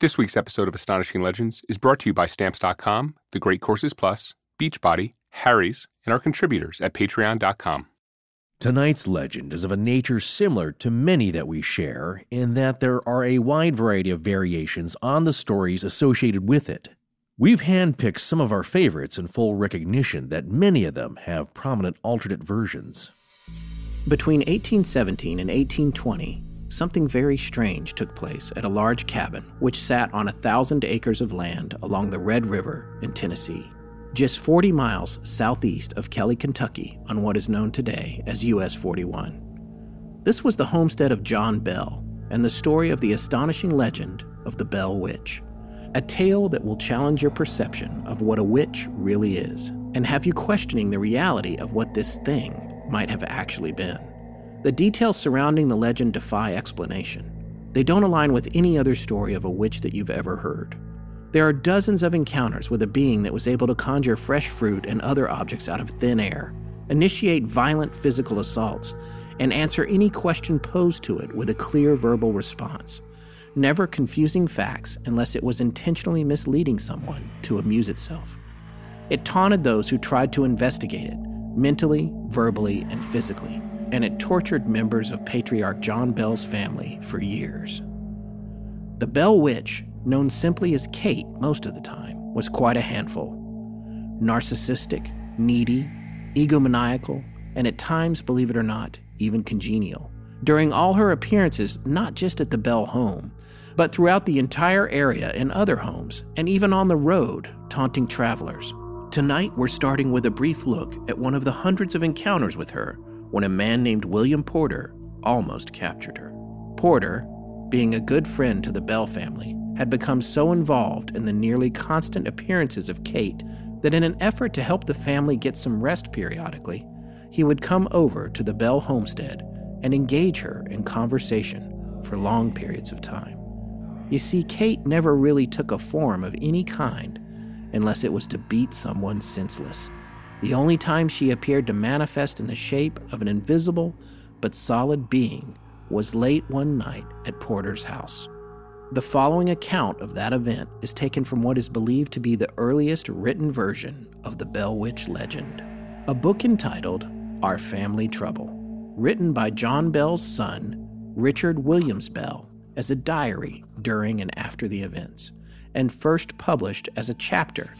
This week's episode of Astonishing Legends is brought to you by Stamps.com, The Great Courses Plus, Beachbody, Harry's, and our contributors at Patreon.com. Tonight's legend is of a nature similar to many that we share, in that there are a wide variety of variations on the stories associated with it. We've handpicked some of our favorites in full recognition that many of them have prominent alternate versions. Between 1817 and 1820, something very strange took place at a large cabin which sat on a thousand acres of land along the Red River in Tennessee, just 40 miles southeast of Kelly, Kentucky, on what is known today as US 41. This was the homestead of John Bell and the story of the astonishing legend of the Bell Witch, a tale that will challenge your perception of what a witch really is and have you questioning the reality of what this thing might have actually been. The details surrounding the legend defy explanation. They don't align with any other story of a witch that you've ever heard. There are dozens of encounters with a being that was able to conjure fresh fruit and other objects out of thin air, initiate violent physical assaults, and answer any question posed to it with a clear verbal response, never confusing facts unless it was intentionally misleading someone to amuse itself. It taunted those who tried to investigate it, mentally, verbally, and physically, and it tortured members of Patriarch John Bell's family for years. The Bell Witch, known simply as Kate most of the time, was quite a handful. Narcissistic, needy, egomaniacal, and at times, believe it or not, even congenial. During all her appearances, not just at the Bell home, but throughout the entire area in other homes, and even on the road, taunting travelers. Tonight, we're starting with a brief look at one of the hundreds of encounters with her when a man named William Porter almost captured her. Porter, being a good friend to the Bell family, had become so involved in the nearly constant appearances of Kate that in an effort to help the family get some rest periodically, he would come over to the Bell homestead and engage her in conversation for long periods of time. You see, Kate never really took a form of any kind unless it was to beat someone senseless. The only time she appeared to manifest in the shape of an invisible but solid being was late one night at Porter's house. The following account of that event is taken from what is believed to be the earliest written version of the Bell Witch legend, a book entitled Our Family Trouble, written by John Bell's son, Richard Williams Bell, as a diary during and after the events and first published as a chapter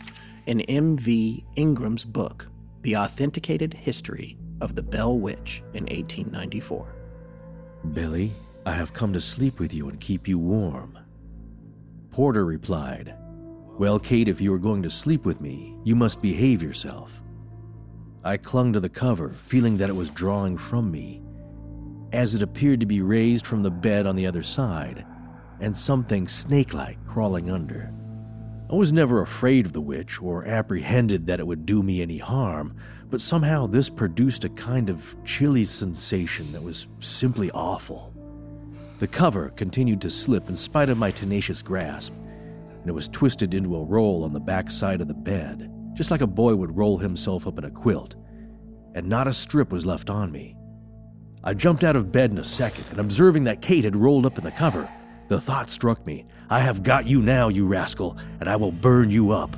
in M.V. Ingram's book, The Authenticated History of the Bell Witch in 1894. Billy, I have come to sleep with you and keep you warm. Porter replied, Well, Kate, if you are going to sleep with me, you must behave yourself. I clung to the cover, feeling that it was drawing from me, as it appeared to be raised from the bed on the other side and something snake like crawling under. I was never afraid of the witch or apprehended that it would do me any harm, but somehow this produced a kind of chilly sensation that was simply awful. The cover continued to slip in spite of my tenacious grasp, and it was twisted into a roll on the back side of the bed, just like a boy would roll himself up in a quilt, and not a strip was left on me. I jumped out of bed in a second, and observing that Kate had rolled up in the cover, the thought struck me I have got you now, you rascal, and I will burn you up.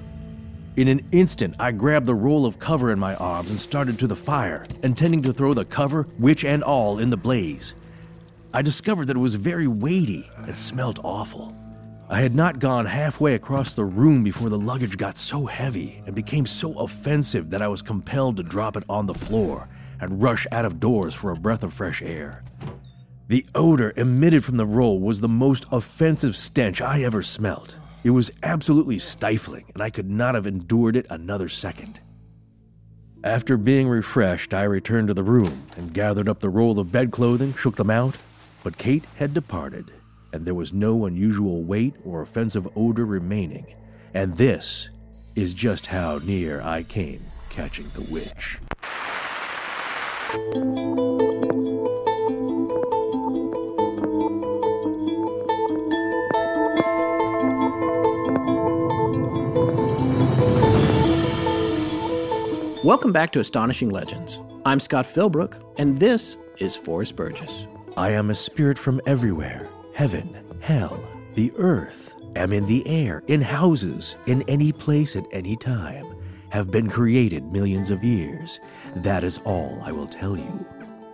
In an instant, I grabbed the roll of cover in my arms and started to the fire, intending to throw the cover, witch and all, in the blaze. I discovered that it was very weighty and smelt awful. I had not gone halfway across the room before the luggage got so heavy and became so offensive that I was compelled to drop it on the floor and rush out of doors for a breath of fresh air. The odor emitted from the roll was the most offensive stench I ever smelt. It was absolutely stifling, and I could not have endured it another second. After being refreshed, I returned to the room and gathered up the roll of bedclothing, shook them out, but Kate had departed, and there was no unusual weight or offensive odor remaining. And this is just how near I came catching the witch. Welcome back to Astonishing Legends. I'm Scott Philbrook, and this is Forrest Burgess. I am a spirit from everywhere heaven, hell, the earth, am in the air, in houses, in any place at any time, have been created millions of years. That is all I will tell you.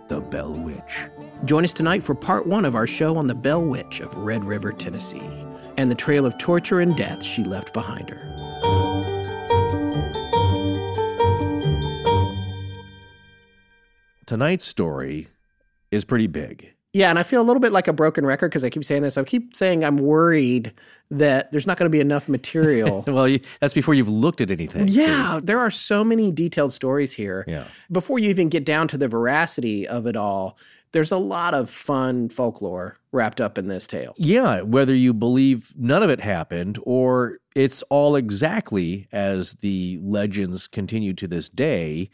The Bell Witch. Join us tonight for part one of our show on the Bell Witch of Red River, Tennessee, and the trail of torture and death she left behind her. Tonight's story is pretty big. Yeah, and I feel a little bit like a broken record because I keep saying this. I keep saying I'm worried that there's not going to be enough material. well, you, that's before you've looked at anything. Yeah, there are so many detailed stories here. Yeah. Before you even get down to the veracity of it all, there's a lot of fun folklore wrapped up in this tale. Yeah, whether you believe none of it happened or it's all exactly as the legends continue to this day,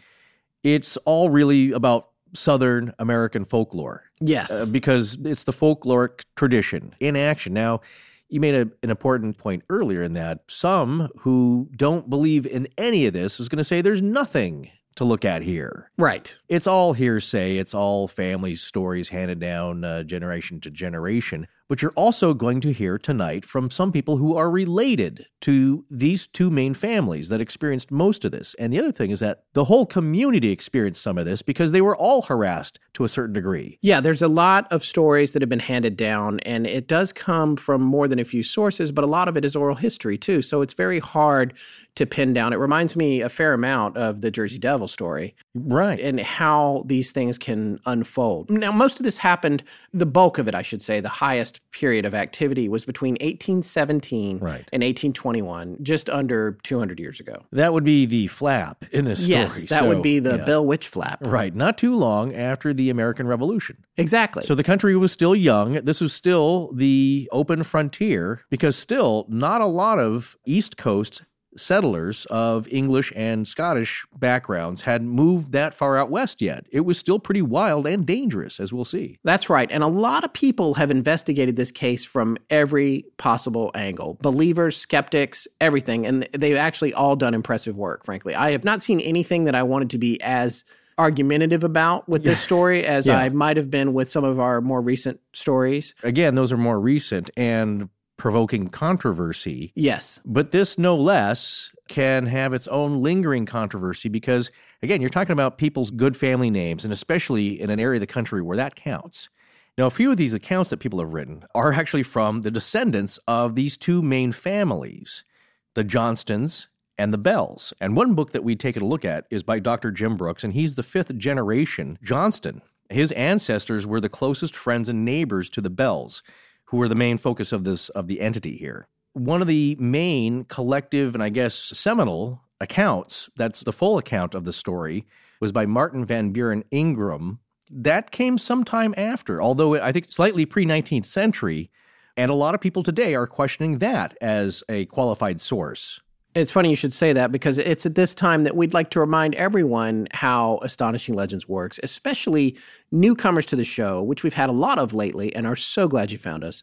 it's all really about Southern American folklore. Yes. Uh, because it's the folkloric tradition in action. Now, you made a, an important point earlier in that some who don't believe in any of this is going to say there's nothing to look at here. Right. It's all hearsay, it's all family stories handed down uh, generation to generation. But you're also going to hear tonight from some people who are related to these two main families that experienced most of this. And the other thing is that the whole community experienced some of this because they were all harassed to a certain degree. Yeah, there's a lot of stories that have been handed down, and it does come from more than a few sources, but a lot of it is oral history too. So it's very hard to pin down. It reminds me a fair amount of the Jersey Devil story. Right. And how these things can unfold. Now, most of this happened, the bulk of it, I should say, the highest period of activity was between 1817 right. and 1821, just under 200 years ago. That would be the flap in this yes, story. that so, would be the yeah. Bell Witch flap. Right. Not too long after the American Revolution. Exactly. So the country was still young. This was still the open frontier because still not a lot of East Coast settlers of English and Scottish backgrounds had moved that far out west yet. It was still pretty wild and dangerous, as we'll see. That's right. And a lot of people have investigated this case from every possible angle believers, skeptics, everything. And they've actually all done impressive work, frankly. I have not seen anything that I wanted to be as argumentative about with this story as Yeah. I might have been with some of our more recent stories. Again, those are more recent and provoking controversy. Yes. But this, no less, can have its own lingering controversy because, again, you're talking about people's good family names, and especially in an area of the country where that counts. Now, a few of these accounts that people have written are actually from the descendants of these two main families, the Johnstons and the Bells. And one book that we've taken a look at is by Dr. Jim Brooks, and he's the fifth generation Johnston. His ancestors were the closest friends and neighbors to the Bells, who were the main focus of this of the entity here. One of the main collective and I guess seminal accounts, that's the full account of the story, was by Martin Van Buren Ingram. That came sometime after, although I think slightly pre 19th century, and a lot of people today are questioning that as a qualified source. It's funny you should say that because it's at this time that we'd like to remind everyone how Astonishing Legends works, especially newcomers to the show, which we've had a lot of lately and are so glad you found us.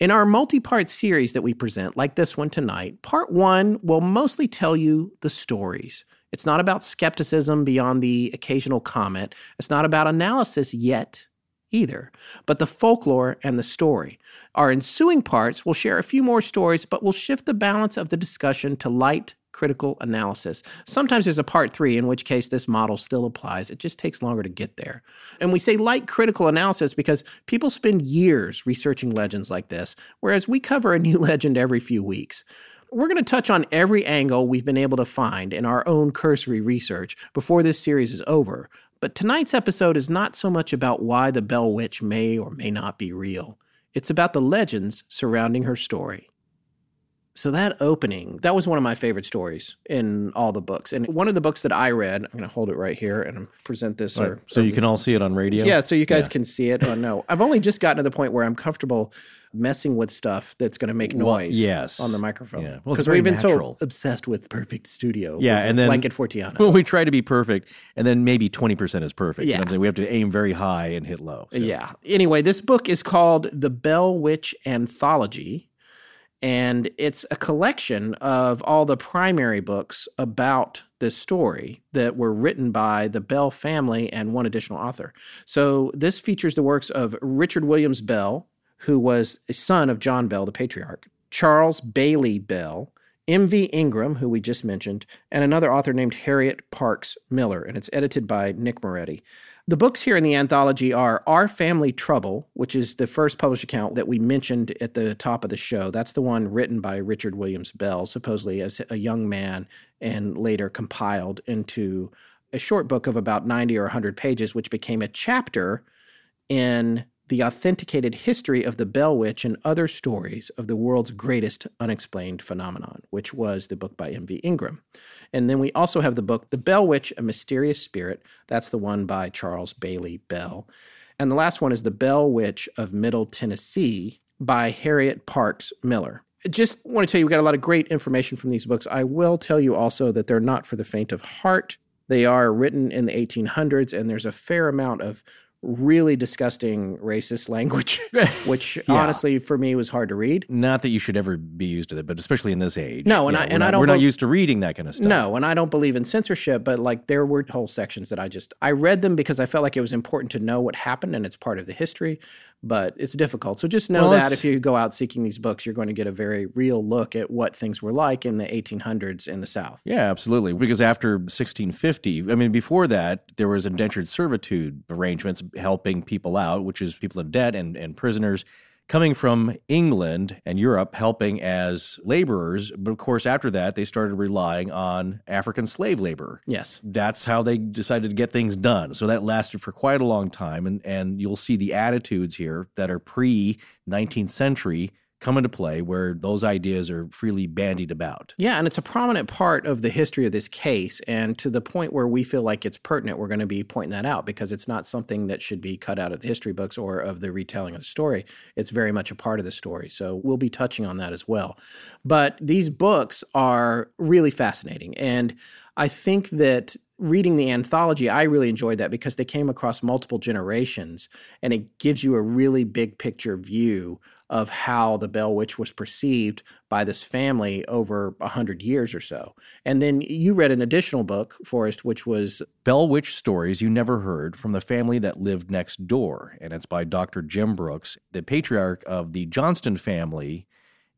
In our multi part series that we present, like this one tonight, part one will mostly tell you the stories. It's not about skepticism beyond the occasional comment, it's not about analysis yet either, but the folklore and the story. Our ensuing parts will share a few more stories, but will shift the balance of the discussion to light critical analysis. Sometimes there's a part three, in which case this model still applies. It just takes longer to get there. And we say light critical analysis because people spend years researching legends like this, whereas we cover a new legend every few weeks. We're going to touch on every angle we've been able to find in our own cursory research before this series is over. But tonight's episode is not so much about why the Bell Witch may or may not be real. It's about the legends surrounding her story. So that opening, that was one of my favorite stories in all the books. And one of the books that I read, I'm going to hold it right here and present this. Or, so or- you um, can all see it on radio? yeah, so you guys Yeah. can see it. Oh no, I've only just gotten to the point where I'm comfortable messing with stuff that's going to make Well, noise yes. on the microphone. Yeah. Well, Because we've been natural. so obsessed with perfect studio. Yeah, and then- like at Fortiana. Well, we try to be perfect, and then maybe 20% is perfect. You know Yeah. what I'm saying? We have to aim very high and hit low. So- Yeah. Anyway, this book is called The Bell Witch Anthology, and it's a collection of all the primary books about this story that were written by the Bell family and one additional author. So this features the works of Richard Williams Bell, who was a son of John Bell, the patriarch, Charles Bailey Bell, M.V. Ingram, who we just mentioned, and another author named Harriet Parks Miller, and it's edited by Nick Moretti. The books here in the anthology are Our Family Trouble, which is the first published account that we mentioned at the top of the show. That's the one written by Richard Williams Bell, supposedly as a young man, and later compiled into a short book of about 90 or 100 pages, which became a chapter in the authenticated history of the Bell Witch and other stories of the world's greatest unexplained phenomenon, which was the book by M.V. Ingram. And then we also have the book The Bell Witch, A Mysterious Spirit. That's the one by Charles Bailey Bell. And the last one is The Bell Witch of Middle Tennessee by Harriet Parks Miller. I Just want to tell you, we got a lot of great information from these books. I will tell you also that they're not for the faint of heart. They are written in the 1800s, and there's a fair amount of really disgusting racist language, which Yeah. honestly for me was hard to read. Not that you should ever be used to that, but especially in this age. No, and I- and I don't We're not used to reading that kind of stuff. No, and I don't believe in censorship, but like there were whole sections that I just I read them because I felt like it was important to know what happened and it's part of the history, but it's difficult. So just know Well, that if you go out seeking these books, you're going to get a very real look at what things were like in the 1800s in the South. Yeah, absolutely. Because after 1650, I mean, before that, there was indentured servitude arrangements helping people out, which is people in debt and, and prisoners coming from England and Europe helping as laborers. But of course, after that, they started relying on African slave labor. Yes. That's how they decided to get things done. So that lasted for quite a long time. And, and you'll see the attitudes here that are pre 19th century come into play where those ideas are freely bandied about. Yeah, and it's a prominent part of the history of this case. And to the point where we feel like it's pertinent, we're going to be pointing that out because it's not something that should be cut out of the history books or of the retelling of the story. It's very much a part of the story. So we'll be touching on that as well. But these books are really fascinating. And I think that reading the anthology, I really enjoyed that because they came across multiple generations and it gives you a really big picture view of how the Bell Witch was perceived by this family over a hundred years or so. And then you read an additional book, Forrest, which was Bell Witch Stories You Never Heard from the Family That Lived Next Door. And it's by Dr. Jim Brooks. The patriarch of the Johnston family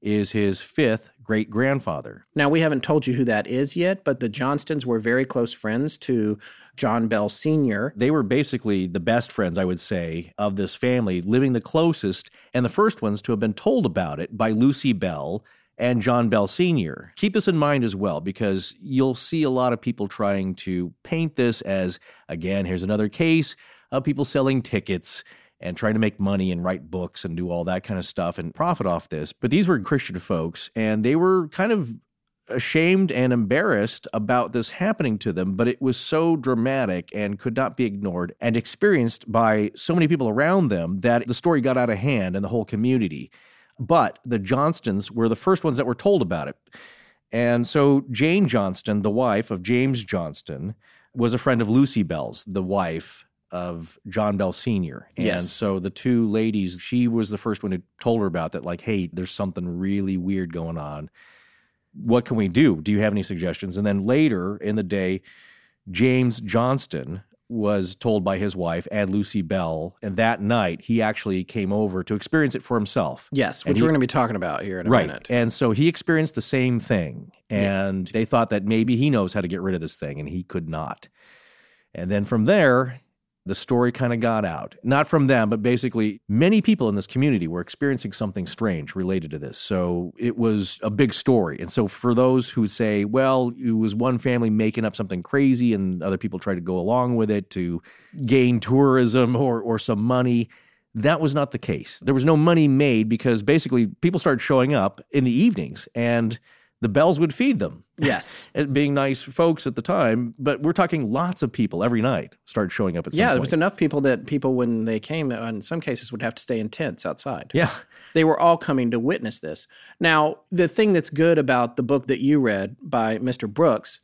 is his fifth great grandfather. now we haven't told you who that is yet, but the Johnstons were very close friends to John Bell Sr. They were basically the best friends, I would say, of this family, living the closest, and the first ones to have been told about it by Lucy Bell and John Bell Sr. Keep this in mind as well, because you'll see a lot of people trying to paint this as, again, here's another case of people selling tickets and trying to make money and write books and do all that kind of stuff and profit off this. But these were Christian folks, and they were kind of ashamed and embarrassed about this happening to them, but it was so dramatic and could not be ignored and experienced by so many people around them that the story got out of hand in the whole community. But the Johnstons were the first ones that were told about it. And so Jane Johnston, the wife of James Johnston, was a friend of Lucy Bell's, the wife of John Bell Sr. And Yes. so the two ladies, she was the first one who told her about that, like, hey, there's something really weird going on. What can we do? Do you have any suggestions? And then later in the day, James Johnston was told by his wife and Lucy Bell, and that night he actually came over to experience it for himself. Yes, which he- we're going to be talking about here in a right. minute. And so he experienced the same thing. And they thought that maybe he knows how to get rid of this thing, and he could not. And then from there, the story kind of got out. Not from them, but basically, many people in this community were experiencing something strange related to this. So it was a big story. And so for those who say, well, it was one family making up something crazy and other people tried to go along with it to gain tourism or, or some money, that was not the case. There was no money made because basically people started showing up in the evenings and the bells would feed them. Yes. Being nice folks at the time, but we're talking lots of people every night start showing up at some Yeah, there was enough people that people, when they came, in some cases would have to stay in tents outside. yeah. They were all coming to witness this. Now, the thing that's good about the book that you read by Mr. Brooks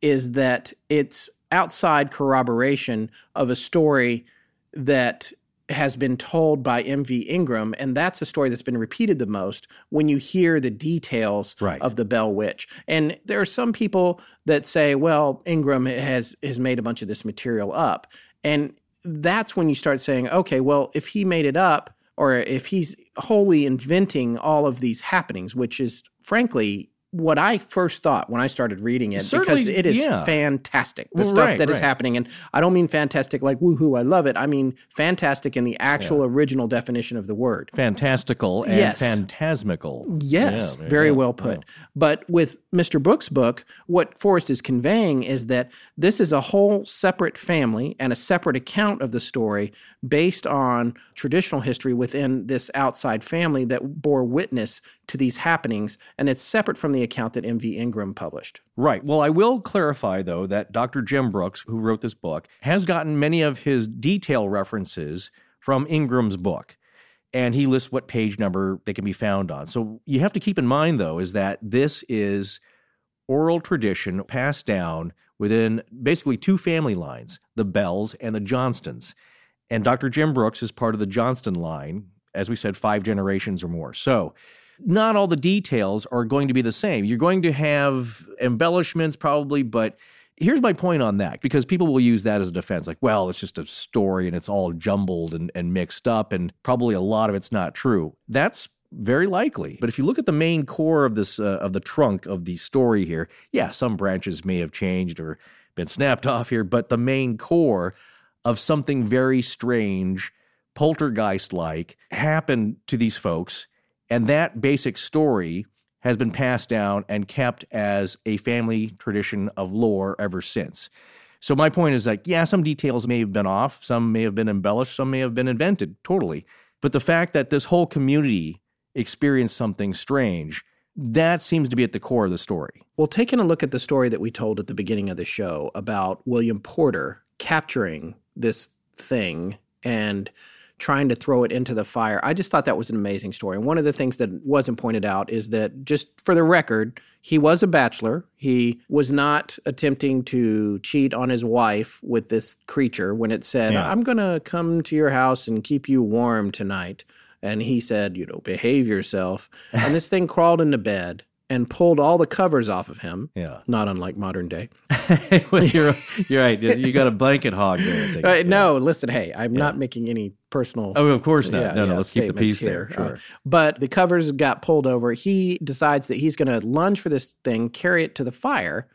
is that it's outside corroboration of a story that has been told by MV Ingram, and that's a story that's been repeated the most when you hear the details Right. of the Bell Witch. And there are some people that say, well, Ingram has has made a bunch of this material up. And that's when you start saying, okay, well, if he made it up, or if he's wholly inventing all of these happenings, which is frankly what I first thought when I started reading it, Certainly, because it is yeah. fantastic. The Well, stuff right, that is right. happening. And I don't mean fantastic like woohoo, I love it. I mean fantastic in the actual original definition of the word. Fantastical and Yes. phantasmical. Yes, Yeah, very well put. But with Mr. Brooks' book, what Forrest is conveying is that this is a whole separate family and a separate account of the story based on traditional history within this outside family that bore witness to these happenings. And it's separate from the account that M.V. Ingram published. Right. Well, I will clarify, though, that Dr. Jim Brooks, who wrote this book, has gotten many of his detail references from Ingram's book. And he lists what page number they can be found on. So you have to keep in mind, though, is that this is oral tradition passed down within basically two family lines the Bells and the Johnstons. And Dr. Jim Brooks is part of the Johnston line, as we said, five generations or more. So not all the details are going to be the same. You're going to have embellishments probably, but here's my point on that because people will use that as a defense like, well, it's just a story and it's all jumbled and, and mixed up, and probably a lot of it's not true. That's very likely. But if you look at the main core of this uh, of the trunk of the story here, yeah, some branches may have changed or been snapped off here, but the main core of something very strange, poltergeist like happened to these folks and that basic story has been passed down and kept as a family tradition of lore ever since. So my point is like, yeah, some details may have been off, some may have been embellished, some may have been invented, totally. But the fact that this whole community experienced something strange, that seems to be at the core of the story. Well, taking a look at the story that we told at the beginning of the show about William Porter capturing this thing and trying to throw it into the fire, I just thought that was an amazing story. And one of the things that wasn't pointed out is that, just for the record, he was a bachelor. He was not attempting to cheat on his wife with this creature when it said, Yeah. I'm going to come to your house and keep you warm tonight. And he said, you know, behave yourself. And this thing crawled into bed and pulled all the covers off of him. Yeah. Not unlike modern day. well, you're, you're right. You got a blanket hog there. Think. Uh, Yeah. No, listen, hey, I'm not making any personal. Oh, of course not. Yeah, no, no, let's keep the peace there. here. Uh, Sure. but the covers got pulled over. He decides that he's going to lunge for this thing, carry it to the fire.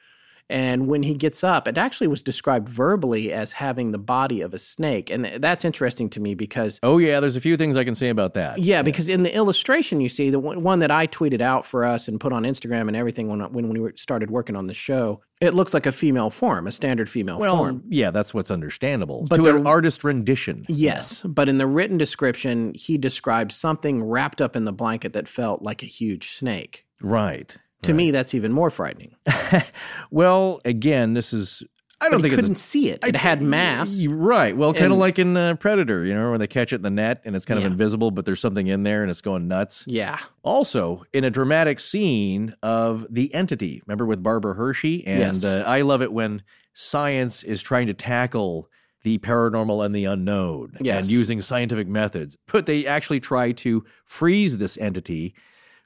And when he gets up, it actually was described verbally as having the body of a snake. And that's interesting to me because oh, yeah, there's a few things I can say about that. Yeah, because in the illustration you see the one that I tweeted out for us and put on Instagram and everything when when we started working on the show, it looks like a female form, a standard female Well, form. yeah, that's what's understandable. But to the- an artist rendition. Yes, but in the written description, he described something wrapped up in the blanket that felt like a huge snake. Right. To me, that's even more frightening. Well, again, this is. I don't But think it's a- couldn't see it. It had mass. Right. Well, kind of like in uh, Predator, you know, when they catch it in the net and it's kind Yeah. of invisible, but there's something in there and it's going nuts. Yeah, Also, in a dramatic scene of The Entity, remember with Barbara Hershey? And Yes. uh, I love it when science is trying to tackle the paranormal and the unknown Yes. and using scientific methods. But they actually try to freeze this entity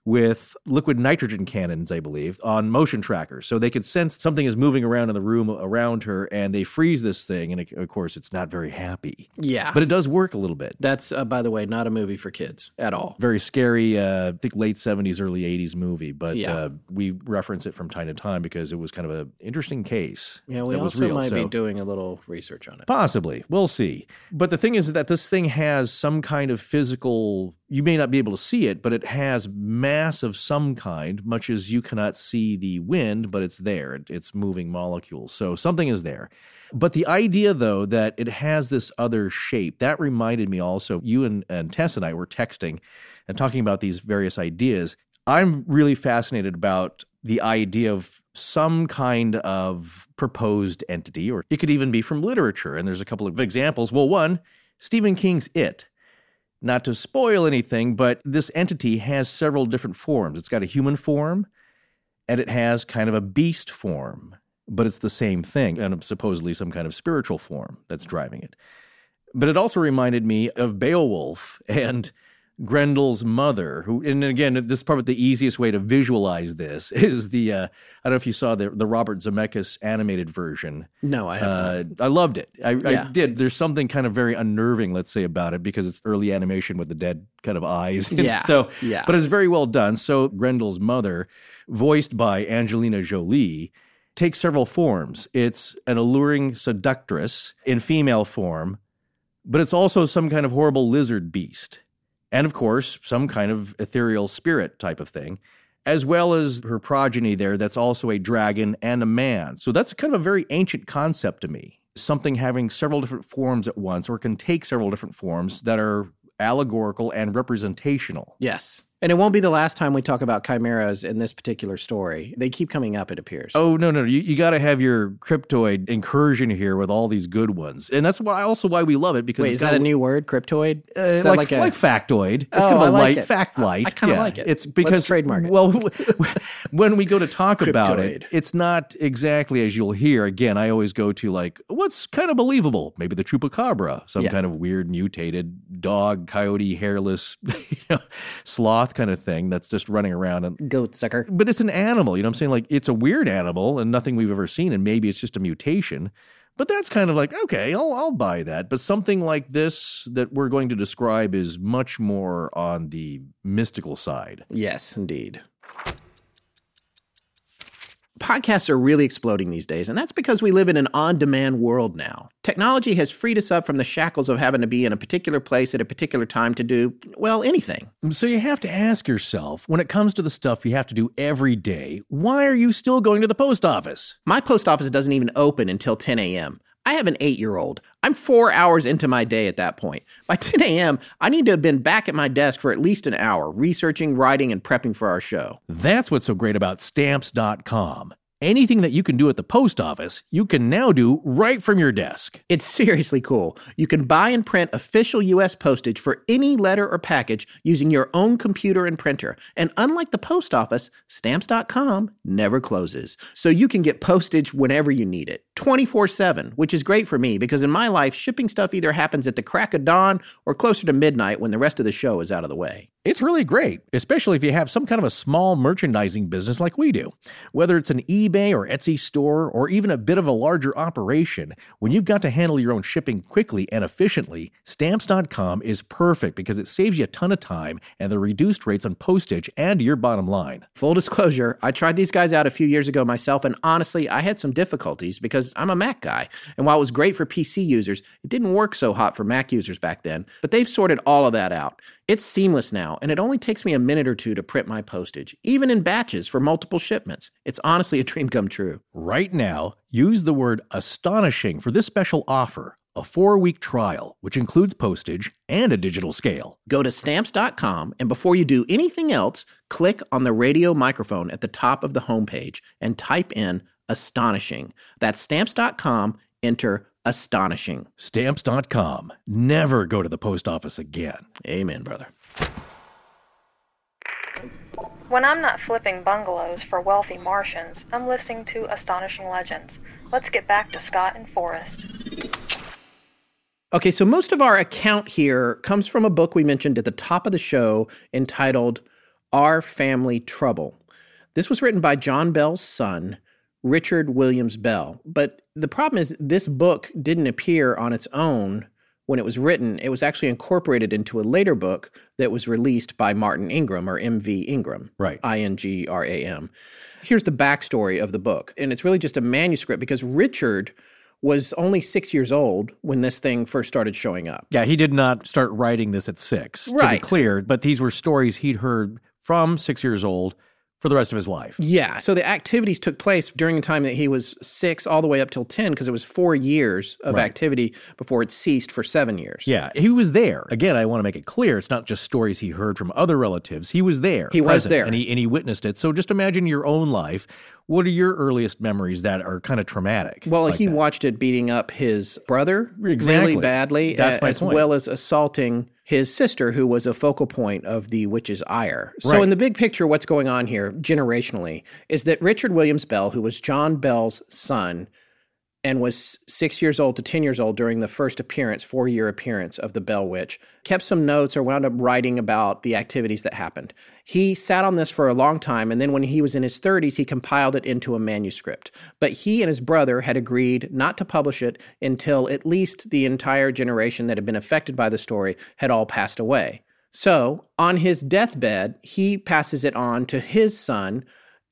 with liquid nitrogen cannons, I believe, on motion trackers. So they could sense something is moving around in the room around her and they freeze this thing. And it- of course, it's not very happy. yeah. But it does work a little bit. that's uh, by the way not a movie for kids at all. Very scary, uh, I think late 70s, early 80s movie. But Yeah. uh, we reference it from time to time because it was kind of an interesting case. Yeah, we also real. might So- be doing a little research on it. Possibly. We'll see. But the thing is that this thing has some kind of physical, you may not be able to see it, but it has mass of some kind, much as you cannot see the wind, but it's there. It's moving molecules. So something is there. But the idea, though, that it has this other shape, that reminded me also, you and, and Tess and I were texting and talking about these various ideas. I'm really fascinated about the idea of some kind of proposed entity, or it could even be from literature. And there's a couple of examples. Well, one, Stephen King's It. Not to spoil anything, but this entity has several different forms. It's got a human form and it has kind of a beast form, but it's the same thing, and supposedly some kind of spiritual form that's driving it. But it also reminded me of Beowulf and Grendel's mother, who, and again, this is probably the easiest way to visualize this is the, uh, I don't know if you saw the, the Robert Zemeckis animated version. No, I haven't. Uh, I loved it. I, Yeah. I did. There's something kind of very unnerving, let's say, about it because it's early animation with the dead kind of eyes. Yeah, so, yeah. but it's very well done. So Grendel's mother, voiced by Angelina Jolie, takes several forms. It's an alluring seductress in female form, but it's also some kind of horrible lizard beast. And of course, some kind of ethereal spirit type of thing, as well as her progeny there that's also a dragon and a man. So that's kind of a very ancient concept to me. Something having several different forms at once, or can take several different forms that are allegorical and representational. yes. And it won't be the last time we talk about chimeras in this particular story. They keep coming up, it appears. Oh no, no, you, you got to have your cryptoid incursion here with all these good ones, and that's why also why we love it because Wait, it's is got that a new word? Cryptoid? Uh, like, like a- like factoid. It's Oh, kind of a I like light it. fact I- light. I kinda Yeah, like it. It's Let's because trademark it. Well, when we go to talk about it, it's not exactly as you'll hear. Again, I always go to like what's kind of believable. Maybe the chupacabra, some Yeah. kind of weird mutated dog, coyote, hairless, you know, sloth kind of thing that's just running around and Goat sucker. but it's an animal. You know what I'm saying? Like it's a weird animal and nothing we've ever seen, and maybe it's just a mutation. But that's kind of like, okay, I'll, I'll buy that. But something like this that we're going to describe is much more on the mystical side. Yes, indeed. Podcasts are really exploding these days, and that's because we live in an on demand world now. Technology has freed us up from the shackles of having to be in a particular place at a particular time to do, well, anything. So you have to ask yourself when it comes to the stuff you have to do every day, why are you still going to the post office? My post office doesn't even open until 10 a.m. I have an eight year old. I'm four hours into my day at that point. By 10 a.m., I need to have been back at my desk for at least an hour, researching, writing, and prepping for our show. That's what's so great about stamps.com. Anything that you can do at the post office, you can now do right from your desk. It's seriously cool. You can buy and print official US postage for any letter or package using your own computer and printer. And unlike the post office, stamps.com never closes. So you can get postage whenever you need it, 24 7, which is great for me because in my life, shipping stuff either happens at the crack of dawn or closer to midnight when the rest of the show is out of the way. It's really great, especially if you have some kind of a small merchandising business like we do. Whether it's an eBay or Etsy store or even a bit of a larger operation, when you've got to handle your own shipping quickly and efficiently, stamps.com is perfect because it saves you a ton of time and the reduced rates on postage and your bottom line. Full disclosure, I tried these guys out a few years ago myself, and honestly, I had some difficulties because I'm a Mac guy. And while it was great for PC users, it didn't work so hot for Mac users back then. But they've sorted all of that out. It's seamless now, and it only takes me a minute or two to print my postage, even in batches for multiple shipments. It's honestly a dream come true. Right now, use the word astonishing for this special offer a four week trial, which includes postage and a digital scale. Go to stamps.com, and before you do anything else, click on the radio microphone at the top of the homepage and type in astonishing. That's stamps.com, enter astonishing. Stamps.com. Never go to the post office again. Amen, brother. When I'm not flipping bungalows for wealthy Martians, I'm listening to Astonishing Legends. Let's get back to Scott and Forrest. Okay, so most of our account here comes from a book we mentioned at the top of the show entitled Our Family Trouble. This was written by John Bell's son, Richard Williams Bell. But the problem is, this book didn't appear on its own when it was written. It was actually incorporated into a later book that was released by Martin Ingram or M.V. Ingram. Right. I N G R A M. Here's the backstory of the book. And it's really just a manuscript because Richard was only six years old when this thing first started showing up. Yeah, he did not start writing this at six, to be clear, but these were stories he'd heard from six years old for the rest of his life. Yeah. So the activities took place during the time that he was six all the way up till 10, because it was four years of Right. activity before it ceased for seven years. Yeah, he was there. Again, I want to make it clear it's not just stories he heard from other relatives. He was there. He was there. And he and he witnessed it. So just imagine your own life. What are your earliest memories that are kind of traumatic? Well, like he that? watched it beating up his brother Exactly. really badly, uh, That's a- my as point. well as assaulting his sister, who was a focal point of the witch's ire. So, Right. in the big picture, what's going on here generationally is that Richard Williams Bell, who was John Bell's son and was six years old to 10 years old during the first appearance, four year appearance of the Bell Witch, kept some notes or wound up writing about the activities that happened. He sat on this for a long time, and then when he was in his 30s, he compiled it into a manuscript. But he and his brother had agreed not to publish it until at least the entire generation that had been affected by the story had all passed away. So, on his deathbed, he passes it on to his son,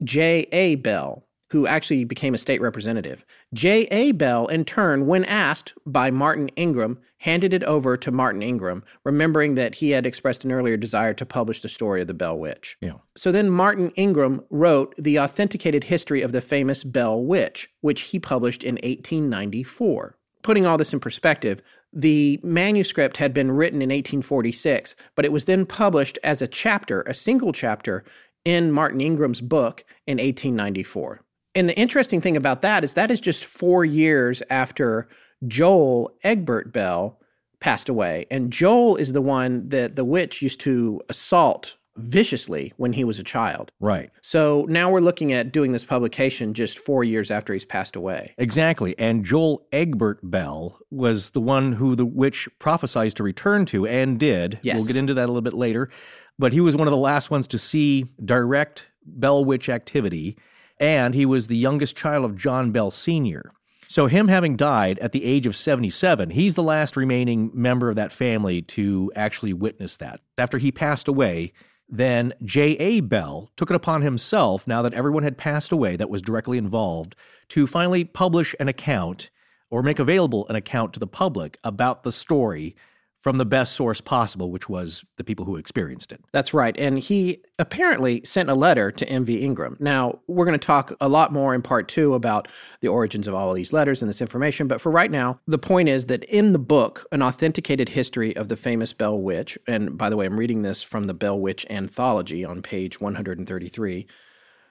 J.A. Bell, who actually became a state representative. J.A. Bell, in turn, when asked by Martin Ingram, handed it over to Martin Ingram, remembering that he had expressed an earlier desire to publish the story of the Bell Witch. Yeah. So then Martin Ingram wrote the authenticated history of the famous Bell Witch, which he published in 1894. Putting all this in perspective, the manuscript had been written in 1846, but it was then published as a chapter, a single chapter, in Martin Ingram's book in 1894. And the interesting thing about that is that is just four years after Joel Egbert Bell passed away. And Joel is the one that the witch used to assault viciously when he was a child. Right. So now we're looking at doing this publication just four years after he's passed away. Exactly. And Joel Egbert Bell was the one who the witch prophesied to return to and did. Yes. We'll get into that a little bit later. But he was one of the last ones to see direct Bell Witch activity. And he was the youngest child of John Bell Sr. So, him having died at the age of 77, he's the last remaining member of that family to actually witness that. After he passed away, then J.A. Bell took it upon himself, now that everyone had passed away that was directly involved, to finally publish an account or make available an account to the public about the story from the best source possible, which was the people who experienced it. That's right. And he apparently sent a letter to M.V. Ingram. Now, we're going to talk a lot more in part two about the origins of all of these letters and this information. But for right now, the point is that in the book, An Authenticated History of the Famous Bell Witch, and by the way, I'm reading this from the Bell Witch Anthology on page 133.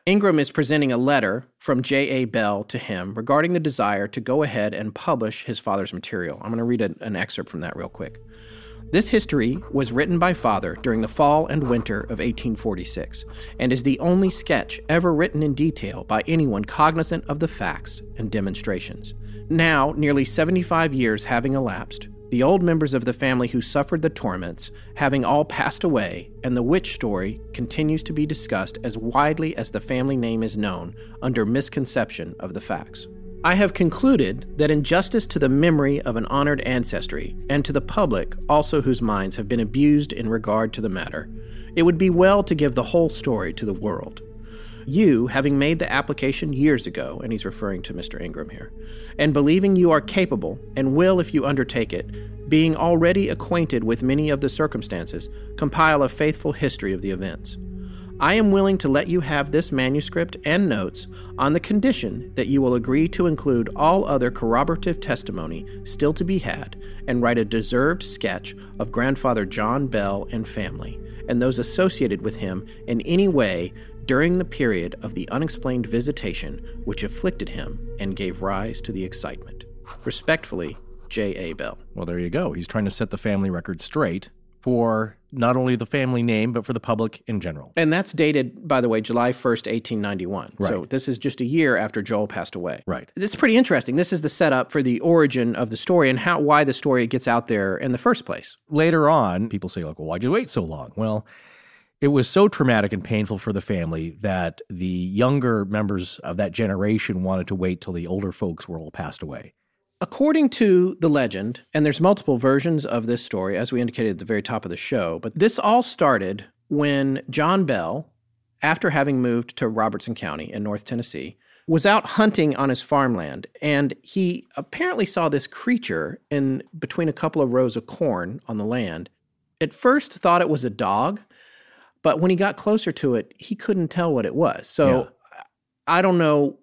Ingram is presenting a letter from J.A. Bell to him regarding the desire to go ahead and publish his father's material. I'm going to read a- an excerpt from that real quick. This history was written by father during the fall and winter of 1846 and is the only sketch ever written in detail by anyone cognizant of the facts and demonstrations. Now, nearly 75 years having elapsed, the old members of the family who suffered the torments having all passed away, and the witch story continues to be discussed as widely as the family name is known under misconception of the facts. I have concluded that in justice to the memory of an honored ancestry, and to the public also whose minds have been abused in regard to the matter, it would be well to give the whole story to the world. You, having made the application years ago, and he's referring to Mr. Ingram here, and believing you are capable, and will if you undertake it, being already acquainted with many of the circumstances, compile a faithful history of the events. I am willing to let you have this manuscript and notes on the condition that you will agree to include all other corroborative testimony still to be had and write a deserved sketch of grandfather John Bell and family and those associated with him in any way during the period of the unexplained visitation which afflicted him and gave rise to the excitement. Respectfully, J. A. Bell. Well, there you go. He's trying to set the family record straight for not only the family name, but for the public in general. And that's dated, by the way, July 1st, 1891. Right. So this is just a year after Joel passed away. Right. It's pretty interesting. This is the setup for the origin of the story and how why the story gets out there in the first place. Later on, people say, like, well, why'd you wait so long? Well, it was so traumatic and painful for the family that the younger members of that generation wanted to wait till the older folks were all passed away. According to the legend, and there's multiple versions of this story, as we indicated at the very top of the show, but this all started when John Bell, after having moved to Robertson County in North Tennessee, was out hunting on his farmland, and he apparently saw this creature in between a couple of rows of corn on the land. At first, thought it was a dog, But when he got closer to it, he couldn't tell what it was. So Yeah. I don't know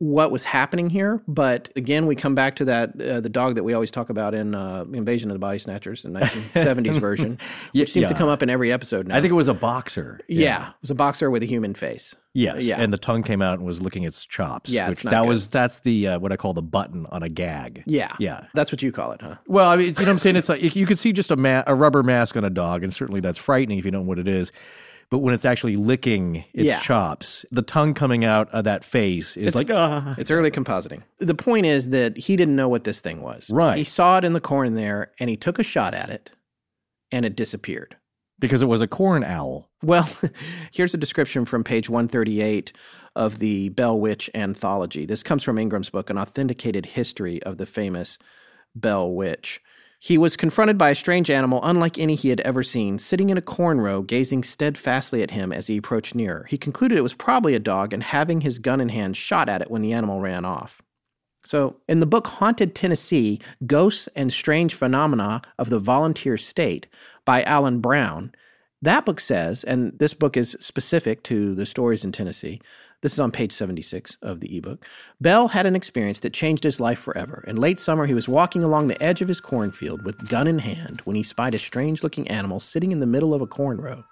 what was happening here, but again, we come back to that uh, the dog that we always talk about in uh, Invasion of the Body Snatchers, the 1970s version, Yeah, which seems to come up in every episode now. I think it was a boxer. yeah. it was a boxer with a human face. Yes. Yeah. And the tongue came out and was licking its chops. Yeah, Which that good. was that's the uh, what I call the button on a gag. Yeah, Yeah. that's what you call it, huh? Well, I mean, you know what I'm saying? It's like you- can see just a ma- a rubber mask on a dog, and certainly that's frightening if you don't know what it is. But when it's actually licking its Yeah. chops, the tongue coming out of that face is It's- like ah. It's early compositing. The point is that he didn't know what this thing was. Right. He saw it in the corn there, and he took a shot at it, and it disappeared. because it was a corn owl. Well, here's a description from page 138 of the Bell Witch anthology. This comes from Ingram's book, An Authenticated History of the Famous Bell Witch. He was confronted by a strange animal unlike any he had ever seen, sitting in a corn row, gazing steadfastly at him as he approached nearer. He concluded it was probably a dog and, having his gun in hand, shot at it when the animal ran off. So, in the book Haunted Tennessee Ghosts and Strange Phenomena of the Volunteer State by Alan Brown, that book says, and this book is specific to the stories in Tennessee. This is on page 76 of the ebook. Bell had an experience that changed his life forever. In late summer, he was walking along the edge of his cornfield with gun in hand when he spied a strange looking animal sitting in the middle of a corn row.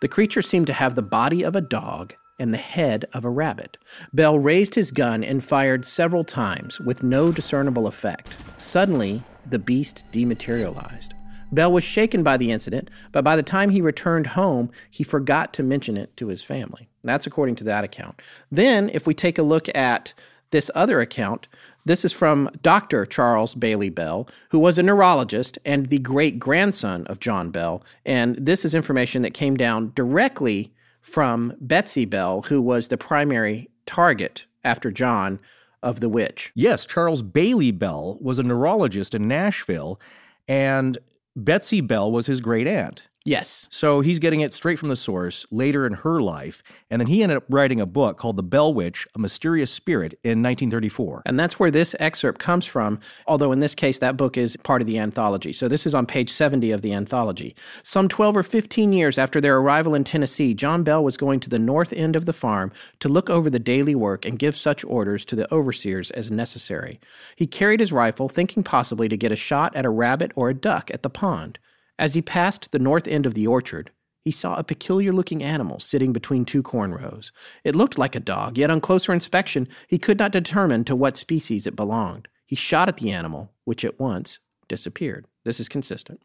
The creature seemed to have the body of a dog and the head of a rabbit. Bell raised his gun and fired several times with no discernible effect. Suddenly, the beast dematerialized. Bell was shaken by the incident, but by the time he returned home, he forgot to mention it to his family. That's according to that account. Then, if we take a look at this other account, this is from Dr. Charles Bailey Bell, who was a neurologist and the great grandson of John Bell. And this is information that came down directly from Betsy Bell, who was the primary target after John of the witch. Yes, Charles Bailey Bell was a neurologist in Nashville, and Betsy Bell was his great aunt. Yes. So he's getting it straight from the source later in her life. And then he ended up writing a book called The Bell Witch, A Mysterious Spirit in 1934. And that's where this excerpt comes from, although in this case, that book is part of the anthology. So this is on page 70 of the anthology. Some 12 or 15 years after their arrival in Tennessee, John Bell was going to the north end of the farm to look over the daily work and give such orders to the overseers as necessary. He carried his rifle, thinking possibly to get a shot at a rabbit or a duck at the pond. As he passed the north end of the orchard, he saw a peculiar looking animal sitting between two corn rows. It looked like a dog, yet on closer inspection, he could not determine to what species it belonged. He shot at the animal, which at once disappeared. This is consistent.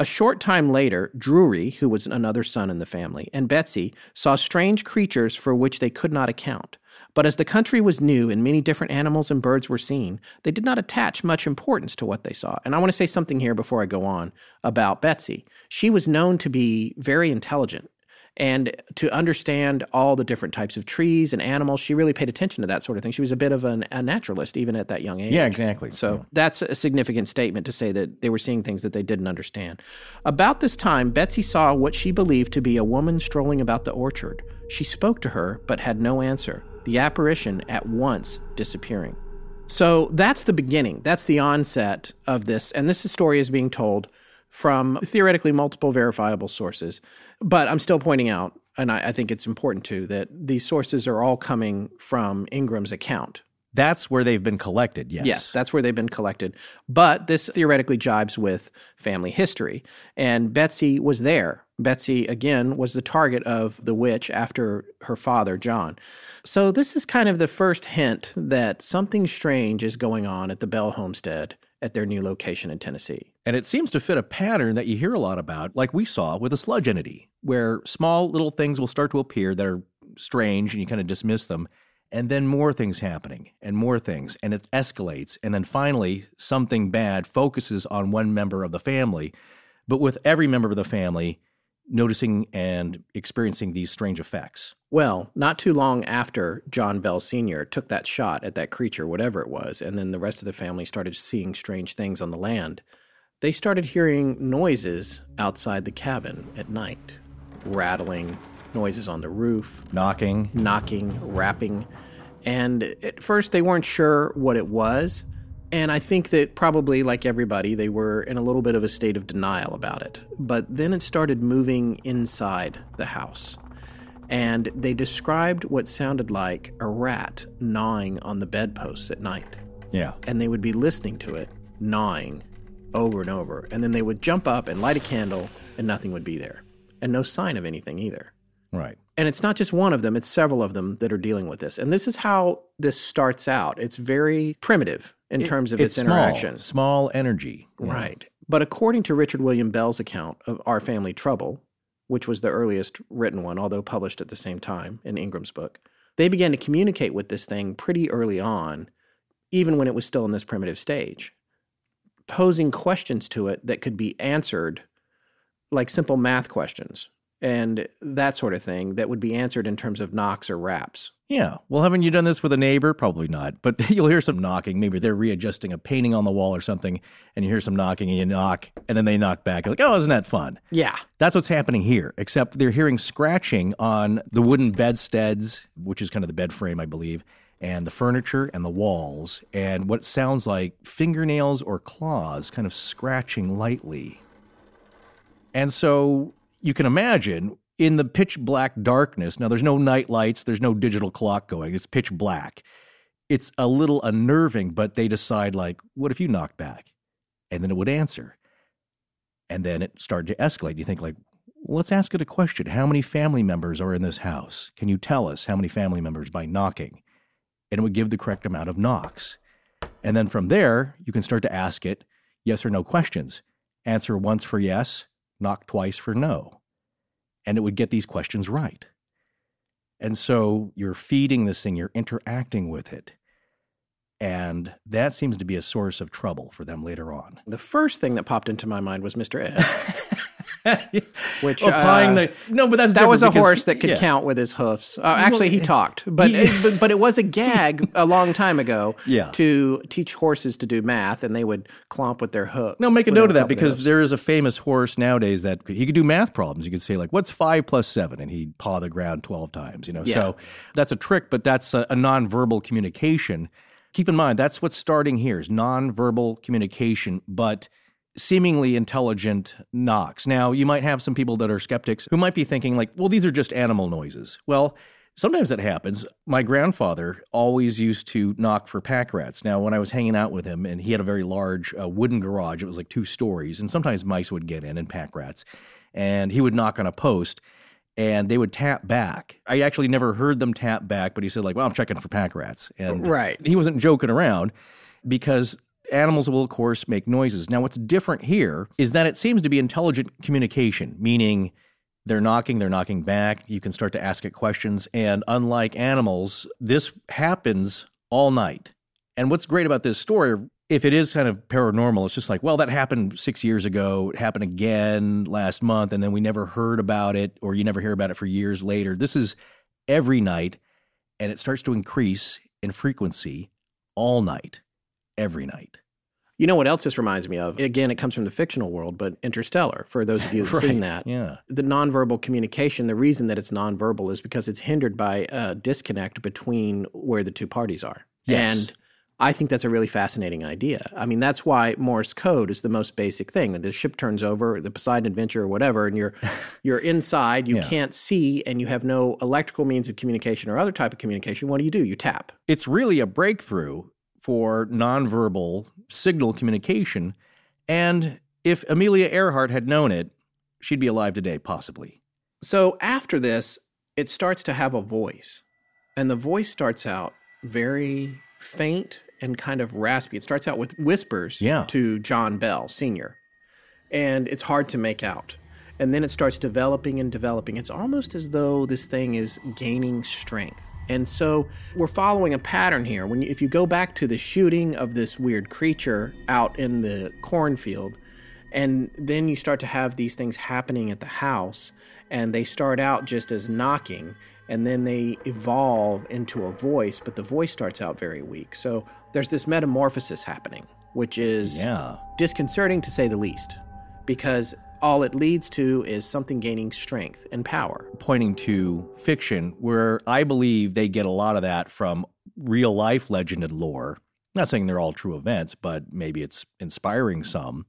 A short time later, Drury, who was another son in the family, and Betsy saw strange creatures for which they could not account. But as the country was new and many different animals and birds were seen, they did not attach much importance to what they saw. And I want to say something here before I go on about Betsy. She was known to be very intelligent and to understand all the different types of trees and animals. She really paid attention to that sort of thing. She was a bit of an, a naturalist even at that young age. Yeah, exactly. So that's a significant statement to say that they were seeing things that they didn't understand. About this time, Betsy saw what she believed to be a woman strolling about the orchard. She spoke to her, but had no answer, the apparition at once disappearing. So that's the beginning. That's the onset of this. And this story is being told from theoretically multiple verifiable sources. But I'm still pointing out, and I, I think it's important too, that these sources are all coming from Ingram's account. That's where they've been collected, yes. Yes, that's where they've been collected. But this theoretically jibes with family history. And Betsy was there. Betsy, again, was the target of the witch after her father, John. So this is kind of the first hint that something strange is going on at the Bell homestead at their new location in Tennessee. And it seems to fit a pattern that you hear a lot about, like we saw with a sludge entity, where small little things will start to appear that are strange and you kind of dismiss them. And then more things happening and more things, and it escalates. And then finally, something bad focuses on one member of the family, but with every member of the family noticing and experiencing these strange effects. Well, not too long after John Bell Sr. took that shot at that creature, whatever it was, and then the rest of the family started seeing strange things on the land, they started hearing noises outside the cabin at night rattling, noises on the roof, Knocking. knocking, rapping. And at first, they weren't sure what it was. And I think that probably, like everybody, they were in a little bit of a state of denial about it. But then it started moving inside the house. And they described what sounded like a rat gnawing on the bedposts at night. Yeah. And they would be listening to it gnawing over and over. And then they would jump up and light a candle, and nothing would be there. And no sign of anything either. Right. And it's not just one of them, it's several of them that are dealing with this. And this is how this starts out. It's very primitive in It- terms of it's its small, interaction. Small energy. Right. But according to Richard William Bell's account of Our Family Trouble, which was the earliest written one, although published at the same time in Ingram's book, they began to communicate with this thing pretty early on, even when it was still in this primitive stage, posing questions to it that could be answered like simple math questions and that sort of thing that would be answered in terms of knocks or raps. Yeah. Well, haven't you done this with a neighbor? Probably not. But you'll hear some knocking. Maybe they're readjusting a painting on the wall or something, and you hear some knocking and you knock, and then they knock back. You're like, oh, isn't that fun? Yeah. That's what's happening here, except they're hearing scratching on the wooden bedsteads, which is kind of the bed frame, I believe, and the furniture and the walls, and what sounds like fingernails or claws kind of scratching lightly. And so you can imagine in the pitch black darkness, now there's no night lights, there's no digital clock going, it's pitch black. It's a little unnerving, but they decide, like, what if you knock back? And then it would answer. And then it started to escalate. You think, like, let's ask it a question. How many family members are in this house? Can you tell us how many family members by knocking? And it would give the correct amount of knocks. And then from there, you can start to ask it yes or no questions. Answer once for yes, knock twice for no. And it would get these questions right. And so you're feeding this thing, you're interacting with it. And that seems to be a source of trouble for them later on. The first thing that popped into my mind was Mr. Ed. Which, applying uh, the no, but that's That was a because- horse that could yeah. count with his hoofs. Uh, actually, he talked, but, he- but but it was a gag a long time ago. Yeah. To teach horses to do math, and they would clomp with their hoof. No, make a note of that because hoofs. there is a famous horse nowadays that he could do math problems. You could say like, "What's five plus seven? and he'd paw the ground twelve times. You know, Yeah. so that's a trick, but that's a, a nonverbal communication. Keep in mind that's what's starting here is nonverbal communication, but seemingly intelligent knocks. Now, you might have some people that are skeptics who might be thinking like, "Well, these are just animal noises." Well. Sometimes it happens. My grandfather always used to knock for pack rats. Now, when I was hanging out with him, and he had a very large uh, wooden garage, it was like two stories, and sometimes mice would get in and pack rats. And he would knock on a post, and they would tap back. I actually never heard them tap back, but he said, like, well, I'm checking for pack rats. And Right. he wasn't joking around because animals will, of course, make noises. Now, what's different here is that it seems to be intelligent communication, meaning they're knocking, they're knocking back. You can start to ask it questions. And unlike animals, this happens all night. And what's great about this story, if it is kind of paranormal, it's just like, well, that happened six years ago. It happened again last month. And then we never heard about it, or you never hear about it for years later. This is every night. And it starts to increase in frequency all night, every night. You know what else this reminds me of? Again, it comes from the fictional world, but Interstellar. For those of you who've seen that, Yeah. the nonverbal communication. The reason that it's nonverbal is because it's hindered by a disconnect between where the two parties are. Yes. And I think that's a really fascinating idea. I mean, that's why Morse code is the most basic thing. The ship turns over, the Poseidon Adventure or whatever, and you're you're inside, you Yeah. can't see, and you have no electrical means of communication or other type of communication. What do you do? You tap. It's really a breakthrough for nonverbal signal communication. And if Amelia Earhart had known it, she'd be alive today, possibly. So after this, it starts to have a voice. And the voice starts out very faint and kind of raspy. It starts out with whispers Yeah. to John Bell, Sr. And it's hard to make out. And then it starts developing and developing. It's almost as though this thing is gaining strength. And so we're following a pattern here. When you, if you go back to the shooting of this weird creature out in the cornfield, and then you start to have these things happening at the house, and they start out just as knocking, and then they evolve into a voice, but the voice starts out very weak. So there's this metamorphosis happening, which is Yeah. disconcerting to say the least, because all it leads to is something gaining strength and power. Pointing to fiction, where I believe they get a lot of that from real life legend and lore. Not saying they're all true events, but maybe it's inspiring some.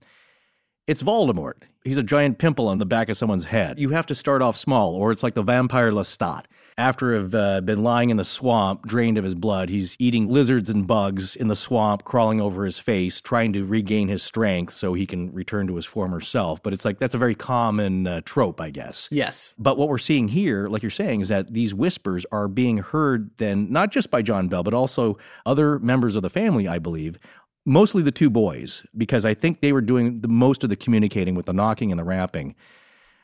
It's Voldemort. He's a giant pimple on the back of someone's head. You have to start off small, or it's like the vampire Lestat. After have uh, been lying in the swamp, drained of his blood, he's eating lizards and bugs in the swamp, crawling over his face, trying to regain his strength so he can return to his former self. But it's like that's a very common uh, trope, I guess. Yes. But what we're seeing here, like you're saying, is that these whispers are being heard then not just by John Bell, but also other members of the family, I believe, mostly the two boys, because I think they were doing the most of the communicating with the knocking and the rapping.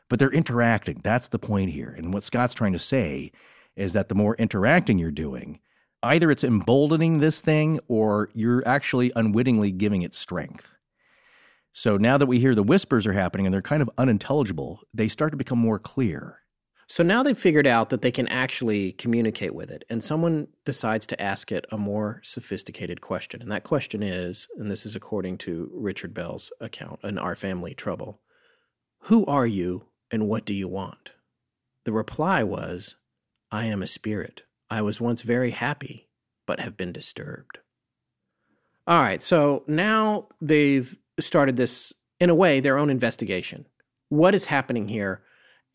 But they're interacting. That's the point here. And what Scott's trying to say is that the more interacting you're doing, either it's emboldening this thing or you're actually unwittingly giving it strength. So now that we hear the whispers are happening and they're kind of unintelligible, they start to become more clear. So now they've figured out that they can actually communicate with it, and someone decides to ask it a more sophisticated question. And that question is, and this is according to Richard Bell's account in Our Family Trouble Who are you and what do you want? The reply was, I am a spirit. I was once very happy, but have been disturbed. All right, so now they've started this, in a way, their own investigation. What is happening here?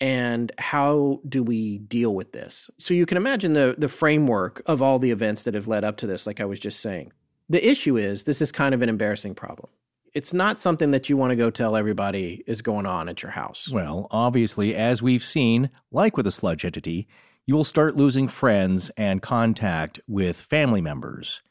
And how do we deal with this? So you can imagine the the framework of all the events that have led up to this like I was just saying. The issue is this is kind of an embarrassing problem. It's not something that you want to go tell everybody is going on at your house. Well, obviously, as we've seen, like with a sludge entity, you will start losing friends and contact with family members.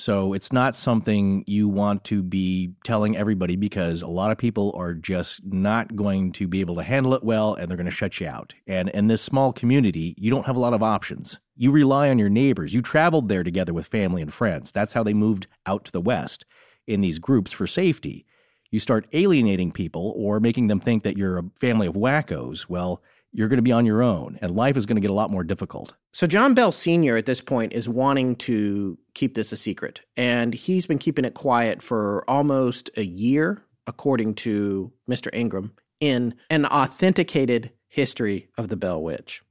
So it's not something you want to be telling everybody because a lot of people are just not going to be able to handle it well and they're going to shut you out. And in this small community, you don't have a lot of options. You rely on your neighbors. You traveled there together with family and friends. That's how they moved out to the West in these groups for safety. You start alienating people or making them think that you're a family of wackos. Well, you're going to be on your own and life is going to get a lot more difficult. So, John Bell Sr. at this point is wanting to keep this a secret, and he's been keeping it quiet for almost a year, according to Mr. Ingram, in an authenticated history of the Bell Witch.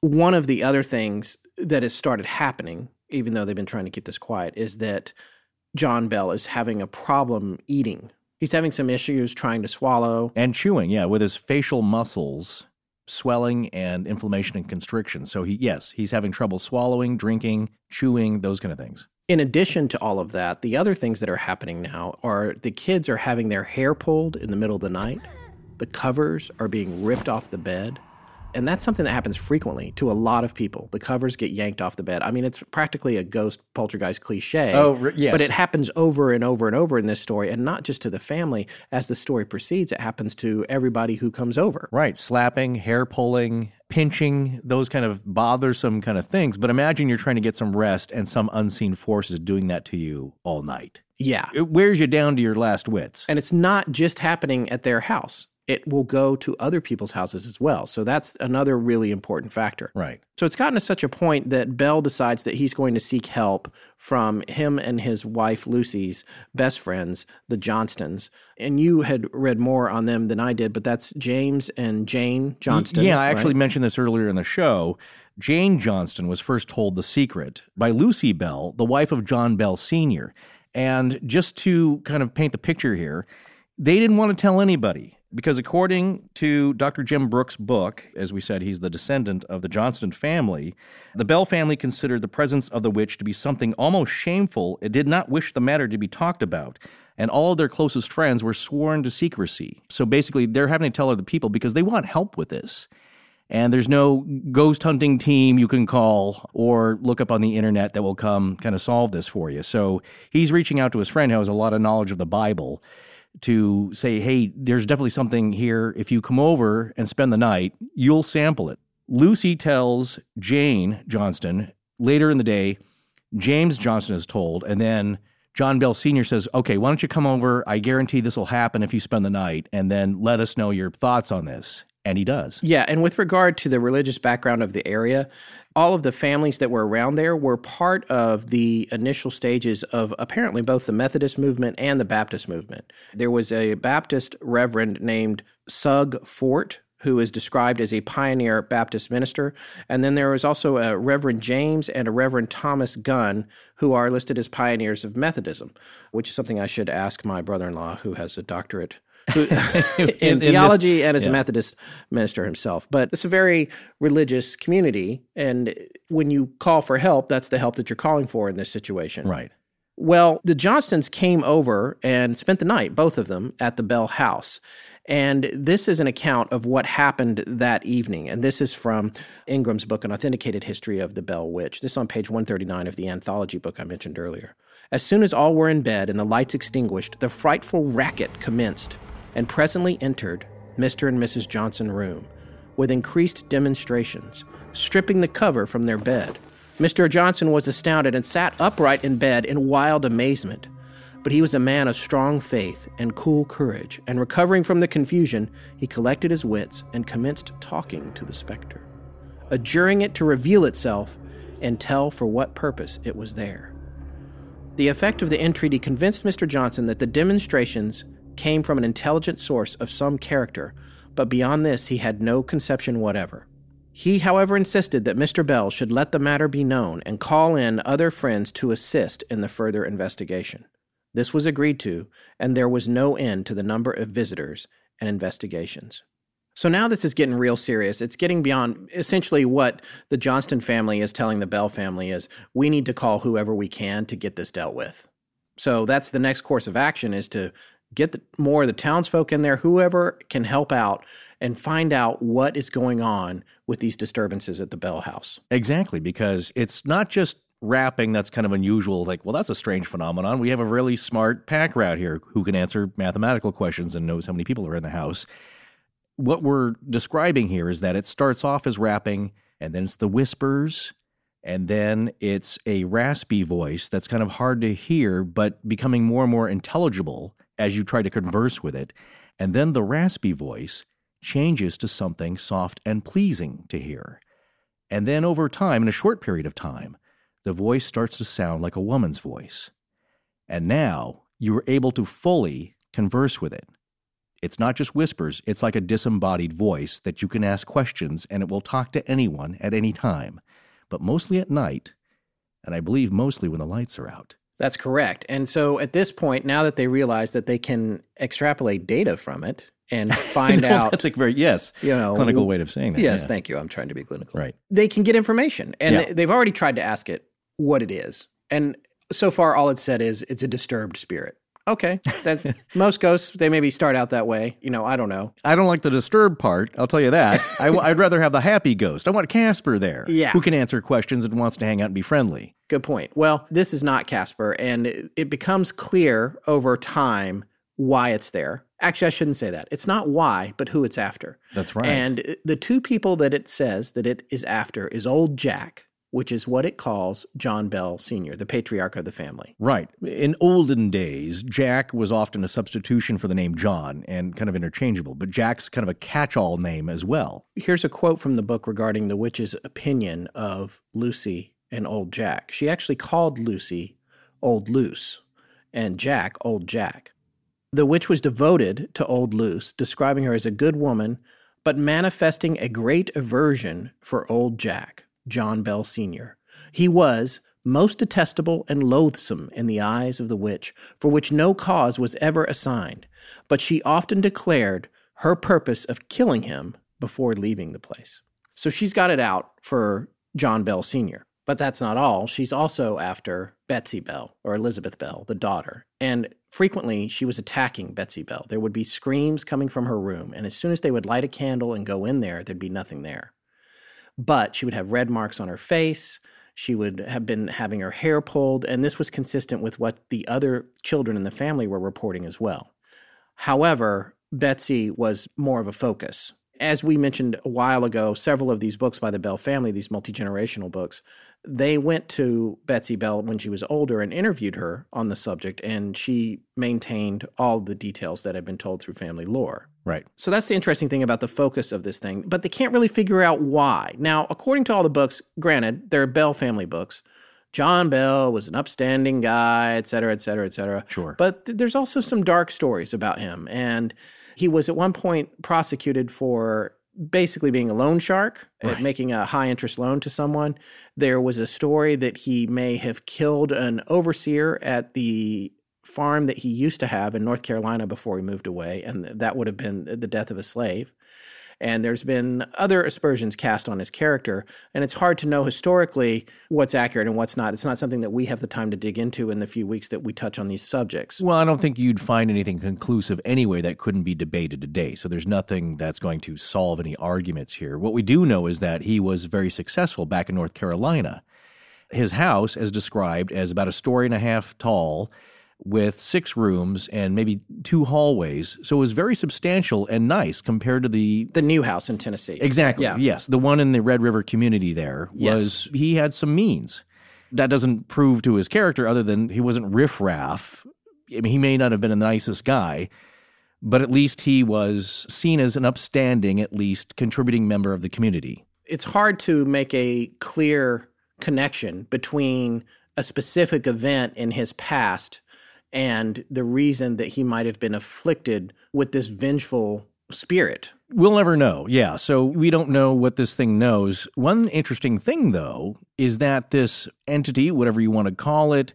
One of the other things that has started happening, even though they've been trying to keep this quiet, is that John Bell is having a problem eating. He's having some issues trying to swallow. And chewing, yeah, with his facial muscles swelling and inflammation and constriction. So he yes, he's having trouble swallowing, drinking, chewing, those kind of things. In addition to all of that, the other things that are happening now are the kids are having their hair pulled in the middle of the night. The covers are being ripped off the bed. And that's something that happens frequently to a lot of people. The covers get yanked off the bed. I mean, it's practically a ghost poltergeist cliche. Oh, yes. But it happens over and over and over in this story, and not just to the family. As the story proceeds, it happens to everybody who comes over. Right. Slapping, hair pulling, pinching, those kind of bothersome kind of things. But imagine you're trying to get some rest and some unseen force is doing that to you all night. Yeah. It wears you down to your last wits. And it's not just happening at their house it will go to other people's houses as well. So that's another really important factor. Right. So it's gotten to such a point that Bell decides that he's going to seek help from him and his wife Lucy's best friends, the Johnstons. And you had read more on them than I did, but that's James and Jane Johnston. Yeah, I actually right? mentioned this earlier in the show. Jane Johnston was first told the secret by Lucy Bell, the wife of John Bell Sr. And just to kind of paint the picture here, they didn't want to tell anybody because according to Dr. Jim Brooks' book, as we said, he's the descendant of the Johnston family, the Bell family considered the presence of the witch to be something almost shameful. It did not wish the matter to be talked about. And all of their closest friends were sworn to secrecy. So basically, they're having to tell other people because they want help with this. And there's no ghost hunting team you can call or look up on the internet that will come kind of solve this for you. So he's reaching out to his friend who has a lot of knowledge of the Bible to say, hey, there's definitely something here. If you come over and spend the night, you'll sample it. Lucy tells Jane Johnston later in the day, James Johnston is told, and then John Bell Sr. says, okay, why don't you come over? I guarantee this will happen if you spend the night, and then let us know your thoughts on this. And he does. Yeah. And with regard to the religious background of the area, all of the families that were around there were part of the initial stages of apparently both the Methodist movement and the Baptist movement. There was a Baptist reverend named Sugg Fort who is described as a pioneer Baptist minister. And then there was also a Reverend James and a Reverend Thomas Gunn, who are listed as pioneers of Methodism, which is something I should ask my brother in law, who has a doctorate who, in, in, theology this, and as yeah. a Methodist minister himself. But it's a very religious community. And when you call for help, that's the help that you're calling for in this situation. Right. Well, the Johnstons came over and spent the night, both of them, at the Bell House. And this is an account of what happened that evening. And this is from Ingram's book, An Authenticated History of the Bell Witch. This is on page 139 of the anthology book I mentioned earlier. As soon as all were in bed and the lights extinguished, the frightful racket commenced, and presently entered Mr. and Mrs. Johnston's room, with increased demonstrations, stripping the cover from their bed Mr. Johnston was astounded and sat upright in bed in wild amazement. But he was a man of strong faith and cool courage, and recovering from the confusion, he collected his wits and commenced talking to the specter, adjuring it to reveal itself and tell for what purpose it was there. The effect of the entreaty convinced Mr. Johnston that the demonstrations came from an intelligent source of some character, but beyond this he had no conception whatever. He, however, insisted that Mr. Bell should let the matter be known and call in other friends to assist in the further investigation. This was agreed to, and there was no end to the number of visitors and investigations. So now this is getting real serious. It's getting beyond essentially what the Johnston family is telling the Bell family is we need to call whoever we can to get this dealt with. So that's the next course of action is to get the, more of the townsfolk in there, whoever can help out and find out what is going on with these disturbances at the Bell House. Exactly, because it's not just rapping that's kind of unusual. Like, well, that's a strange phenomenon. We have a really smart pack rat here who can answer mathematical questions and knows how many people are in the house. What we're describing here is that it starts off as rapping, and then it's the whispers, and then it's a raspy voice that's kind of hard to hear, but becoming more and more intelligible as you try to converse with it. And then the raspy voice changes to something soft and pleasing to hear. And then over time, in a short period of time, the voice starts to sound like a woman's voice. And now you are able to fully converse with it. It's not just whispers, it's like a disembodied voice that you can ask questions and it will talk to anyone at any time, but mostly at night, and I believe mostly when the lights are out. That's correct. And so at this point, now that they realize that they can extrapolate data from it, and find no, out. That's a very yes, you know, clinical way of saying that. Yes, yeah. thank you. I'm trying to be clinical. Right. They can get information, and yeah. they've already tried to ask it what it is, and so far all it said is it's a disturbed spirit. Okay, that most ghosts they maybe start out that way. You know, I don't know. I don't like the disturbed part. I'll tell you that. I, would rather have the happy ghost. I want Casper there, yeah, who can answer questions and wants to hang out and be friendly. Good point. Well, this is not Casper, and it, it becomes clear over time why it's there. Actually, I shouldn't say that. It's not why, but who it's after. That's right. And the two people that it says that it is after is old Jack, which is what it calls John Bell Sr., the patriarch of the family. Right. In olden days, Jack was often a substitution for the name John and kind of interchangeable, but Jack's kind of a catch all name as well. Here's a quote from the book regarding the witch's opinion of Lucy and old Jack. She actually called Lucy Old Luce and Jack Old Jack. The witch was devoted to Old Luce, describing her as a good woman, but manifesting a great aversion for Old Jack, John Bell Sr. He was most detestable and loathsome in the eyes of the witch, for which no cause was ever assigned, but she often declared her purpose of killing him before leaving the place. So she's got it out for John Bell Sr. But that's not all. She's also after Betsy Bell or Elizabeth Bell, the daughter. And frequently she was attacking Betsy Bell. There would be screams coming from her room. And as soon as they would light a candle and go in there, there'd be nothing there. But she would have red marks on her face. She would have been having her hair pulled. And this was consistent with what the other children in the family were reporting as well. However, Betsy was more of a focus. As we mentioned a while ago, several of these books by the Bell family, these multi generational books, they went to Betsy Bell when she was older and interviewed her on the subject, and she maintained all the details that had been told through family lore. Right. So that's the interesting thing about the focus of this thing, but they can't really figure out why. Now, according to all the books, granted, they're Bell family books. John Bell was an upstanding guy, et cetera, et cetera, et cetera. Sure. But th- there's also some dark stories about him. And he was at one point prosecuted for basically being a loan shark, uh, Right. making a high interest loan to someone. There was a story that he may have killed an overseer at the farm that he used to have in North Carolina before he moved away, and that would have been uh, the death of a slave. And there's been other aspersions cast on his character, and it's hard to know historically what's accurate and what's not. It's not something that we have the time to dig into in the few weeks that we touch on these subjects. Well, I don't think you'd find anything conclusive anyway that couldn't be debated today. So there's nothing that's going to solve any arguments here. What we do know is that he was very successful back in North Carolina. His house, as described, as about a story and a half tall, with six rooms and maybe two hallways. So it was very substantial and nice compared to the The new house in Tennessee. Exactly. Yeah. Yes. The one in the Red River community there was he had some means. That doesn't prove to his character other than he wasn't riffraff. I mean, he may not have been the nicest guy, but at least he was seen as an upstanding, at least contributing member of the community. it's hard to make a clear connection between a specific event in his past and the reason that he might have been afflicted with this vengeful spirit. We'll never know. Yeah. So we don't know what this thing knows. One interesting thing, though, is that this entity, whatever you want to call it,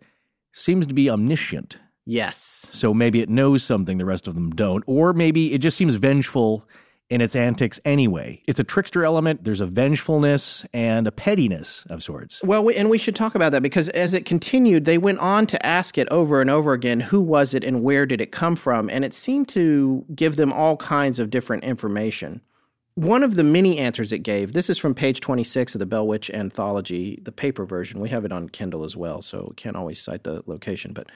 seems to be omniscient. Yes. So maybe it knows something the rest of them don't, or maybe it just seems vengeful in its antics anyway. It's a trickster element. There's a vengefulness and a pettiness of sorts. Well, we, and we should talk about that because as it continued, they went on to ask it over and over again who was it and where did it come from? And it seemed to give them all kinds of different information. One of the many answers it gave, this is from page 26 of the Bell Witch Anthology, the paper version. We have it on Kindle as well, so can't always cite the location. But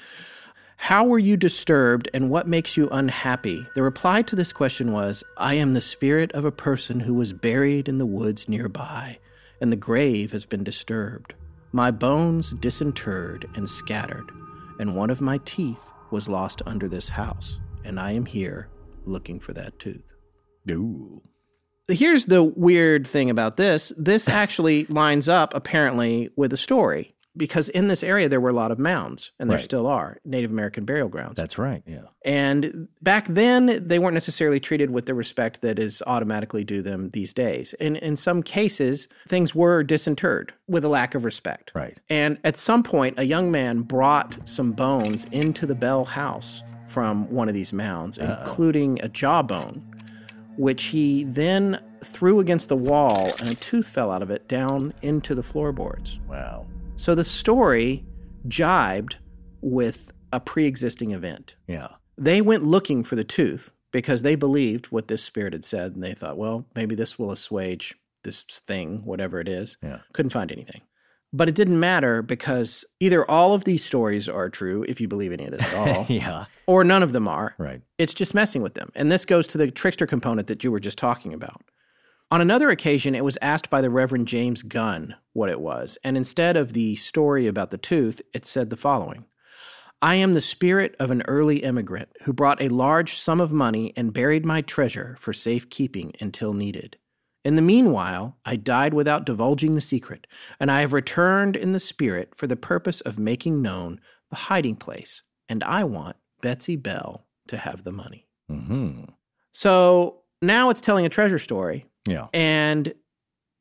how were you disturbed and what makes you unhappy? The reply to this question was I am the spirit of a person who was buried in the woods nearby, and the grave has been disturbed. My bones disinterred and scattered, and one of my teeth was lost under this house, and I am here looking for that tooth. Ooh. Here's the weird thing about this this actually lines up apparently with a story because in this area there were a lot of mounds and there Right. still are Native American burial grounds. That's right. Yeah. And back then, they weren't necessarily treated with the respect that is automatically due them these days. And in some cases, things were disinterred with a lack of respect. Right. And at some point, a young man brought some bones into the Bell house from one of these mounds, including a jawbone, which he then threw against the wall, and a tooth fell out of it down into the floorboards. Wow. So the story jibed with a pre existing event. Yeah. They went looking for the tooth because they believed what this spirit had said, and they thought, well, maybe this will assuage this thing, whatever it is. Yeah. Couldn't find anything. But it didn't matter because either all of these stories are true, if you believe any of this at all, yeah. or none of them are. Right. It's just messing with them. And this goes to the trickster component that you were just talking about. On another occasion, it was asked by the Reverend James Gunn what it was. And instead of the story about the tooth, it said the following I am the spirit of an early immigrant who brought a large sum of money and buried my treasure for safekeeping until needed. In the meanwhile, I died without divulging the secret, and I have returned in the spirit for the purpose of making known the hiding place, and I want Betsy Bell to have the money. hmm So now it's telling a treasure story, Yeah. and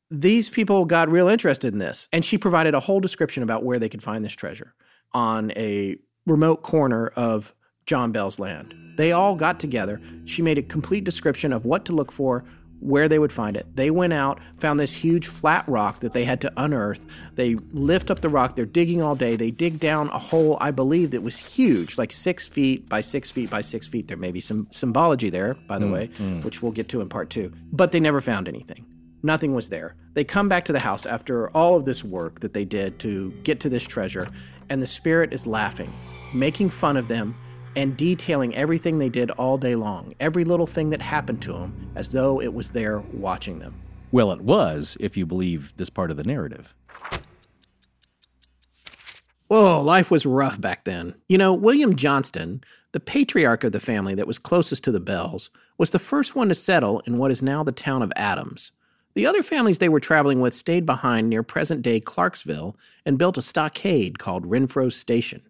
these people got real interested in this. And she provided a whole description about where they could find this treasure on a remote corner of John Bell's land. They all got together. She made a complete description of what to look for, where they would find it. They went out, found this huge flat rock that they had to unearth. They lift up the rock. They're digging all day. They dig down a hole, I believe, that was huge, like six feet by six feet by six feet. There may be some symbology there, by the mm, way, mm. which we'll get to in part two. But they never found anything. Nothing was there. They come back to the house after all of this work that they did to get to this treasure, and the spirit is laughing, making fun of them, and detailing everything they did all day long, every little thing that happened to them, as though it was there watching them. Well, it was, if you believe this part of the narrative. Oh, life was rough back then. You know, William Johnston, the patriarch of the family that was closest to the Bells, was the first one to settle in what is now the town of Adams. The other families they were traveling with stayed behind near present day Clarksville and built a stockade called Renfro's Station.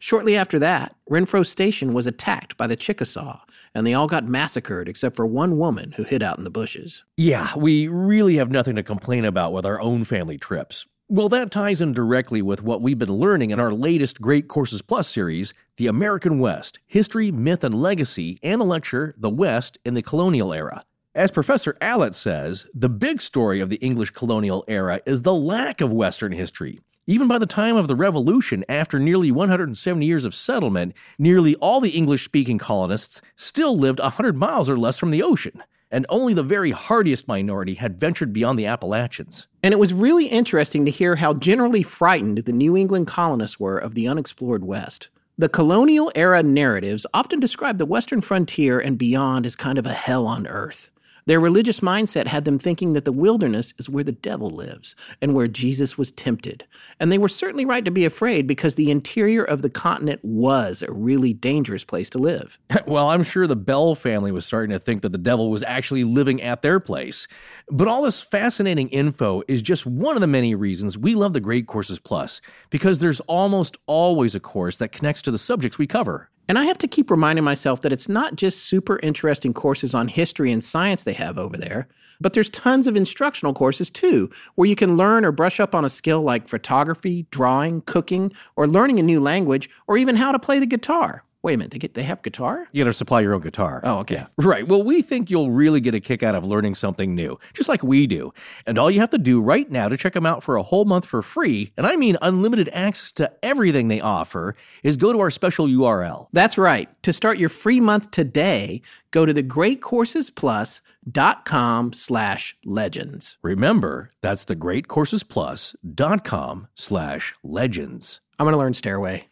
Shortly after that, Renfro Station was attacked by the Chickasaw, and they all got massacred except for one woman who hid out in the bushes. Yeah, we really have nothing to complain about with our own family trips. Well, that ties in directly with what we've been learning in our latest Great Courses Plus series, The American West History, Myth, and Legacy, and the lecture, The West in the Colonial Era. As Professor Allitt says, the big story of the English colonial era is the lack of Western history. Even by the time of the Revolution, after nearly 170 years of settlement, nearly all the English speaking colonists still lived 100 miles or less from the ocean and only the very hardiest minority had ventured beyond the Appalachians. And it was really interesting to hear how generally frightened the New England colonists were of the unexplored West. The colonial era narratives often describe the Western frontier and beyond as kind of a hell on earth. Their religious mindset had them thinking that the wilderness is where the devil lives and where Jesus was tempted. And they were certainly right to be afraid because the interior of the continent was a really dangerous place to live. well, I'm sure the Bell family was starting to think that the devil was actually living at their place. But all this fascinating info is just one of the many reasons we love the Great Courses Plus, because there's almost always a course that connects to the subjects we cover. And I have to keep reminding myself that it's not just super interesting courses on history and science they have over there, but there's tons of instructional courses too, where you can learn or brush up on a skill like photography, drawing, cooking, or learning a new language, or even how to play the guitar. Wait a minute, they get they have guitar? You got to supply your own guitar. Oh, okay. Yeah. Right. Well, we think you'll really get a kick out of learning something new, just like we do. And all you have to do right now to check them out for a whole month for free, and I mean unlimited access to everything they offer, is go to our special URL. That's right. To start your free month today, go to thegreatcoursesplus.com slash legends. Remember, that's thegreatcoursesplus.com slash legends. I'm going to learn Stairway.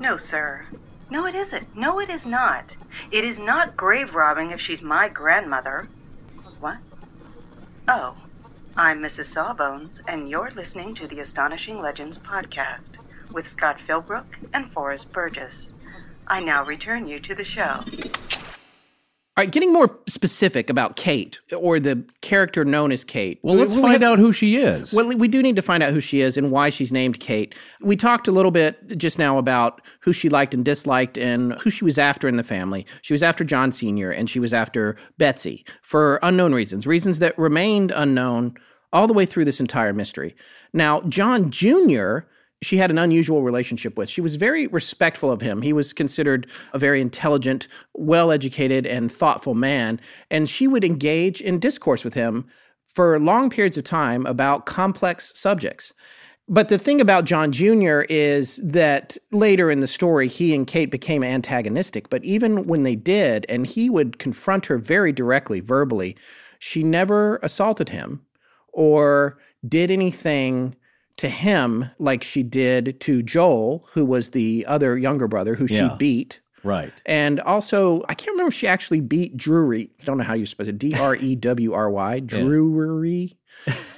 No, sir. No, it isn't. No, it is not. It is not grave robbing if she's my grandmother. What? Oh, I'm Mrs. Sawbones, and you're listening to the Astonishing Legends podcast with Scott Philbrook and Forrest Burgess. I now return you to the show. All right, getting more specific about Kate or the character known as Kate. Well, let's we find have, out who she is. Well, we do need to find out who she is and why she's named Kate. We talked a little bit just now about who she liked and disliked and who she was after in the family. She was after John Sr. and she was after Betsy for unknown reasons, reasons that remained unknown all the way through this entire mystery. Now, John Jr she had an unusual relationship with. She was very respectful of him. He was considered a very intelligent, well educated, and thoughtful man. And she would engage in discourse with him for long periods of time about complex subjects. But the thing about John Jr. is that later in the story, he and Kate became antagonistic. But even when they did, and he would confront her very directly, verbally, she never assaulted him or did anything to him like she did to Joel, who was the other younger brother who Yeah. she beat. right. And also, I can't remember if she actually beat Drury. I don't know how you spell it. D R E W R Y. Drury.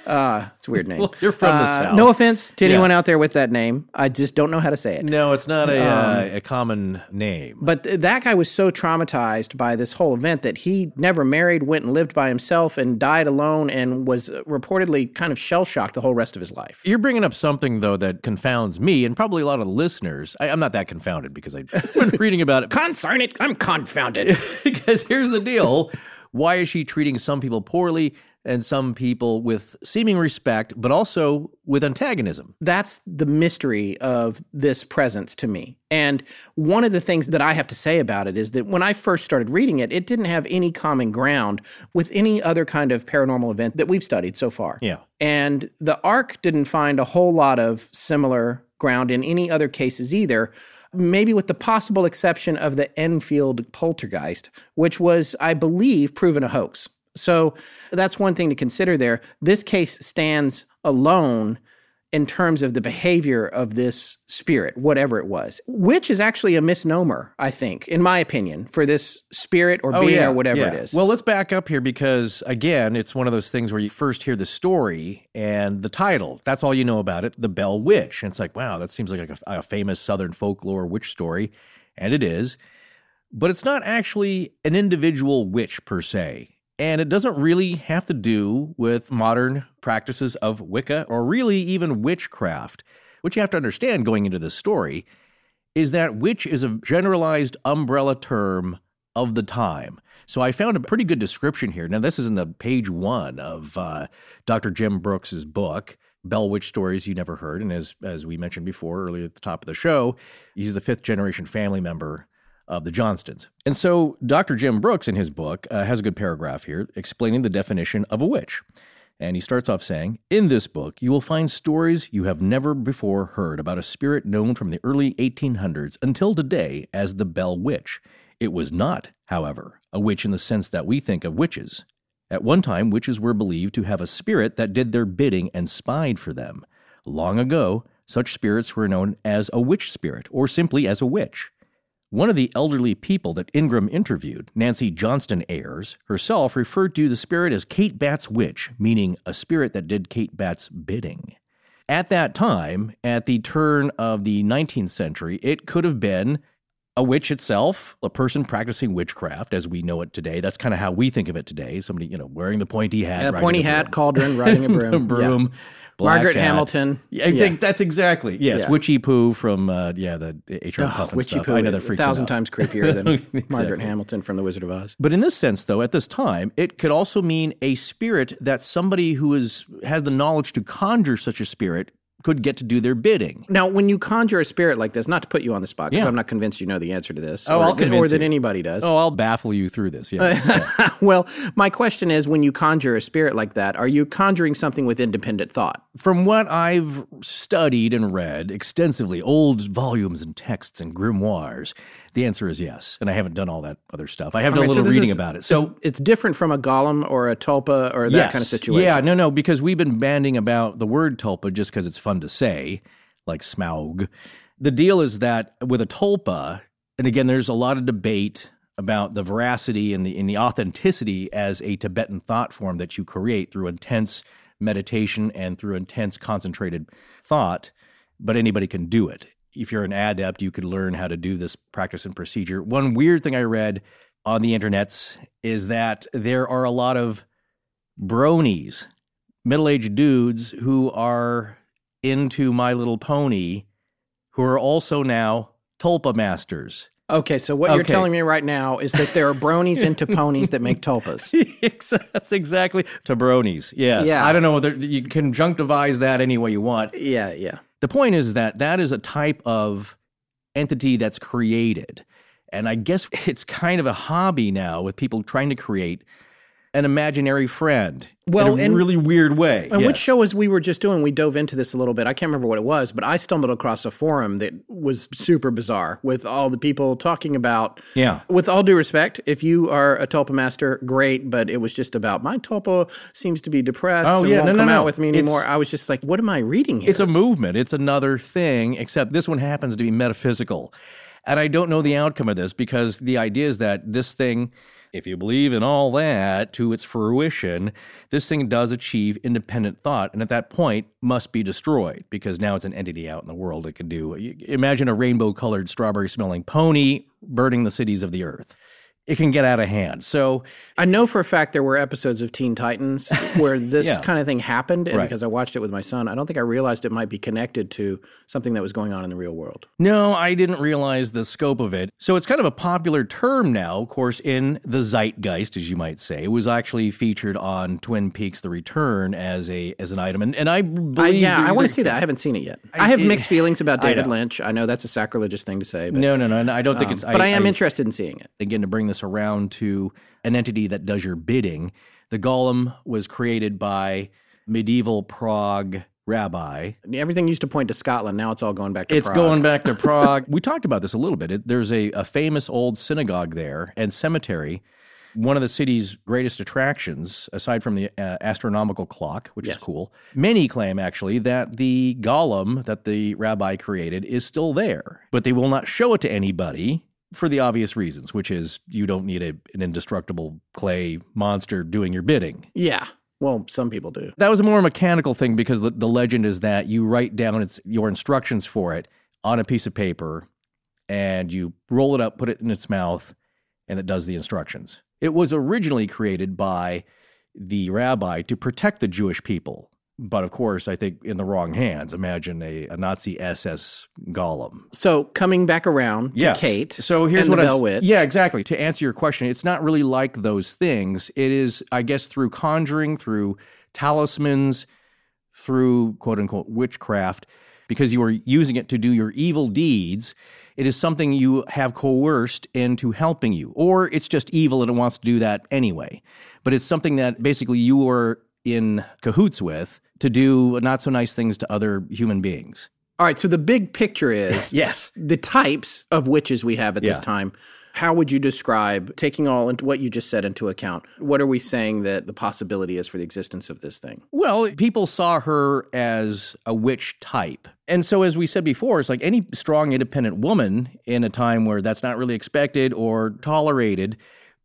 Uh, it's a weird name. Well, you're from the Uh, South. No offense to anyone out there with that name. I just don't know how to say it. No, it's not a, Um, uh, a common name. But th- that guy was so traumatized by this whole event that he never married, went and lived by himself, and died alone, and was reportedly kind of shell shocked the whole rest of his life. You're bringing up something, though, that confounds me and probably a lot of listeners. I, I'm not that confounded because I've been reading about it. Concern it, I'm confounded. because here's the deal why is she treating some people poorly and some people with seeming respect, but also with antagonism? That's the mystery of this presence to me. And one of the things that I have to say about it is that when I first started reading it, it didn't have any common ground with any other kind of paranormal event that we've studied so far. Yeah. And the Ark didn't find a whole lot of similar ground in any other cases either. Maybe with the possible exception of the Enfield poltergeist, which was, I believe, proven a hoax. So that's one thing to consider there. This case stands alone in terms of the behavior of this spirit, whatever it was, which is actually a misnomer, I think, in my opinion, for this spirit or oh, being or whatever Oh, yeah. it is. Well, let's back up here because, again, it's one of those things where you first hear the story and the title. That's all you know about it, The Bell Witch. And it's like, wow, that seems like a, a famous Southern folklore witch story. And it is. But it's not actually an individual witch per se. And it doesn't really have to do with modern practices of Wicca or really even witchcraft. What you have to understand going into this story is that witch is a generalized umbrella term of the time. So I found a pretty good description here. Now, this is in the page one of uh, Dr. Jim Brooks's book, Bell Witch Stories You Never Heard. And as, as we mentioned before earlier at the top of the show, he's the fifth generation family member of the Johnstons. And so Dr. Jim Brooks in his book uh, has a good paragraph here explaining the definition of a witch. And he starts off saying, In this book, you will find stories you have never before heard about a spirit known from the early 1800s until today as the Bell Witch. It was not, however, a witch in the sense that we think of witches. At one time, witches were believed to have a spirit that did their bidding and spied for them. Long ago, such spirits were known as a witch spirit, or simply as a witch. One of the elderly people that Ingram interviewed, Nancy Johnston Ayers, herself referred to the spirit as Kate Batts' witch, meaning a spirit that did Kate Batts' bidding. At that time, at the turn of the 19th century, it could have been a witch itself, a person practicing witchcraft as we know it today. That's kind of how we think of it today. Somebody, you know, wearing the pointy hat, A riding pointy a hat, broom. cauldron, riding a broom. broom. Yeah. Margaret. Hamilton. Yeah, I think that's exactly yes. Yeah. Witchy poo from uh, yeah the HR Ugh, Puff Witchy stuff. Poo, I know that a freaks him thousand times creepier than Margaret Hamilton from The Wizard of Oz. But in this sense, though, at this time, it could also mean a spirit that somebody who is has the knowledge to conjure such a spirit could get to do their bidding. Now, when you conjure a spirit like this, not to put you on the spot, because Yeah. I'm not convinced you know the answer to this, Oh, or, I'll that- or convince that you. anybody does. Oh, I'll baffle you through this. Yeah. Yeah. well, my question is when you conjure a spirit like that, are you conjuring something with independent thought? From what I've studied and read extensively, old volumes and texts and grimoires, the answer is yes. And I haven't done all that other stuff. I have All done right, a little this reading is- about it. So it's different from a golem or a tulpa or that Yes. kind of situation. Yeah, no, no, because we've been banding about the word tulpa just because it's fun to say, like smaug. The deal is that with a tulpa, and again, there's a lot of debate about the veracity and the, and the authenticity as a Tibetan thought form that you create through intense meditation and through intense concentrated thought, but anybody can do it. If you're an adept, you could learn how to do this practice and procedure. One weird thing I read on the internets is that there are a lot of bronies, middle aged dudes who are into My Little Pony, who are also now tulpa masters. Okay, so what you're telling me right now is that there are bronies into ponies that make tulpas. That's exactly to bronies. Yes. Yeah. I don't know whether you conjunctivize that any way you want. Yeah, yeah. The point is that that is a type of entity that's created. And I guess it's kind of a hobby now with people trying to create an imaginary friend Well, in a and- really weird way. And which show was we were just doing? We dove into this a little bit. I can't remember what it was, but I stumbled across a forum that was super bizarre with all the people talking about. Yeah. With all due respect, if you are a tulpa master, great, but it was just about my tulpa seems to be depressed Oh, and yeah, won't no, no, come no. out with me It's- anymore. I was just like, what am I reading here? It's a movement. It's another thing, except this one happens to be metaphysical. And I don't know the outcome of this because the idea is that this thing, if you believe in all that to its fruition, this thing does achieve independent thought. And at that point, must be destroyed because now it's an entity out in the world that can do. Imagine a rainbow colored, strawberry smelling pony burning the cities of the earth. It can get out of hand. So, I know for a fact there were episodes of Teen Titans where this Yeah. kind of thing happened, and Right. because I watched it with my son, I don't think I realized it might be connected to something that was going on in the real world. No, I didn't realize the scope of it. So it's kind of a popular term now, of course, in the zeitgeist, as you might say. It was actually featured on Twin Peaks: The Return as a as an item, and and I I, yeah, I want to see that. I haven't seen it yet. I, I- have it- mixed feelings about David know. Lynch. I know that's a sacrilegious thing to say, but No, no, no, I don't think um, it's. but I, am interested in seeing it. again to bring this around to an entity that does your bidding. The golem was created by medieval Prague rabbi Everything used to point to Scotland. Now it's all going back to It's Prague. going back to Prague. we talked about this a little bit. It, there's a, a famous old synagogue there and cemetery. One of the city's greatest attractions, aside from the uh, astronomical clock, which Yes. is cool. Many claim actually that the golem that the rabbi created is still there, but they will not show it to anybody for the obvious reasons, which is you don't need a, an indestructible clay monster doing your bidding. Yeah. Well, some people do. That was a more mechanical thing because the, the legend is that you write down its your instructions for it on a piece of paper and you roll it up, put it in its mouth, and it does the instructions. It was originally created by the rabbi to protect the Jewish people But of course, I think in the wrong hands. Imagine a, a Nazi SS golem. So coming back around to Yes. Kate. So here's what I. Yeah, exactly. To answer your question, it's not really like those things. It is, I guess, through conjuring, through talismans, through quote unquote witchcraft, because you are using it to do your evil deeds. It is something you have coerced into helping you, or it's just evil and it wants to do that anyway. But it's something that basically you are in cahoots with to do not so nice things to other human beings. All right. So the big picture is Yes. the types of witches we have at this time. How would you describe, taking all into what you just said into account, what are we saying that the possibility is for the existence of this thing? Well, people saw her as a witch type. And so, as we said before, it's like any strong, independent woman in a time where that's not really expected or tolerated,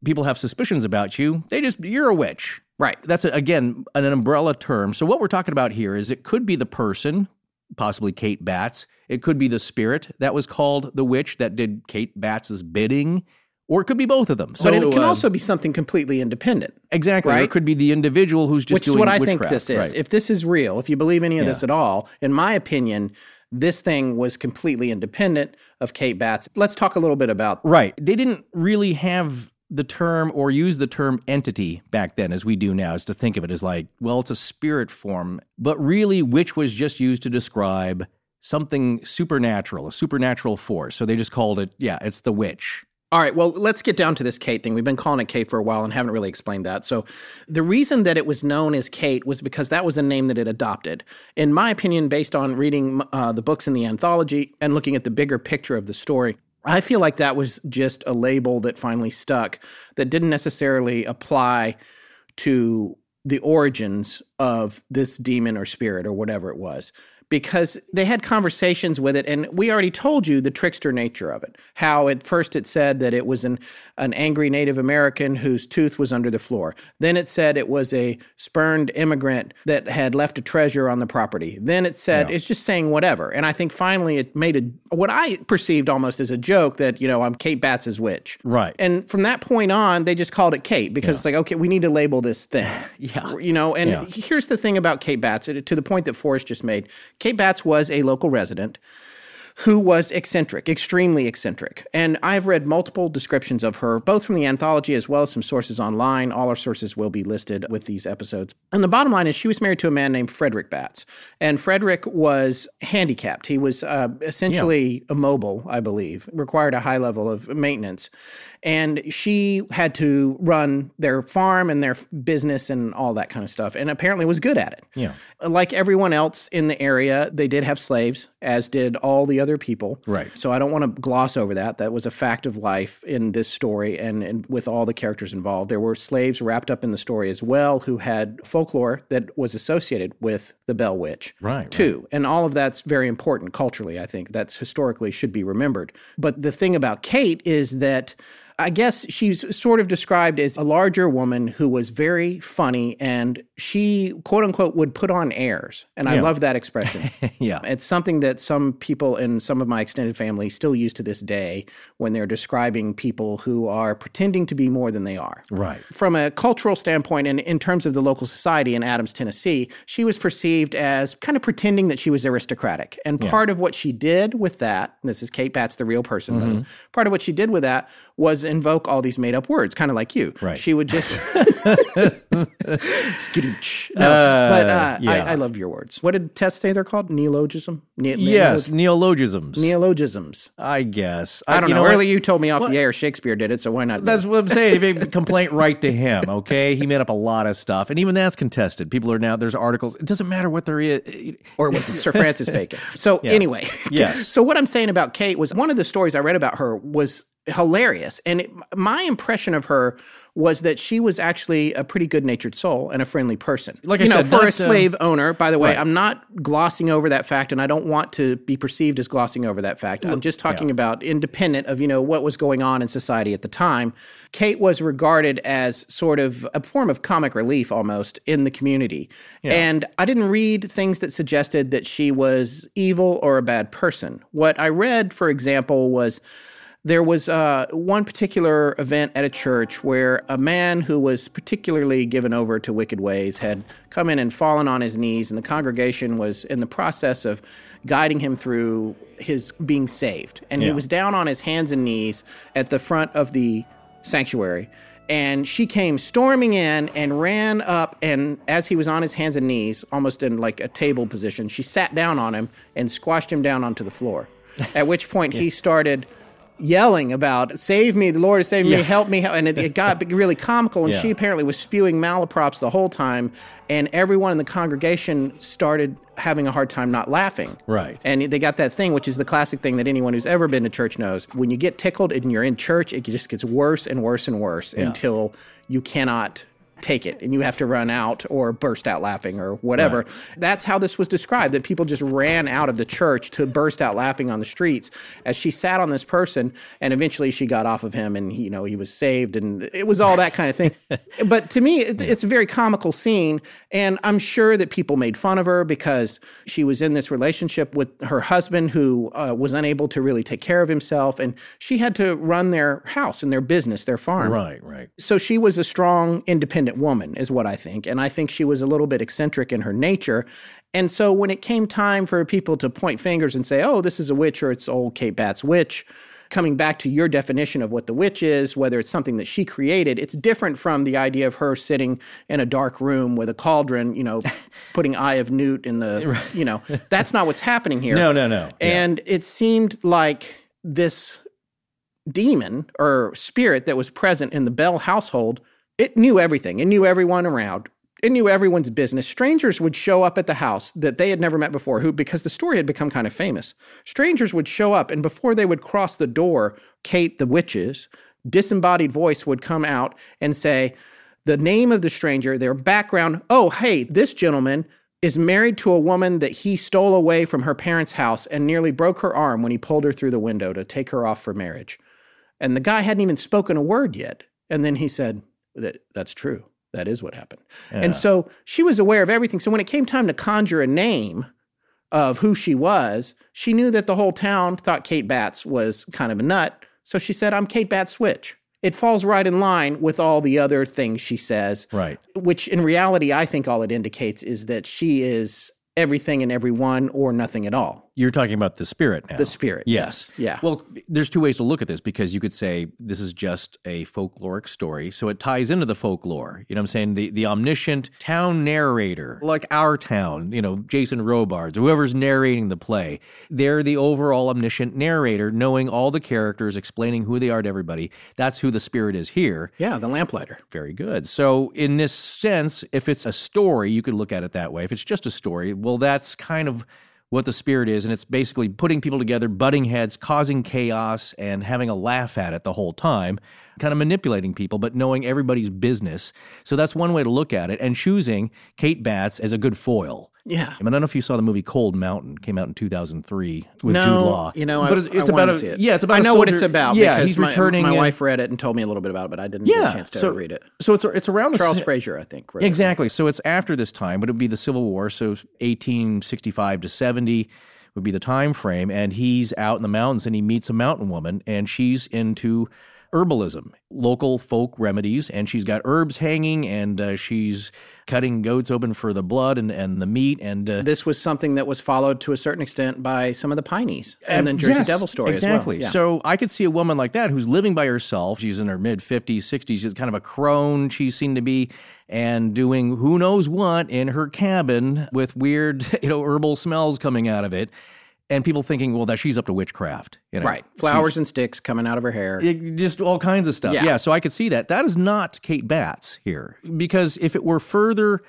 people have suspicions about you. They just, you're a witch. Right. That's, again, an umbrella term. So, what we're talking about here is it could be the person, possibly Kate Batts. It could be the spirit that was called the witch that did Kate Batts's bidding, or it could be both of them. So, but it can uh, also be something completely independent. exactly, or it could be the individual who's just which is what I think this is. Right. If this is real, if you believe any of Yeah. this at all, in my opinion, this thing was completely independent of Kate Batts. Let's talk a little bit about Right. They didn't really have the term or use the term entity back then as we do now, is to think of it as like, well, it's a spirit form. But really, witch was just used to describe something supernatural, a supernatural force. So they just called it, yeah, it's the witch. All right, well, let's get down to this Kate thing. We've been calling it Kate for a while and haven't really explained that. So, the reason that it was known as Kate was because that was a name that it adopted. In my opinion, based on reading uh, the books in the anthology and looking at the bigger picture of the story, I feel like that was just a label that finally stuck that didn't necessarily apply to the origins of this demon or spirit or whatever it was because they had conversations with it and we already told you the trickster nature of it how at first it said that it was an, an angry native american whose tooth was under the floor then it said it was a spurned immigrant that had left a treasure on the property then it said it's just saying whatever and i think finally it made a what i perceived almost as a joke that you know i'm kate batts's witch Right. and from that point on, they just called it Kate because it's like, okay, we need to label this thing. Yeah. You know, and Yeah. here's the thing about Kate Batts, to the point that Forrest just made. Kate Batts was a local resident who was eccentric, extremely eccentric. And I've read multiple descriptions of her, both from the anthology as well as some sources online. All our sources will be listed with these episodes. And the bottom line is she was married to a man named Frederick Batts. And Frederick was handicapped. He was uh, essentially immobile, I believe, required a high level of maintenance. And she had to run their farm and their business and all that kind of stuff, and apparently was good at it. Yeah. Like everyone else in the area, they did have slaves, as did all the other people. Right. So I don't want to gloss over that. That was a fact of life in this story and, and with all the characters involved. There were slaves wrapped up in the story as well who had folklore that was associated with the Bell Witch. Right, right. Too. And all of that's very important culturally, I think. That's historically should be remembered. But the thing about Kate is that I guess she's sort of described as a larger woman who was very funny and she, quote unquote, would put on airs. And I love that expression. Yeah. It's something that some people in some of my extended family still use to this day when they're describing people who are pretending to be more than they are. Right. From a cultural standpoint, and in terms of the local society in Adams, Tennessee, she was perceived as kind of pretending that she was aristocratic. And part of what she did with that, this is Kate Batts, the real person, Mm-hmm. part of what she did with that was invoke all these made up words, kind of like you. Right. She would just. Skadooch. no, but uh, yeah. I, I love your words. What did Tess say they're called? Neologism? Ne- Yes, neologisms. Neologisms. I guess. I don't you know. what? Earlier you told me off the air Shakespeare did it, so why not? That's what I'm saying. If you complaint right to him, okay? He made up a lot of stuff, and even that's contested. People are now there's articles. It doesn't matter what there is. or was it Sir Francis Bacon? So anyway, Yes. So what I'm saying about Kate was one of the stories I read about her was hilarious, and it, my impression of her was that she was actually a pretty good-natured soul and a friendly person. Like I know, said, for a um, slave owner. By the way, right. I'm not glossing over that fact, and I don't want to be perceived as glossing over that fact. I'm just talking about independent of you know what was going on in society at the time. Kate was regarded as sort of a form of comic relief almost in the community. And I didn't read things that suggested that she was evil or a bad person. What I read, for example, was There was uh, one particular event at a church where a man who was particularly given over to wicked ways had come in and fallen on his knees, and the congregation was in the process of guiding him through his being saved. And he was down on his hands and knees at the front of the sanctuary. And she came storming in and ran up. And as he was on his hands and knees, almost in like a table position, she sat down on him and squashed him down onto the floor. At which point he started yelling about save me the lord has saved Yeah. me help me help. and it, it got really comical and Yeah. she apparently was spewing malaprops the whole time and everyone in the congregation started having a hard time not laughing Right. and they got that thing, which is the classic thing that anyone who's ever been to church knows. When you get tickled and you're in church, it just gets worse and worse and worse until you cannot take it and you have to run out or burst out laughing or whatever. That's how this was described that people just ran out of the church to burst out laughing on the streets as she sat on this person and eventually she got off of him and he, you know he was saved and it was all that kind of thing. but to me it, it's a very comical scene and I'm sure that people made fun of her because she was in this relationship with her husband who uh, was unable to really take care of himself and she had to run their house and their business, their farm. Right, right. So she was a strong, independent woman, is what I think. And I think she was a little bit eccentric in her nature. And so when it came time for people to point fingers and say, oh, this is a witch or it's old Kate Batts' witch, coming back to your definition of what the witch is, whether it's something that she created, it's different from the idea of her sitting in a dark room with a cauldron, you know, putting Eye of Newt in the, you know, that's not what's happening here. No, no, no. Yeah. And it seemed like this demon or spirit that was present in the Bell household, it knew everything. It knew everyone around. It knew everyone's business. Strangers would show up at the house that they had never met before, who because the story had become kind of famous. Strangers would show up, and before they would cross the door, Kate, the witch's disembodied voice would come out and say, the name of the stranger, their background. Oh, hey, this gentleman is married to a woman that he stole away from her parents' house and nearly broke her arm when he pulled her through the window to take her off for marriage. And the guy hadn't even spoken a word yet. And then he said, that, That's true. That is what happened. And so she was aware of everything. So when it came time to conjure a name of who she was, she knew that the whole town thought Kate Batts was kind of a nut. So she said, I'm Kate Batts' witch. It falls right in line with all the other things she says Right. which in reality, I think all it indicates is that she is everything and everyone or nothing at all. You're talking about the spirit now. The spirit. Yes. Yeah. Well, there's two ways to look at this because you could say this is just a folkloric story. So it ties into the folklore. You know what I'm saying? The the omniscient town narrator, like our town, you know, Jason Robards, whoever's narrating the play. They're the overall omniscient narrator, knowing all the characters, explaining who they are to everybody. That's who the spirit is here. Yeah, the lamplighter. Very good. So, in this sense, if it's a story, you could look at it that way. If it's just a story, well, that's kind of what the spirit is. And it's basically putting people together, butting heads, causing chaos, and having a laugh at it the whole time, kind of manipulating people, but knowing everybody's business. So, that's one way to look at it. And choosing Kate Batts as a good foil. Yeah. I, mean, I don't know if you saw the movie Cold Mountain, came out in 2003 with no, Jude Law. you know, I, but it's, it's I about a it. yeah, it's about I know what it's about. Yeah, because he's my, returning. My wife read it and told me a little bit about it, but I didn't get yeah, a chance to so, read it. So it's it's around the Charles Frazier, I think. it. Exactly. So it's after this time, but it would be the Civil War. So 1865 to 70 would be the time frame. And he's out in the mountains and he meets a mountain woman, and she's into herbalism, local folk remedies, and she's got herbs hanging, and uh, she's cutting goats open for the blood and, and the meat. And uh, This was something that was followed to a certain extent by some of the Pineys and then Jersey Yes, Devil story exactly. as well. Yeah. So I could see a woman like that who's living by herself. She's in her mid 50s, 60s. She's kind of a crone, she seemed to be, and doing who knows what in her cabin with weird, you know, herbal smells coming out of it. And people thinking, well, that she's up to witchcraft. You know? right. Flowers and sticks coming out of her hair. It- just all kinds of stuff. Yeah. Yeah. so I could see that. That is not Kate Batts here. Because if it were further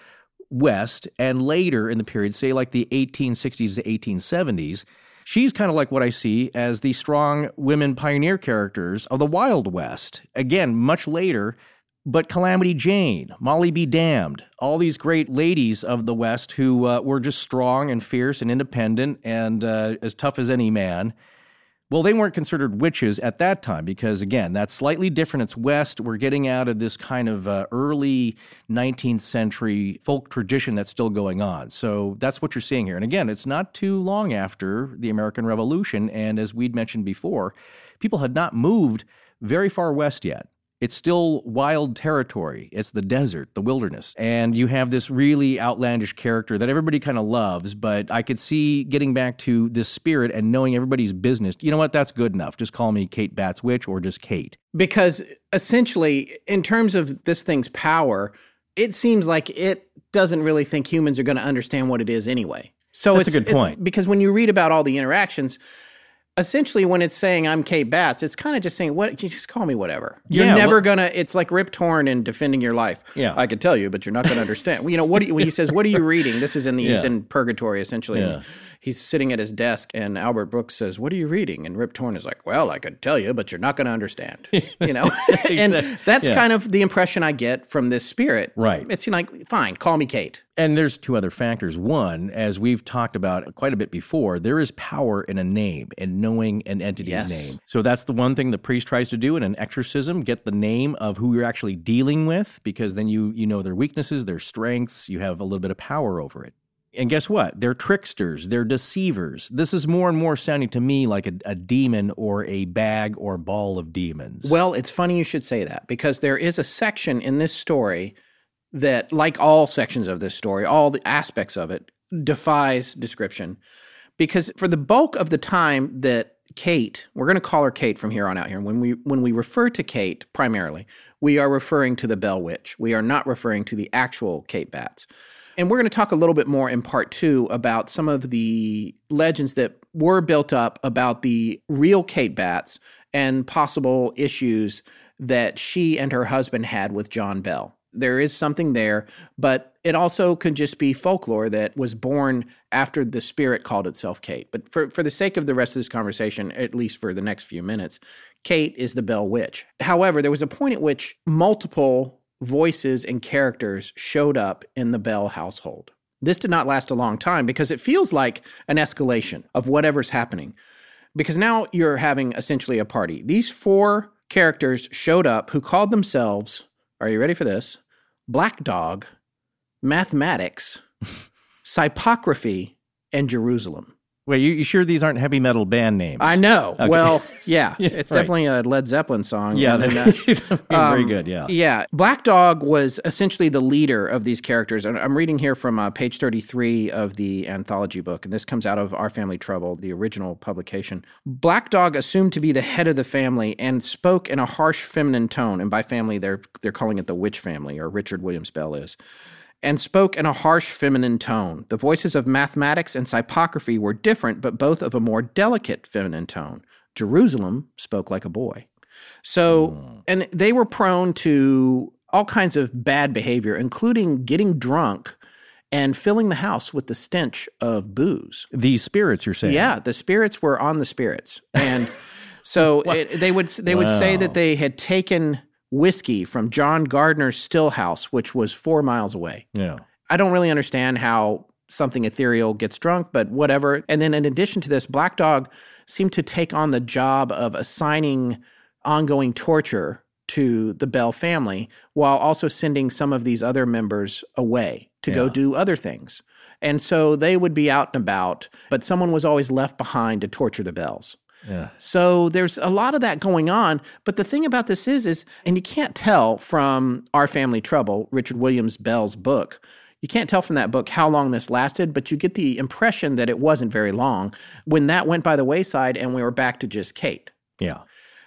west and later in the period, say like the 1860s to 1870s, she's kind of like what I see as the strong women pioneer characters of the Wild West. Again, much later. But Calamity Jane, Molly Be Damned, all these great ladies of the West who uh, were just strong and fierce and independent and uh, as tough as any man Well, they weren't considered witches at that time because, again, that's slightly different. It's West. We're getting out of this kind of uh, early 19th century folk tradition that's still going on. So that's what you're seeing here. And again, it's not too long after the American Revolution. And as we'd mentioned before, people had not moved very far west yet. It's still wild territory. It's the desert, the wilderness. And you have this really outlandish character that everybody kind of loves, but I could see getting back to this spirit and knowing everybody's business. You know what? That's good enough. Just call me Kate Batts Witch or just Kate. Because essentially, in terms of this thing's power, it seems like it doesn't really think humans are going to understand what it is anyway. So That's it's a good point. because when you read about all the interactions, essentially when it's saying I'm Kate Batts, it's kind of just saying what you just call me whatever. You're Yeah, never well- gonna. It's like Rip Torn in defending your life. Yeah. I could tell you, but you're not gonna understand. You know what? You, when he says, "What are you reading?" This is in the he's in purgatory essentially. Yeah. He's sitting at his desk, and Albert Brooks says, "What are you reading?" And Rip Torn is like, "Well, I could tell you, but you're not going to understand." You know, and Exact- that's yeah. kind of the impression I get from this spirit. Right. It's like, fine, call me Kate. And there's two other factors. One, as we've talked about quite a bit before, there is power in a name and knowing an entity's Yes. name. So that's the one thing the priest tries to do in an exorcism, get the name of who you're actually dealing with because then you you know their weaknesses, their strengths, you have a little bit of power over it. And guess what? They're tricksters, they're deceivers. This is more and more sounding to me like a, a demon or a bag or ball of demons. Well, it's funny you should say that because there is a section in this story that, like all sections of this story, all the aspects of it defies description. Because for the bulk of the time that Kate, we're going to call her Kate from here on out here. When we when we refer to Kate primarily, we are referring to the Bell Witch. We are not referring to the actual Kate Batts. And we're going to talk a little bit more in part two about some of the legends that were built up about the real Kate Batts and possible issues that she and her husband had with John Bell. There is something there, but it also could just be folklore that was born after the spirit called itself Kate. But for, for the sake of the rest of this conversation, at least for the next few minutes, Kate is the Bell Witch. However, there was a point at which multiple voices and characters showed up in the Bell household. This did not last a long time because it feels like an escalation of whatever's happening. Because now you're having essentially a party. These four characters showed up who called themselves, are you ready for this? Black Dog, Mathematics, Cypocryphy, and Jerusalem. Wait, you, you sure these aren't heavy metal band names? I know. Okay. Well, yeah, Yeah, it's right. definitely a Led Zeppelin song. Yeah, they're, very Um, good. Yeah. Yeah. Black Dog was essentially the leader of these characters. And I'm reading here from uh, page 33 of the anthology book, and this comes out of Our Family Trouble, the original publication. Black Dog assumed to be the head of the family and spoke in a harsh feminine tone. And by family, they're, they're calling it the Witch family, or Richard Williams Bell is. And spoke in a harsh feminine tone. The voices of mathematics and cypocryphy were different, but both of a more delicate feminine tone. Jerusalem spoke like a boy. So, hmm. and they were prone to all kinds of bad behavior, including getting drunk and filling the house with the stench of booze. These spirits, you're saying? Yeah, the spirits were on the spirits, and so it, they would they would say that they had taken whiskey from John Gardner's stillhouse, which was four miles away. Yeah. I don't really understand how something ethereal gets drunk, but whatever. And then in addition to this, Black Dog seemed to take on the job of assigning ongoing torture to the Bell family while also sending some of these other members away to go do other things. And so they would be out and about, but someone was always left behind to torture the Bells. Yeah. So there's a lot of that going on. But the thing about this is, is, and you can't tell from Our Family Trouble, Richard Williams Bell's book, you can't tell from that book how long this lasted, but you get the impression that it wasn't very long when that went by the wayside and we were back to just Kate. Yeah.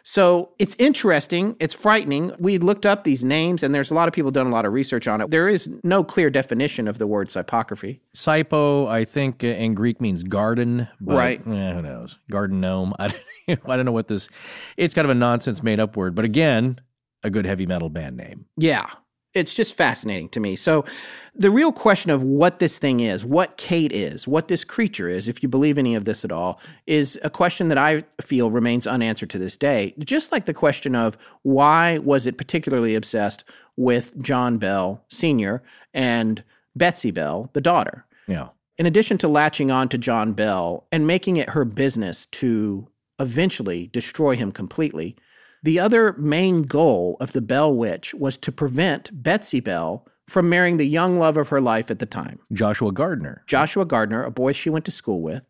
So it's interesting. It's frightening. We looked up these names, and there's a lot of people done a lot of research on it. There is no clear definition of the word cypocryphy. Sypo, I think uh, in Greek means garden. But, Right. eh, who knows? Garden gnome. I don't, I don't know what this. It's kind of a nonsense made up word, but again, a good heavy metal band name. Yeah. It's just fascinating to me. So, the real question of what this thing is, what Kate is, what this creature is, if you believe any of this at all, is a question that I feel remains unanswered to this day. Just like the question of why was it particularly obsessed with John Bell Sr. and Betsy Bell, the daughter? Yeah. In addition to latching on to John Bell and making it her business to eventually destroy him completely. The other main goal of the Bell Witch was to prevent Betsy Bell from marrying the young love of her life at the time, Joshua Gardner. Joshua Gardner, a boy she went to school with,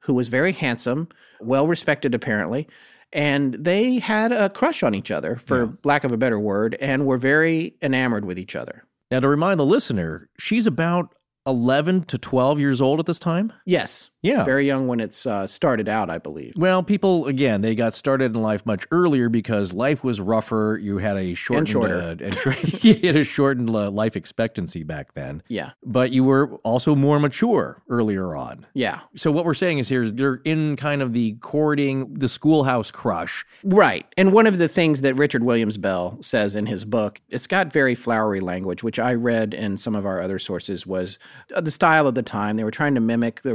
who was very handsome, well respected apparently, and they had a crush on each other, for Yeah. lack of a better word, and were very enamored with each other. Now, to remind the listener, she's about 11 to 12 years old at this time. Yes, Yeah. very young when it's uh, started out, I believe. Well, people again, they got started in life much earlier because life was rougher. You had a shortened, shorter. uh, and you had a shortened uh, life expectancy back then. Yeah, But you were also more mature earlier on. yeah, So what we're saying is here is you're in kind of the courting, the schoolhouse crush. right. And one of the things that Richard Williams Bell says in his book, it's got very flowery language, which I read in some of our other sources, was uh, the style of the time. They were trying to mimic the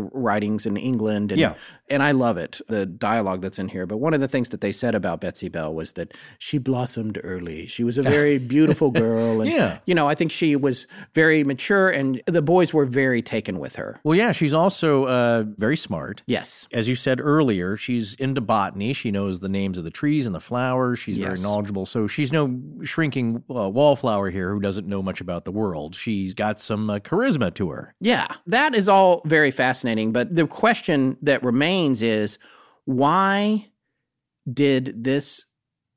writings in England, and Yeah. And I love it, the dialogue that's in here. But one of the things that they said about Betsy Bell was that she blossomed early. She was a very beautiful girl, and Yeah. you know, I think she was very mature, and the boys were very taken with her. Well, yeah, she's also uh, very smart. Yes, As you said earlier, she's into botany. She knows the names of the trees and the flowers. She's very knowledgeable. So she's no shrinking uh, wallflower here who doesn't know much about the world. She's got some uh, charisma to her. Yeah, that is all very fascinating. But the question that remains is why did this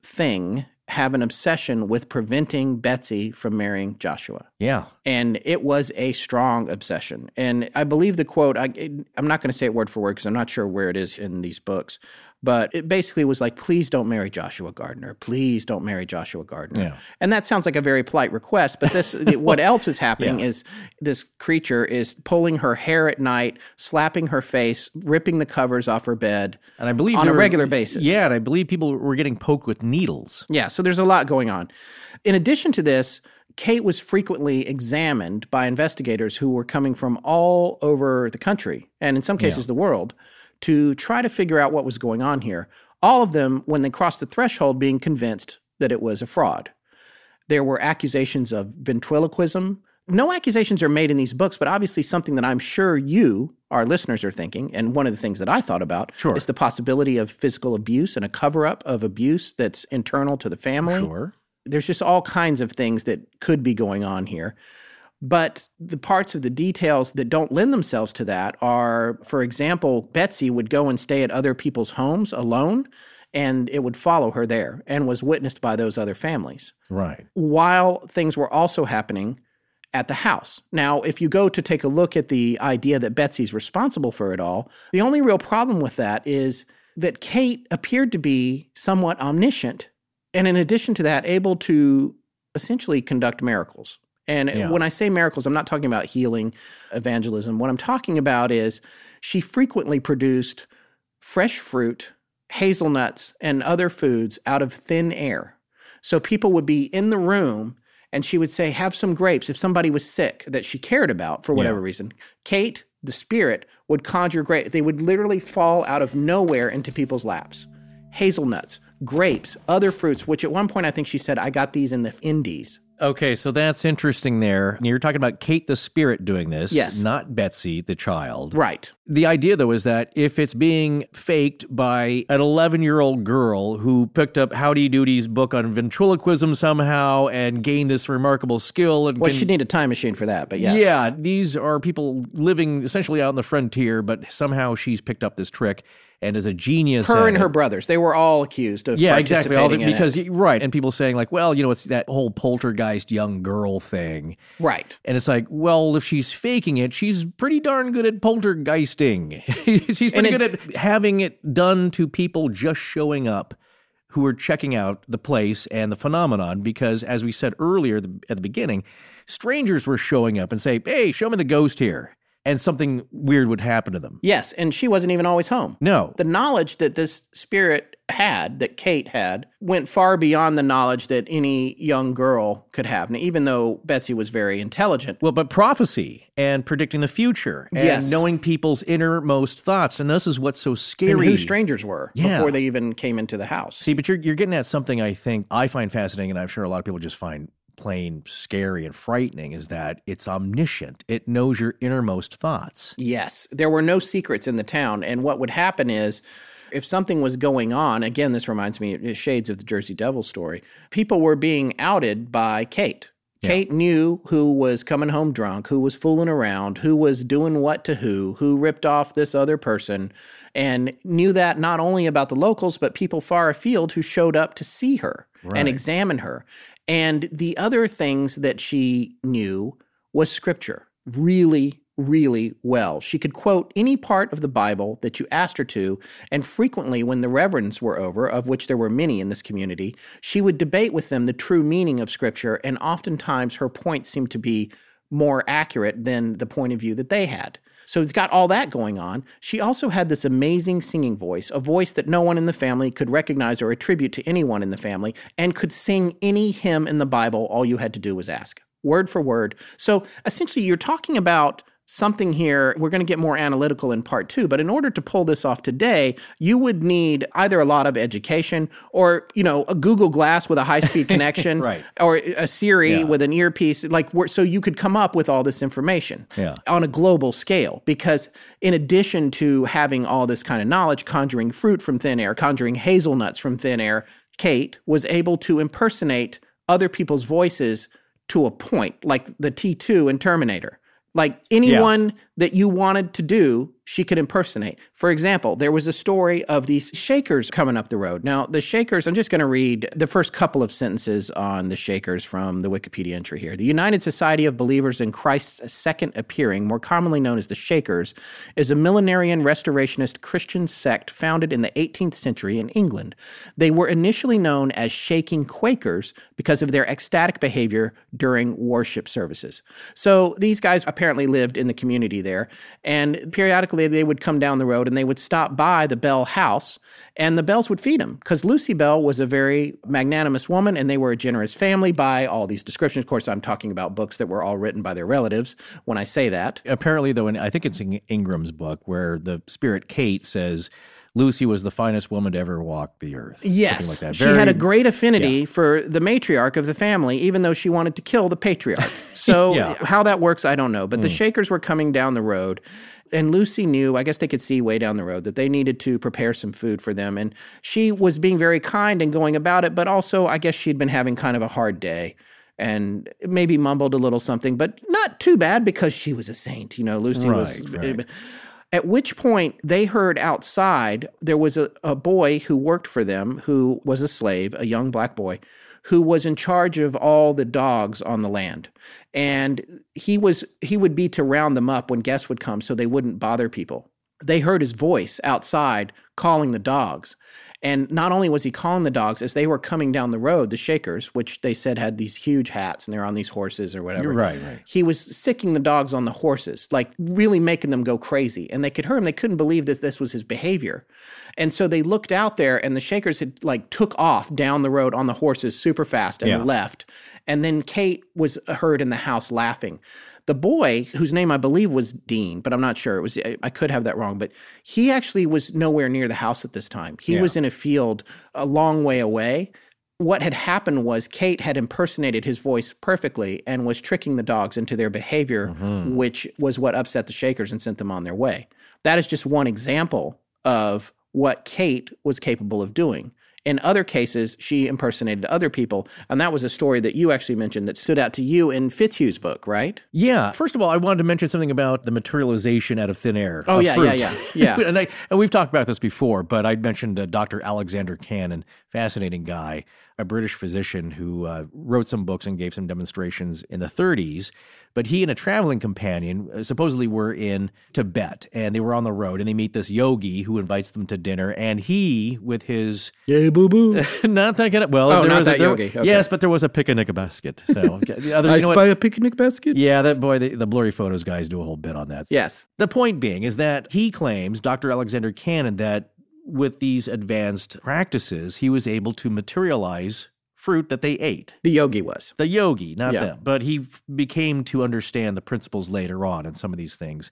thing have an obsession with preventing Betsy from marrying Joshua? Yeah. And it was a strong obsession. And I believe the quote, I, I'm not going to say it word for word because I'm not sure where it is in these books. But it basically was like, please don't marry Joshua Gardner. Please don't marry Joshua Gardner. Yeah. And that sounds like a very polite request. But this, what else is happening Yeah. is this creature is pulling her hair at night, slapping her face, ripping the covers off her bed. And I believe On a there was- regular basis. Yeah, and I believe people were getting poked with needles. Yeah, so there's a lot going on. In addition to this, Kate was frequently examined by investigators who were coming from all over the country and in some cases the world to try to figure out what was going on here. All of them, when they crossed the threshold, being convinced that it was a fraud. There were accusations of ventriloquism. No accusations are made in these books, but obviously something that I'm sure you, our listeners, are thinking. And one of the things that I thought about Sure. is the possibility of physical abuse and a cover up of abuse that's internal to the family Sure. there's just all kinds of things that could be going on here. But the parts of the details that don't lend themselves to that are, for example, Betsy would go and stay at other people's homes alone, and it would follow her there and was witnessed by those other families Right. while things were also happening at the house. Now, if you go to take a look at the idea that Betsy's responsible for it all, the only real problem with that is that Kate appeared to be somewhat omniscient and, in addition to that, able to essentially conduct miracles. And Yeah. when I say miracles, I'm not talking about healing, evangelism. What I'm talking about is she frequently produced fresh fruit, hazelnuts, and other foods out of thin air. So people would be in the room and she would say, Have some grapes. If somebody was sick that she cared about for whatever Yeah. reason, Kate, the spirit, would conjure grapes. They would literally fall out of nowhere into people's laps. Hazelnuts, grapes, other fruits, which at one point I think she said, I got these in the Indies. Okay, so that's interesting there. You're talking about Kate the spirit doing this, Yes. not Betsy the child. Right. The idea, though, is that if it's being faked by an 11 year old girl who picked up Howdy Doody's book on ventriloquism somehow and gained this remarkable skill, and Well, can- she'd need a time machine for that, but yes. yeah, these are people living essentially out on the frontier, but somehow she's picked up this trick and is a genius. Her and her it. brothers, they were all accused of Yeah, exactly. All the, because it. right, and people saying like, well, you know, it's that whole poltergeist young girl thing. right. And it's like, well, if she's faking it, she's pretty darn good at poltergeisting. she's pretty it- good at having it done to people just showing up who are checking out the place and the phenomenon. Because as we said earlier the, at the beginning, strangers were showing up and say, hey, show me the ghost here. And something weird would happen to them. Yes, and she wasn't even always home. No. The knowledge that this spirit had, that Kate had, went far beyond the knowledge that any young girl could have. Now, even though Betsy was very intelligent. Well, but prophecy and predicting the future and Yes. knowing people's innermost thoughts. And this is what's so scary. And who strangers were Yeah. before they even came into the house. See, but you're you're getting at something I think I find fascinating, and I'm sure a lot of people just find plain scary and frightening. Is that it's omniscient? It knows your innermost thoughts. Yes, there were no secrets in the town. And what would happen is If something was going on, again, this reminds me of shades of the Jersey Devil story. People were being outed by Kate. Kate knew who was coming home drunk, who was fooling around, who was doing what to who, who ripped off this other person, and knew that not only about the locals, but people far afield who showed up to see her Right. and examine her. And the other things that she knew was scripture really, really well. She could quote any part of the Bible that you asked her to, and frequently, when the reverends were over, of which there were many in this community, she would debate with them the true meaning of scripture, and oftentimes her point seemed to be more accurate than the point of view that they had. So it's got all that going on. She also had this amazing singing voice, a voice that no one in the family could recognize or attribute to anyone in the family, and could sing any hymn in the Bible. All you had to do was ask, word for word. So essentially, you're talking about something here. We're going to get more analytical in part two, but in order to pull this off today, you would need either a lot of education or, you know, a Google Glass with a high speed connection, Right. or a Siri Yeah. with an earpiece, like so you could come up with all this information Yeah. on a global scale. Because in addition to having all this kind of knowledge, conjuring fruit from thin air, conjuring hazelnuts from thin air, Kate was able to impersonate other people's voices to a point, like the T2 in Terminator. Like anyone that you wanted to do, she could impersonate. For example, there was a story of these Shakers coming up the road. Now, the Shakers, I'm just going to read the first couple of sentences on the Shakers from the Wikipedia entry here. The United Society of Believers in Christ's Second Appearing, more commonly known as the Shakers, is a millenarian restorationist Christian sect founded in the 18th century in England. They were initially known as Shaking Quakers because of their ecstatic behavior during worship services. So these guys apparently lived in the community there, and periodically they would come down the road and they would stop by the Bell house, and the Bells would feed them because Lucy Bell was a very magnanimous woman and they were a generous family by all these descriptions. Of course, I'm talking about books that were all written by their relatives when I say that. Apparently, though, in, I think it's in Ingram's book where the spirit Kate says Lucy was the finest woman to ever walk the earth. Yes, like that. she had a great affinity for the matriarch of the family, even though she wanted to kill the patriarch. So Yeah. how that works, I don't know. But the hmm. Shakers were coming down the road, and Lucy knew. I guess they could see way down the road that they needed to prepare some food for them, and she was being very kind and going about it. But also, I guess she'd been having kind of a hard day. And maybe mumbled a little something, but not too bad because she was a saint. You know, Lucy was. Right, right. At which point they heard outside there was a, a boy who worked for them who was a slave, a young black boy, who was in charge of all the dogs on the land. And he was he would be to round them up when guests would come so they wouldn't bother people. They heard his voice outside calling the dogs. And not only was he calling the dogs, as they were coming down the road, the Shakers, which they said had these huge hats and they're on these horses or whatever. Right, right. He was sicking the dogs on the horses, like really making them go crazy. And they could hear him. They couldn't believe that this was his behavior. And so they looked out there and the Shakers had like took off down the road on the horses super fast and Yeah. left. And then Kate was heard in the house laughing. The boy, whose name I believe was Dean, but I'm not sure. It was I, I could have that wrong, but he actually was nowhere near the house at this time. He Yeah. was in a field a long way away. What had happened was Kate had impersonated his voice perfectly and was tricking the dogs into their behavior, mm-hmm. which was what upset the Shakers and sent them on their way. That is just one example of what Kate was capable of doing. In other cases, she impersonated other people. And that was a story that you actually mentioned that stood out to you in Fitzhugh's book, right? Yeah. First of all, I wanted to mention something about the materialization out of thin air. Oh, yeah, yeah, yeah, yeah. and, I, and we've talked about this before, but I mentioned uh, Dr. Alexander Cannon, fascinating guy, a British physician who uh, wrote some books and gave some demonstrations in the 30s. But he and a traveling companion uh, supposedly were in Tibet and they were on the road and they meet this yogi who invites them to dinner. And he, with his Yay, boo boo. not that kind of well, Oh, there not was a, that there- yogi. Okay. Yes, but there was a picnic basket. So okay, the other, you know what? a picnic basket? Yeah, that boy, the, the blurry photos guys do a whole bit on that. Yes. The point being is that he claims, Dr. Alexander Cannon, that with these advanced practices, he was able to materialize fruit that they ate. The yogi was. The yogi, not Yeah. them. But he f- became to understand the principles later on in some of these things.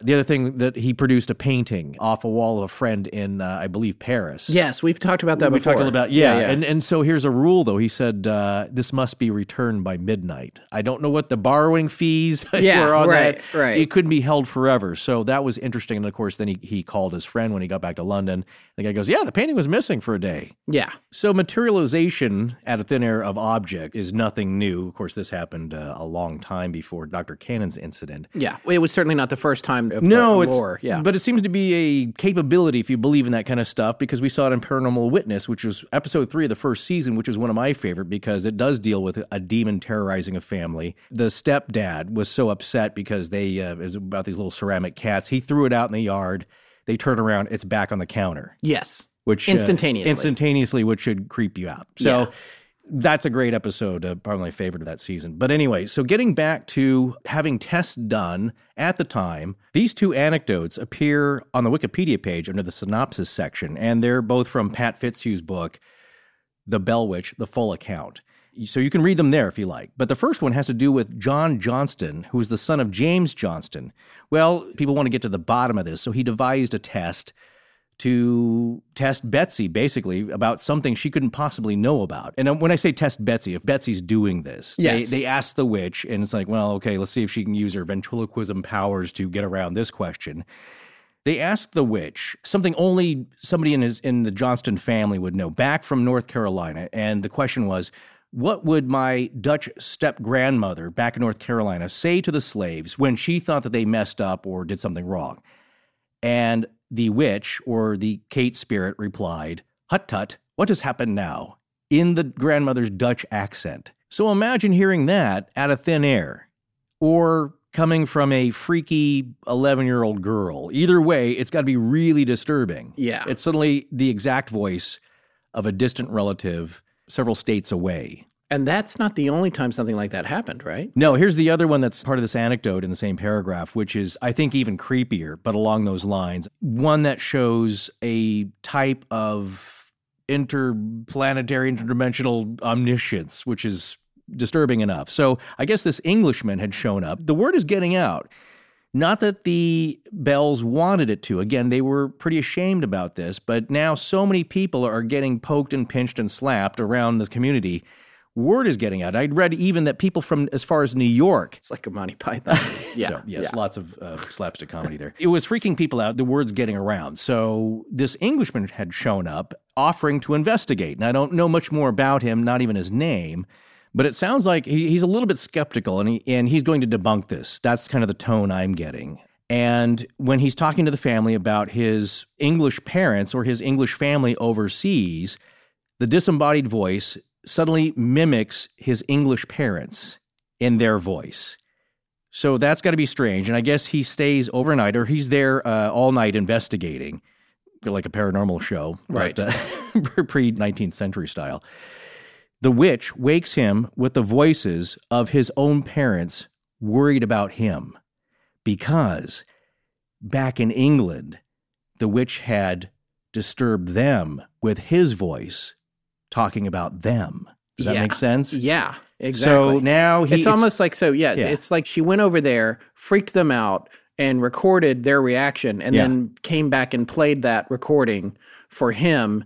The other thing that he produced a painting off a wall of a friend in, uh, I believe, Paris. Yes, we've talked about that we before. talked a little about yeah, yeah. and and so here's a rule though. He said uh, this must be returned by midnight. I don't know what the borrowing fees Yeah, were on right, that. right. It couldn't be held forever. So that was interesting. And of course, then he he called his friend when he got back to London. The guy goes, "Yeah, the painting was missing for a day." yeah. So materialization at a thin air of object is nothing new. Of course, this happened uh, a long time before Dr. Cannon's incident. Yeah. It was certainly not the first time of No, the it's lore. Yeah. but it seems to be a capability if you believe in that kind of stuff because we saw it in Paranormal Witness, which was episode three of the first season, which is one of my favorite because it does deal with a demon terrorizing a family. The stepdad was so upset because they uh, was about these little ceramic cats. He threw it out in the yard. They turn around, it's back on the counter, yes. which uh, Instantaneously. instantaneously, which should creep you out. So. Yeah. That's a great episode, uh, probably my favorite of that season. But anyway, so getting back to having tests done at the time, these two anecdotes appear on the Wikipedia page under the synopsis section, and they're both from Pat Fitzhugh's book, The Bell Witch, the full account. So you can read them there if you like. But the first one has to do with John Johnston, who is the son of James Johnston. Well, people want to get to the bottom of this, so he devised a test to test Betsy basically about something she couldn't possibly know about. And when I say test Betsy, if Betsy's doing this, Yes. they, they ask the witch, and it's like, well, okay, let's see if she can use her ventriloquism powers to get around this question. They asked the witch something only somebody in his in the Johnston family would know, back from North Carolina, and the question was, what would my Dutch step grandmother back in North Carolina say to the slaves when she thought that they messed up or did something wrong? And the witch, or the Kate spirit, replied, Hut tut, what has happened now? In the grandmother's Dutch accent. So imagine hearing that out of thin air, or coming from a freaky 11 year old girl. Either way, it's got to be really disturbing. Yeah. It's suddenly the exact voice of a distant relative several states away. And that's not the only time something like that happened, right? No, here's the other one that's part of this anecdote in the same paragraph, which is, I think, even creepier, but along those lines. One that shows a type of interplanetary, interdimensional omniscience, which is disturbing enough. So I guess this Englishman had shown up. The word is getting out. Not that the Bells wanted it to. Again, they were pretty ashamed about this, but now so many people are getting poked and pinched and slapped around the community. Word is getting out. I'd read even that people from as far as New York. It's like a Monty Python. yeah. So, yes, yeah. lots of uh, slapstick comedy there. It was freaking people out. The word's getting around. So this Englishman had shown up offering to investigate. And I don't know much more about him, not even his name. But it sounds like he, he's a little bit skeptical and, he, and he's going to debunk this. That's kind of the tone I'm getting. And when he's talking to the family about his English parents or his English family overseas, the disembodied voice suddenly mimics his English parents in their voice. So that's got to be strange. And I guess he stays overnight or he's there uh, all night investigating, like a paranormal show, Right. But, uh, pre 19th century style. The witch wakes him with the voices of his own parents worried about him because back in England, the witch had disturbed them with his voice talking about them. Does that Yeah. make sense? Yeah, exactly. So now he it's almost like so. Yeah, it's, Yeah. it's like she went over there, freaked them out, and recorded their reaction, and Yeah. then came back and played that recording for him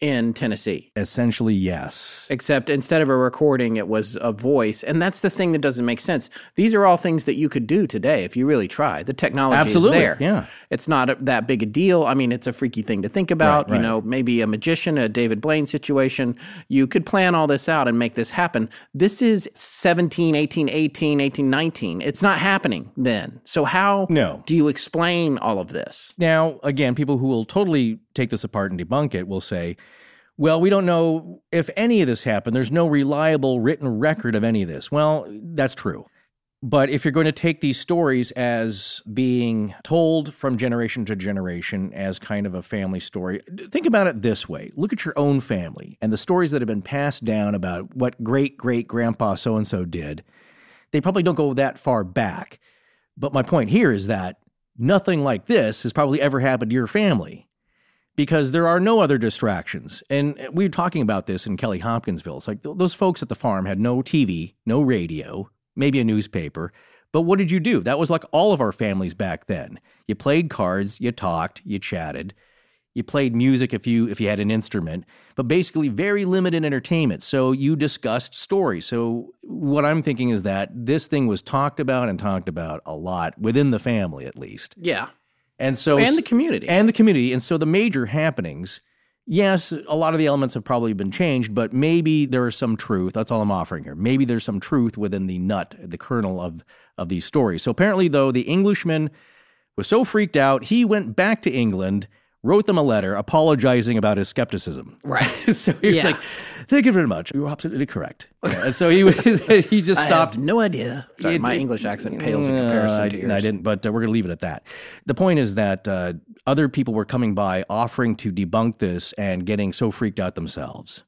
in Tennessee. essentially yes. Except instead of a recording, it was a voice, and that's the thing that doesn't make sense. These are all things that you could do today if you really try. The technology Absolutely, is there. yeah. it's not a, that big a deal. I mean, it's a freaky thing to think about. Right, right. You know, maybe a magician, a David Blaine situation. You could plan all this out and make this happen. This is 17, 18, 18, 18, 19. It's not happening then. So how No. do you explain all of this? Now, again, people who will totally take this apart and debunk it will say, well, we don't know if any of this happened. There's no reliable written record of any of this. Well, that's true. But if you're going to take these stories as being told from generation to generation as kind of a family story, think about it this way look at your own family and the stories that have been passed down about what great great grandpa so and so did. They probably don't go that far back. But my point here is that nothing like this has probably ever happened to your family because there are no other distractions. And we were talking about this in Kelly Hopkinsville. It's like th- those folks at the farm had no TV, no radio, maybe a newspaper. But what did you do? That was like all of our families back then. You played cards, you talked, you chatted, you played music if you if you had an instrument, but basically very limited entertainment. So you discussed stories. So what I'm thinking is that this thing was talked about and talked about a lot within the family at least. Yeah. And so And the community. and the community. And so the major happenings, yes, a lot of the elements have probably been changed, but maybe there is some truth. That's all I'm offering here. Maybe there's some truth within the nut, the kernel of of these stories. So apparently, though, the Englishman was so freaked out, he went back to England. Wrote them a letter apologizing about his skepticism. Right. so he was Yeah. like, "Thank you very much. You're absolutely correct." Yeah, and so he was, he just I stopped. have no idea. Sorry, It- my it- English accent pales in comparison I, to didn't- I didn't, but uh, we're going to leave it at that. The point is that uh, other people were coming by offering to debunk this and getting so freaked out themselves.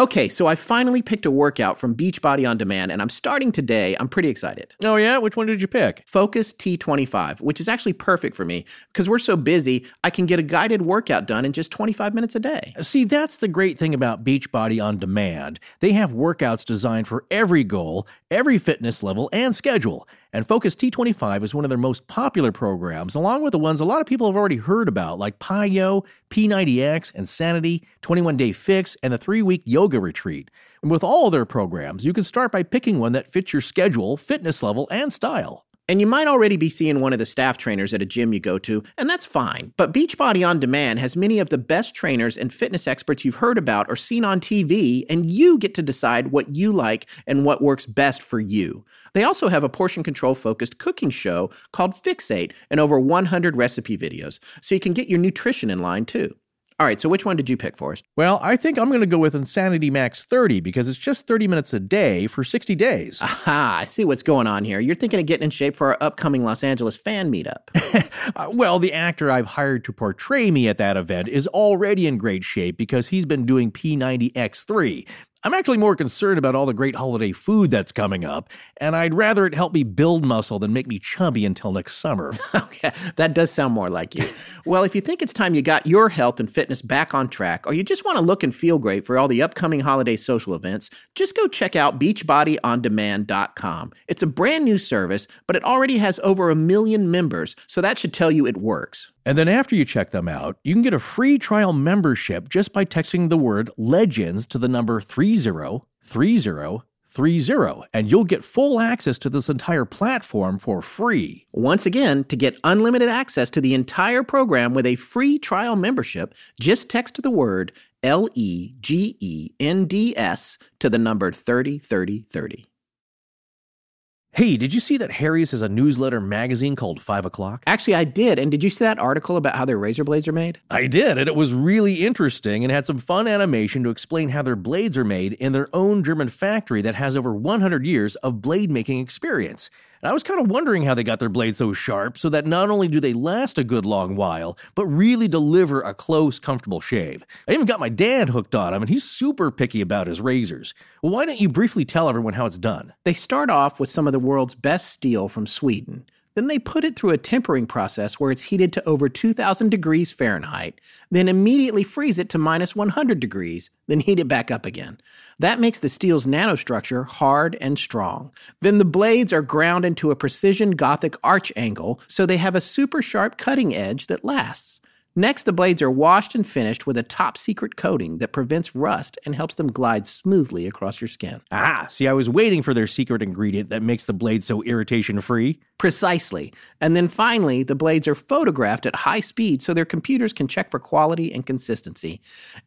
Okay, so I finally picked a workout from Beachbody On Demand, and I'm starting today. I'm pretty excited. Oh, yeah? Which one did you pick? Focus T25, which is actually perfect for me because we're so busy, I can get a guided workout done in just 25 minutes a day. See, that's the great thing about Beachbody On Demand. They have workouts designed for every goal, every fitness level, and schedule. And Focus T25 is one of their most popular programs, along with the ones a lot of people have already heard about, like PiYo, P90X, Insanity, 21 Day Fix, and the three week yoga retreat. And with all their programs, you can start by picking one that fits your schedule, fitness level, and style. And you might already be seeing one of the staff trainers at a gym you go to, and that's fine. But Beachbody On Demand has many of the best trainers and fitness experts you've heard about or seen on TV, and you get to decide what you like and what works best for you. They also have a portion control focused cooking show called Fixate and over 100 recipe videos, so you can get your nutrition in line too. All right, so which one did you pick, Forrest? Well, I think I'm going to go with Insanity Max 30 because it's just 30 minutes a day for 60 days. Aha, I see what's going on here. You're thinking of getting in shape for our upcoming Los Angeles fan meetup. Uh, well, the actor I've hired to portray me at that event is already in great shape because he's been doing P90X3. I'm actually more concerned about all the great holiday food that's coming up, and I'd rather it help me build muscle than make me chubby until next summer. Okay, that does sound more like you. Well, if you think it's time you got your health and fitness back on track, or you just want to look and feel great for all the upcoming holiday social events, just go check out BeachbodyOnDemand.com. It's a brand new service, but it already has over a million members, so that should tell you it works. And then after you check them out, you can get a free trial membership just by texting the word legends to the number 303030, and you'll get full access to this entire platform for free. Once again, to get unlimited access to the entire program with a free trial membership, just text the word L E G E N D S to the number 303030. Hey, did you see that Harry's has a newsletter magazine called 5 O'Clock? Actually, I did. And did you see that article about how their razor blades are made? I did, and it was really interesting and had some fun animation to explain how their blades are made in their own German factory that has over 100 years of blade making experience. And I was kind of wondering how they got their blades so sharp so that not only do they last a good long while, but really deliver a close, comfortable shave. I even got my dad hooked on them, and he's super picky about his razors. Well, why don't you briefly tell everyone how it's done? They start off with some of the world's best steel from Sweden. Then they put it through a tempering process where it's heated to over 2000 degrees Fahrenheit, then immediately freeze it to minus 100 degrees, then heat it back up again. That makes the steel's nanostructure hard and strong. Then the blades are ground into a precision Gothic arch angle so they have a super sharp cutting edge that lasts. Next, the blades are washed and finished with a top secret coating that prevents rust and helps them glide smoothly across your skin. Ah, see, I was waiting for their secret ingredient that makes the blade so irritation free. Precisely. And then finally, the blades are photographed at high speed so their computers can check for quality and consistency.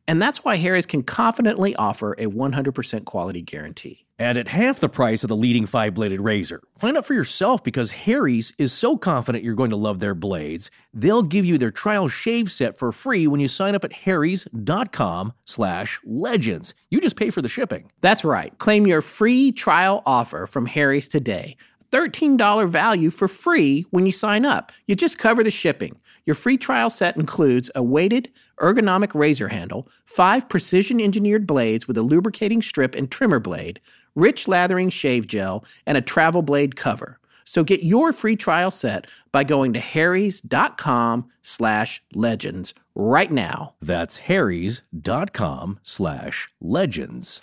And that's why Harry's can confidently offer a 100% quality guarantee. And at half the price of the leading five bladed razor. Find out for yourself because Harry's is so confident you're going to love their blades, they'll give you their trial shave set for free when you sign up at harrys.com slash legends. You just pay for the shipping. That's right. Claim your free trial offer from Harry's today. $13 value for free when you sign up. You just cover the shipping. Your free trial set includes a weighted, ergonomic razor handle, five precision engineered blades with a lubricating strip and trimmer blade, rich lathering shave gel, and a travel blade cover. So get your free trial set by going to harrys.com slash legends right now. That's harrys.com slash legends.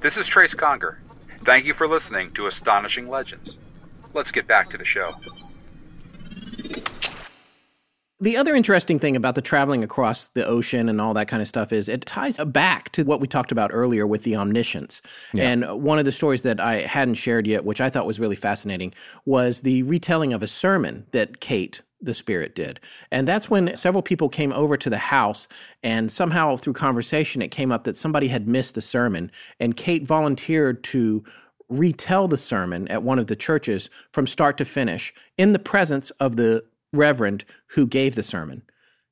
This is Trace Conger. Thank you for listening to Astonishing Legends. Let's get back to the show. The other interesting thing about the traveling across the ocean and all that kind of stuff is it ties back to what we talked about earlier with the omniscience. Yeah. And one of the stories that I hadn't shared yet, which I thought was really fascinating, was the retelling of a sermon that Kate the spirit did. And that's when several people came over to the house and somehow through conversation it came up that somebody had missed the sermon and Kate volunteered to retell the sermon at one of the churches from start to finish in the presence of the reverend who gave the sermon.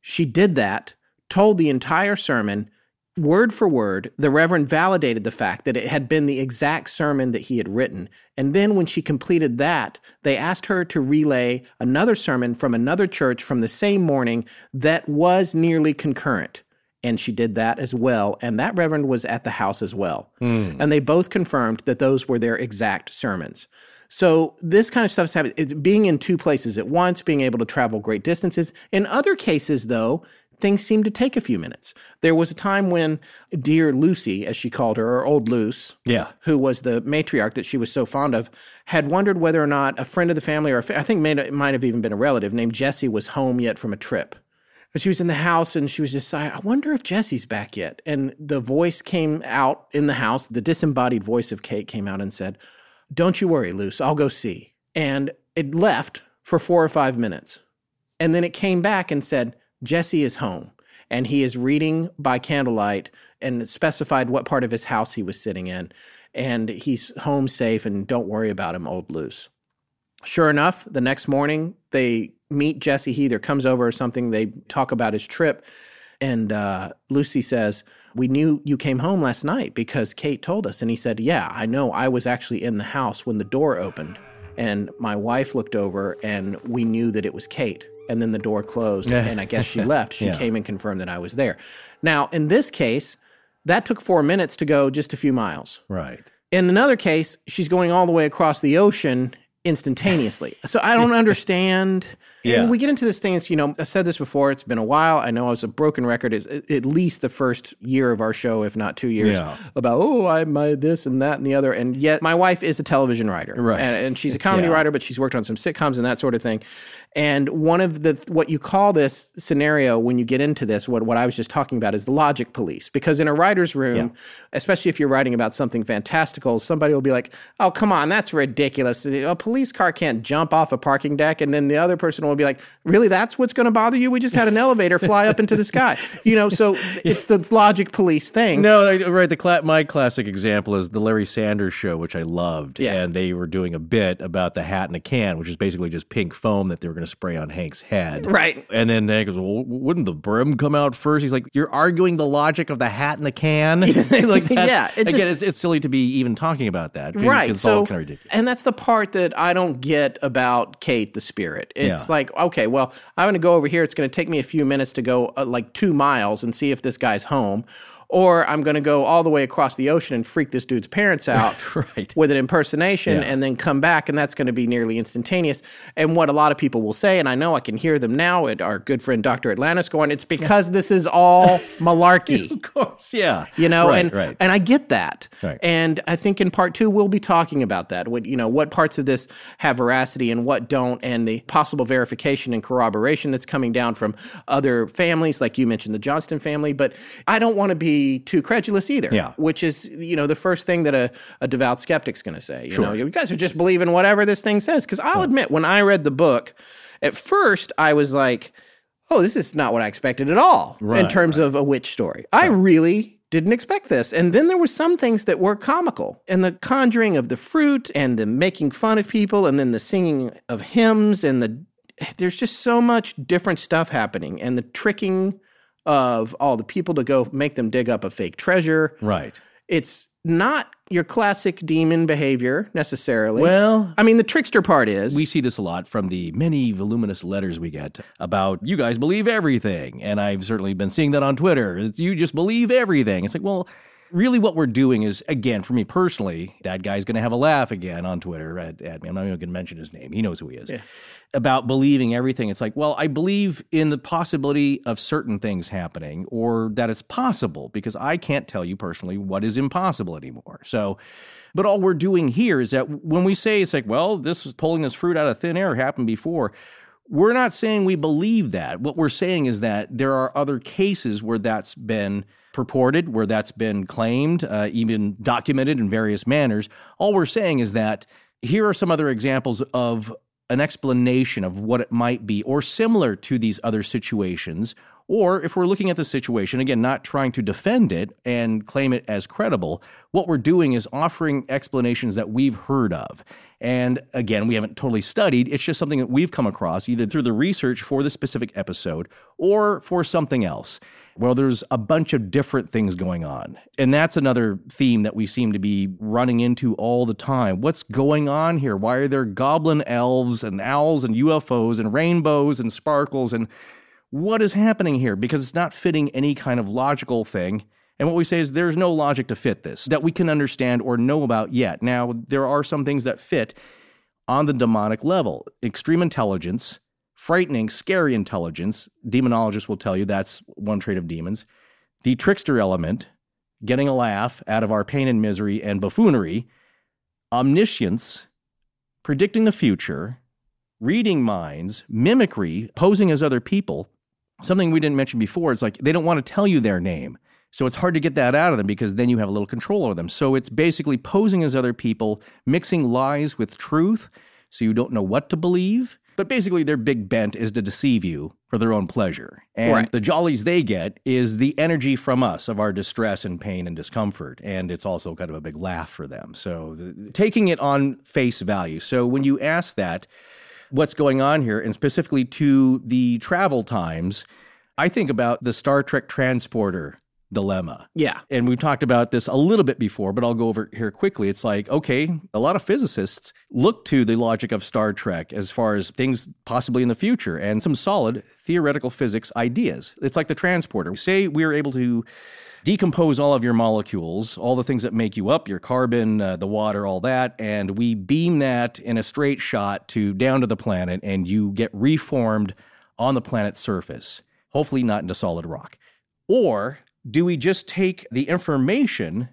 She did that, told the entire sermon word for word. The reverend validated the fact that it had been the exact sermon that he had written. And then when she completed that, they asked her to relay another sermon from another church from the same morning that was nearly concurrent. And she did that as well. And that reverend was at the house as well. Hmm. And they both confirmed that those were their exact sermons. So this kind of stuff's happening. It's being in two places at once, being able to travel great distances. In other cases, though, things seem to take a few minutes. There was a time when dear Lucy, as she called her, or old Luce, Yeah. who was the matriarch that she was so fond of, had wondered whether or not a friend of the family, or a I think may- it might have even been a relative named Jesse, was home yet from a trip. But she was in the house and she was just like, I wonder if Jesse's back yet. And the voice came out in the house, the disembodied voice of Kate came out and said, Don't you worry, Luce, I'll go see. And it left for four or five minutes. And then it came back and said, Jesse is home and he is reading by candlelight and specified what part of his house he was sitting in. And he's home safe and don't worry about him, old Luce. Sure enough, the next morning they meet Jesse. He either comes over or something. They talk about his trip. And uh, Lucy says, We knew you came home last night because Kate told us. And he said, Yeah, I know. I was actually in the house when the door opened. And my wife looked over and we knew that it was Kate. And then the door closed. and I guess she left. She Yeah. came and confirmed that I was there. Now, in this case, that took four minutes to go just a few miles. Right. In another case, she's going all the way across the ocean instantaneously. So I don't understand. Yeah. And we get into this thing. It's, you know, I've said this before. It's been a while. I know I was a broken record. Is at least the first year of our show, if not two years, Yeah. about oh, I my this and that and the other. And yet, my wife is a television writer, Right. And, and she's a comedy Yeah. writer, but she's worked on some sitcoms and that sort of thing. And one of the what you call this scenario when you get into this, what what I was just talking about is the logic police. Because in a writer's room, especially if you're writing about something fantastical, somebody will be like, "Oh, come on, that's ridiculous. A police car can't jump off a parking deck." And then the other person will be like, "Really? That's what's going to bother you? We just had an elevator fly up into the sky." You know, so it's the logic police thing. No, right. The cla- my classic example is the Larry Sanders Show, which I loved. Yeah. And they were doing a bit about the hat in a can, which is basically just pink foam that they were going to spray on Hank's head. Right. And then Hank goes, well, wouldn't the brim come out first? He's like, you're arguing the logic of the hat in the can? like, Yeah, it again, just- it's, it's silly to be even talking about that. right It's so all kind of ridiculous. and that's the part that i don't get about kate the spirit it's Yeah. like okay well i'm going to go over here. It's going to take me a few minutes to go uh, like two miles and see if this guy's home or i'm going to go all the way across the ocean and freak this dude's parents out Right. with an impersonation Yeah. and then come back and that's going to be nearly instantaneous and what a lot of people will say and i know i can hear them now at our good friend dr atlantis going it's because this is all malarkey Of course, yeah. you know right, and right. and i get that Right. and i think in part two we'll be talking about that what you know what parts of this have veracity and what don't and the possible verification and corroboration that's coming down from other families like you mentioned the johnston family but i don't want to be too credulous either Yeah. which is you know the first thing that a, a devout skeptic's going to say you Sure. know you guys are just believing whatever this thing says because i'll admit when i read the book at first i was like oh, this is not what I expected at all in Right, terms of a witch story. I really didn't expect this. And then there were some things that were comical. And the conjuring of the fruit and the making fun of people and then the singing of hymns and the there's just so much different stuff happening and the tricking of all the people to go make them dig up a fake treasure. right. It's not your classic demon behavior necessarily. Well, I mean the trickster part is we see this a lot from the many voluminous letters we get about you guys believe everything. And I've certainly been seeing that on Twitter. It's, you just believe everything. It's like, well, really what we're doing is, again, for me personally, that guy's going to have a laugh again on Twitter at, at me. I'm not even going to mention his name. He knows who he is. Yeah. About believing everything. It's like, well, I believe in the possibility of certain things happening or that it's possible because I can't tell you personally what is impossible anymore. So, but all we're doing here is that when we say it's like, well, this is pulling this fruit out of thin air happened before, we're not saying we believe that. What we're saying is that there are other cases where that's been purported, where that's been claimed, uh, even documented in various manners. All we're saying is that here are some other examples of an explanation of what it might be, or similar to these other situations. Or if we're looking at the situation, again, not trying to defend it and claim it as credible, what we're doing is offering explanations that we've heard of. And again, we haven't totally studied. It's just something that we've come across either through the research for the specific episode or for something else. Well, there's a bunch of different things going on. And that's another theme that we seem to be running into all the time. What's going on here? Why are there goblin elves and owls and UFOs and rainbows and sparkles? And what is happening here? Because it's not fitting any kind of logical thing. And what we say is there's no logic to fit this that we can understand or know about yet. Now, there are some things that fit on the demonic level extreme intelligence, frightening, scary intelligence. Demonologists will tell you that's one trait of demons. The trickster element, getting a laugh out of our pain and misery and buffoonery. Omniscience, predicting the future. Reading minds, mimicry, posing as other people. Something we didn't mention before, it's like they don't want to tell you their name. So it's hard to get that out of them because then you have a little control over them. So it's basically posing as other people, mixing lies with truth so you don't know what to believe. But basically, their big bent is to deceive you for their own pleasure. And Right. the jollies they get is the energy from us of our distress and pain and discomfort. And it's also kind of a big laugh for them. So the, taking it on face value. So when you ask that, what's going on here, and specifically to the travel times, I think about the Star Trek transporter dilemma. Yeah. And we've talked about this a little bit before, but I'll go over here quickly. It's like, okay, a lot of physicists look to the logic of Star Trek as far as things possibly in the future and some solid theoretical physics ideas. It's like the transporter. Say we are able to decompose all of your molecules, all the things that make you up, your carbon, uh, the water, all that, and we beam that in a straight shot to down to the planet, and you get reformed on the planet's surface. Hopefully, not into solid rock. Or do we just take the information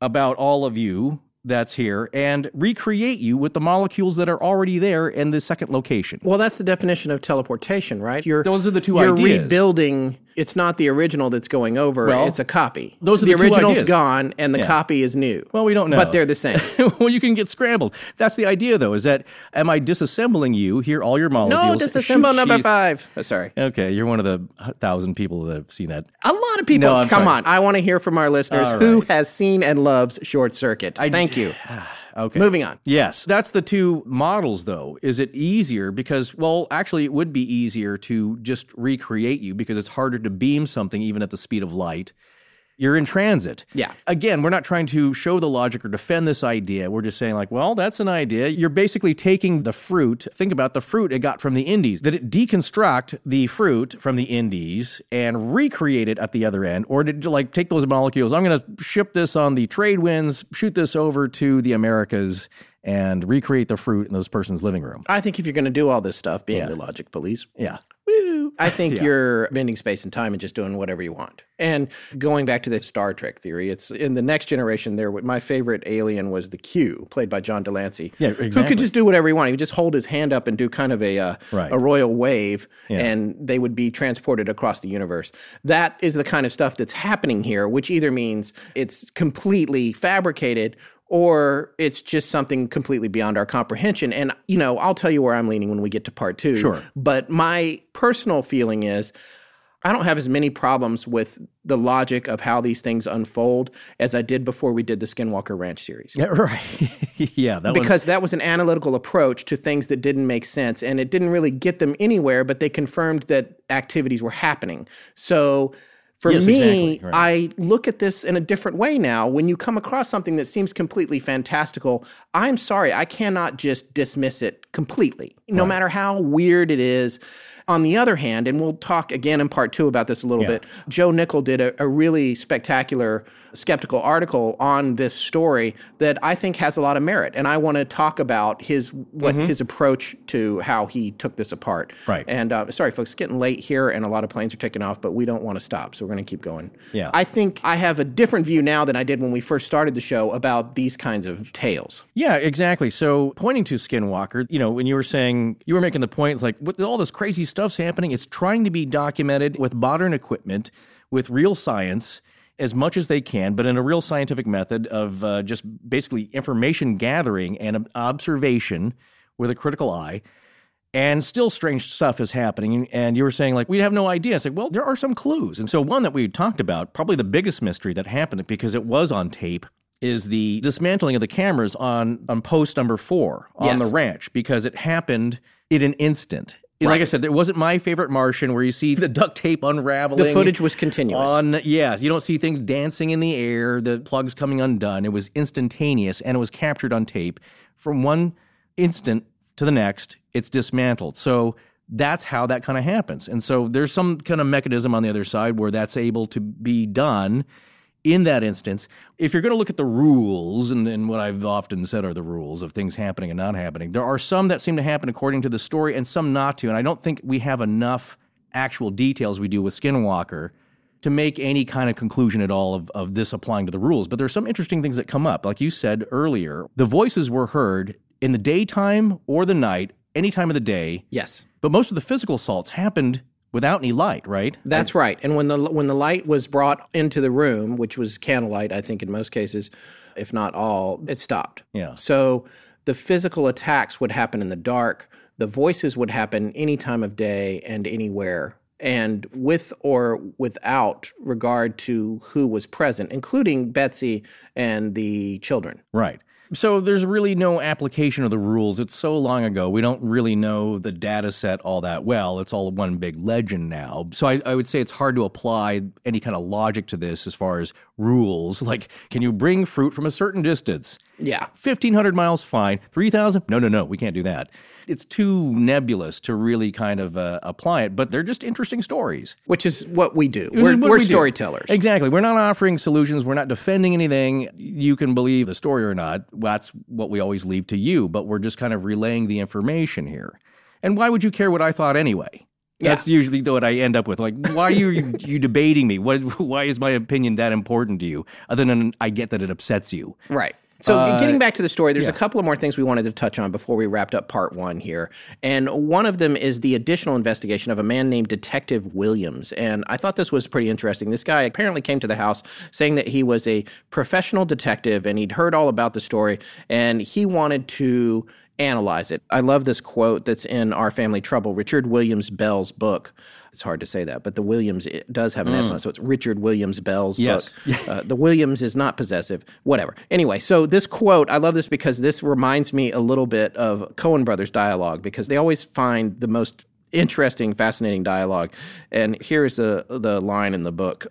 about all of you that's here and recreate you with the molecules that are already there in the second location? Well, that's the definition of teleportation, right? You're Those are the two you're ideas. rebuilding. It's not the original that's going over. Well, it's a copy. those are the, the original's gone, and the Yeah. copy is new. Well, we don't know. But they're the same. well, you can get scrambled. That's the idea, though, is that am I disassembling you? Here, all your molecules. no, disassemble shoot, number sheath- five. Oh, sorry. Okay, you're one of the thousand people that have seen that. A lot of people. No, come sorry. on. I want to hear from our listeners All who has seen and loves Short Circuit. I- Thank you. Okay. Moving on. Yes, that's the two models, though. Is it easier? Because, well, actually, it would be easier to just recreate you because it's harder to beam something even at the speed of light. You're in transit. Yeah. Again, we're not trying to show the logic or defend this idea. We're just saying, like, well, that's an idea. You're basically taking the fruit. Think about the fruit it got from the Indies. Did it deconstruct the fruit from the Indies and recreate it at the other end? Or did you, like, take those molecules? I'm going to ship this on the trade winds, shoot this over to the Americas, and recreate the fruit in this person's living room. I think if you're going to do all this stuff, being Yeah. the logic police, Yeah. Woo. I think Yeah. you're bending space and time and just doing whatever you want. And going back to the Star Trek theory, it's in the next generation. There, my favorite alien was the Q, played by John de Lancie. Yeah, Who could just do whatever he wanted. He would just hold his hand up and do kind of a uh, Right. a royal wave, Yeah. and they would be transported across the universe. That is the kind of stuff that's happening here, which either means it's completely fabricated or it's just something completely beyond our comprehension. And, you know, I'll tell you where I'm leaning when we get to part two. Sure. But my personal feeling is I don't have as many problems with the logic of how these things unfold as I did before we did the Skinwalker Ranch series. Yeah, right. yeah, that Because that was an analytical approach to things that didn't make sense and it didn't really get them anywhere, but they confirmed that activities were happening. So for Yes, me, exactly, right. I look at this in a different way now. When you come across something that seems completely fantastical, I'm sorry, I cannot just dismiss it completely. No matter how weird it is, On the other hand, and we'll talk again in part two about this a little Yeah. bit, Joe Nickell did a, a really spectacular skeptical article on this story that I think has a lot of merit. And I want to talk about his what his approach to how he took this apart. Mm-hmm. Right. And uh, sorry, folks, it's getting late here, and a lot of planes are taking off, but we don't want to stop, so we're going to keep going. Yeah. I think I have a different view now than I did when we first started the show about these kinds of tales. Yeah, exactly. So, pointing to Skinwalker, you know, when you were saying, you were making the point, it's like, with all this crazy stuff's happening, it's trying to be documented with modern equipment, with real science, as much as they can, but in a real scientific method of uh, just basically information gathering and observation with a critical eye. And still strange stuff is happening. And you were saying, like, we have no idea. It's like, well, there are some clues. And so, one that we talked about, probably the biggest mystery that happened because it was on tape, is the dismantling of the cameras on, on post number four on Yes. the ranch because it happened in an instant. Like I said, it wasn't my favorite Martian where you see the duct tape unraveling. The footage was continuous. On yes, you don't see things dancing in the air, the plugs coming undone. It was instantaneous and it was captured on tape from one instant to the next. It's dismantled. So that's how that kind of happens. And so there's some kind of mechanism on the other side where that's able to be done in that instance. If you're going to look at the rules, and, and what I've often said are the rules of things happening and not happening, there are some that seem to happen according to the story and some not to. And I don't think we have enough actual details we do with Skinwalker to make any kind of conclusion at all of, of this applying to the rules. But there are some interesting things that come up. Like you said earlier, the voices were heard in the daytime or the night, any time of the day. yes. But most of the physical assaults happened without any light, right? That's right. And when the when the light was brought into the room, which was candlelight, I think in most cases, if not all, it stopped. Yeah. So the physical attacks would happen in the dark. The voices would happen any time of day and anywhere, and with or without regard to who was present, including Betsy and the children. Right. So there's really no application of the rules. It's so long ago. We don't really know the data set all that well. It's all one big legend now. So I, I would say it's hard to apply any kind of logic to this as far as rules. Like, can you bring fruit from a certain distance? Yeah. 1,500 miles, fine. 3,000? No, no, no. We can't do that. It's too nebulous to really kind of uh, apply it, but they're just interesting stories. Which is what we do. We're, we're we do. storytellers. Exactly. We're not offering solutions. We're not defending anything. You can believe the story or not. That's what we always leave to you, but we're just kind of relaying the information here. And why would you care what I thought anyway? That's usually what I end up with. Like, why are you, you debating me? What, why is my opinion that important to you? Other than I get that it upsets you. Right. So, Uh, getting back to the story, there's yeah. a couple of more things we wanted to touch on before we wrapped up part one here. And one of them is the additional investigation of a man named Detective Williams. And I thought this was pretty interesting. This guy apparently came to the house saying that he was a professional detective and he'd heard all about the story and he wanted to analyze it. I love this quote that's in Our Family Trouble, Richard Williams Bell's book. It's hard to say that, but the Williams it does have an S on it, so it's Richard Williams Bell's Mm. Yes. book. Uh, the Williams is not possessive, whatever. Anyway, so this quote, I love this because this reminds me a little bit of Coen Brothers dialogue because they always find the most interesting, fascinating dialogue. And here's the the line in the book.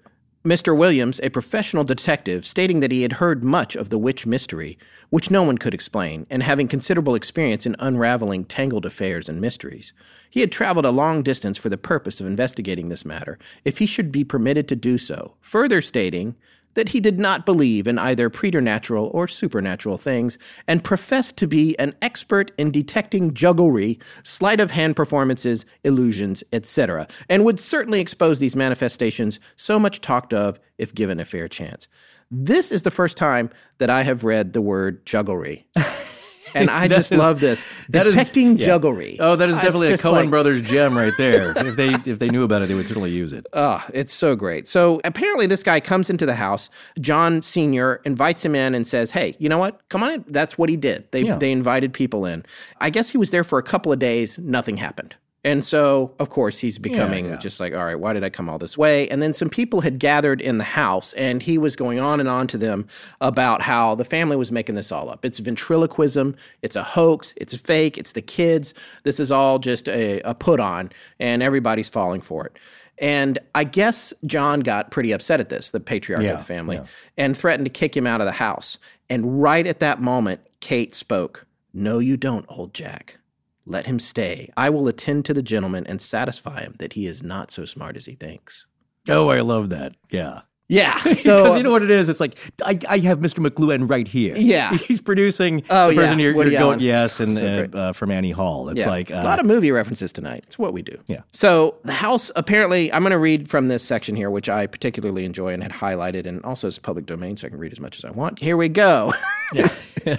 Mr. Williams, a professional detective, stating that he had heard much of the witch mystery, which no one could explain, and having considerable experience in unraveling tangled affairs and mysteries. He had traveled a long distance for the purpose of investigating this matter, if he should be permitted to do so, further stating that he did not believe in either preternatural or supernatural things, and professed to be an expert in detecting jugglery, sleight of hand performances, illusions, etc., and would certainly expose these manifestations so much talked of if given a fair chance. This is the first time that I have read the word jugglery. And I just is- love this. that is- Detecting yeah. jugglery. Oh, that is definitely a Coen like- Brothers gem right there. if they if they knew about it, they would certainly use it. Oh, it's so great. So apparently, this guy comes into the house. John Sr. invites him in and says, Hey, you know what? Come on in. That's what he did. They, Yeah. they invited people in. I guess he was there for a couple of days. Nothing happened. And so, of course, he's becoming yeah. just like, all right, why did I come all this way? And then some people had gathered in the house, and he was going on and on to them about how the family was making this all up. It's ventriloquism, it's a hoax, it's fake, it's the kids. This is all just a, a put on, and everybody's falling for it. And I guess John got pretty upset at this, the patriarch Yeah, of the family, yeah. and threatened to kick him out of the house. And right at that moment, Kate spoke, No, you don't, old Jack. Let him stay. I will attend to the gentleman and satisfy him that he is not so smart as he thinks. Oh, I love that. Yeah. Yeah. Because you know what it is? It's like, I, I have Mr. McLuhan right here. Yeah. He's producing Oh, the person yeah, you're, Woody you're going, yes, and So uh, uh, from Annie Hall. It's yeah, like, uh, a lot of movie references tonight. It's what we do. Yeah. So the house apparently, I'm going to read from this section here, which I particularly enjoy and had highlighted, and also it's public domain, so I can read as much as I want. Here we go. Yeah.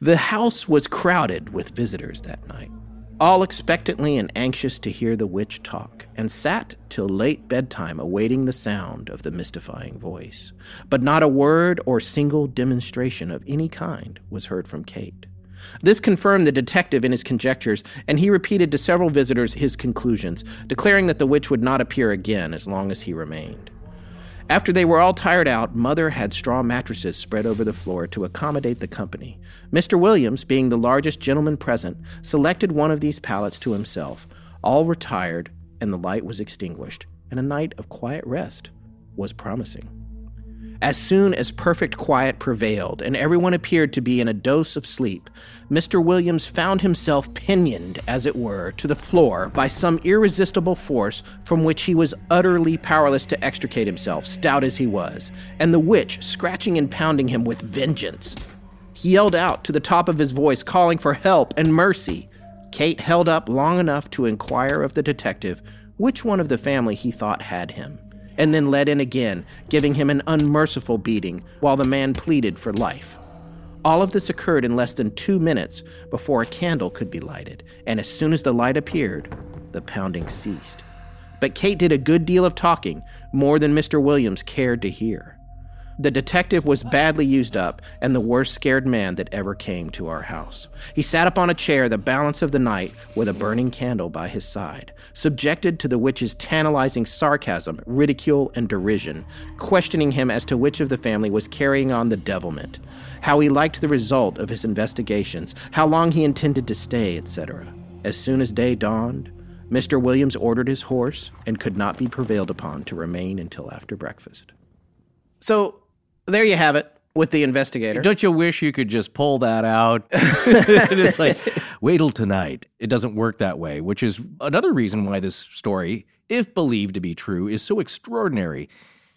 The house was crowded with visitors that night, all expectantly and anxious to hear the witch talk, and sat till late bedtime awaiting the sound of the mystifying voice. But not a word or single demonstration of any kind was heard from Kate. This confirmed the detective in his conjectures, and he repeated to several visitors his conclusions, declaring that the witch would not appear again as long as he remained. After they were all tired out, Mother had straw mattresses spread over the floor to accommodate the company. Mr. Williams, being the largest gentleman present, selected one of these pallets to himself. All retired, and the light was extinguished, and a night of quiet rest was promising. As soon as perfect quiet prevailed and everyone appeared to be in a dose of sleep, Mr. Williams found himself pinioned, as it were, to the floor by some irresistible force from which he was utterly powerless to extricate himself, stout as he was, and the witch scratching and pounding him with vengeance. He yelled out to the top of his voice, calling for help and mercy. Kate held up long enough to inquire of the detective which one of the family he thought had him, and then led in again, giving him an unmerciful beating while the man pleaded for life. All of this occurred in less than two minutes before a candle could be lighted, and as soon as the light appeared, the pounding ceased. But Kate did a good deal of talking, more than Mr. Williams cared to hear. The detective was badly used up and the worst scared man that ever came to our house. He sat up on a chair the balance of the night with a burning candle by his side, subjected to the witch's tantalizing sarcasm, ridicule, and derision, questioning him as to which of the family was carrying on the devilment, how he liked the result of his investigations, how long he intended to stay, etc. As soon as day dawned, Mr. Williams ordered his horse and could not be prevailed upon to remain until after breakfast. So there you have it with the investigator. Don't you wish you could just pull that out? it's like, wait till tonight. It doesn't work that way, which is another reason why this story, if believed to be true, is so extraordinary.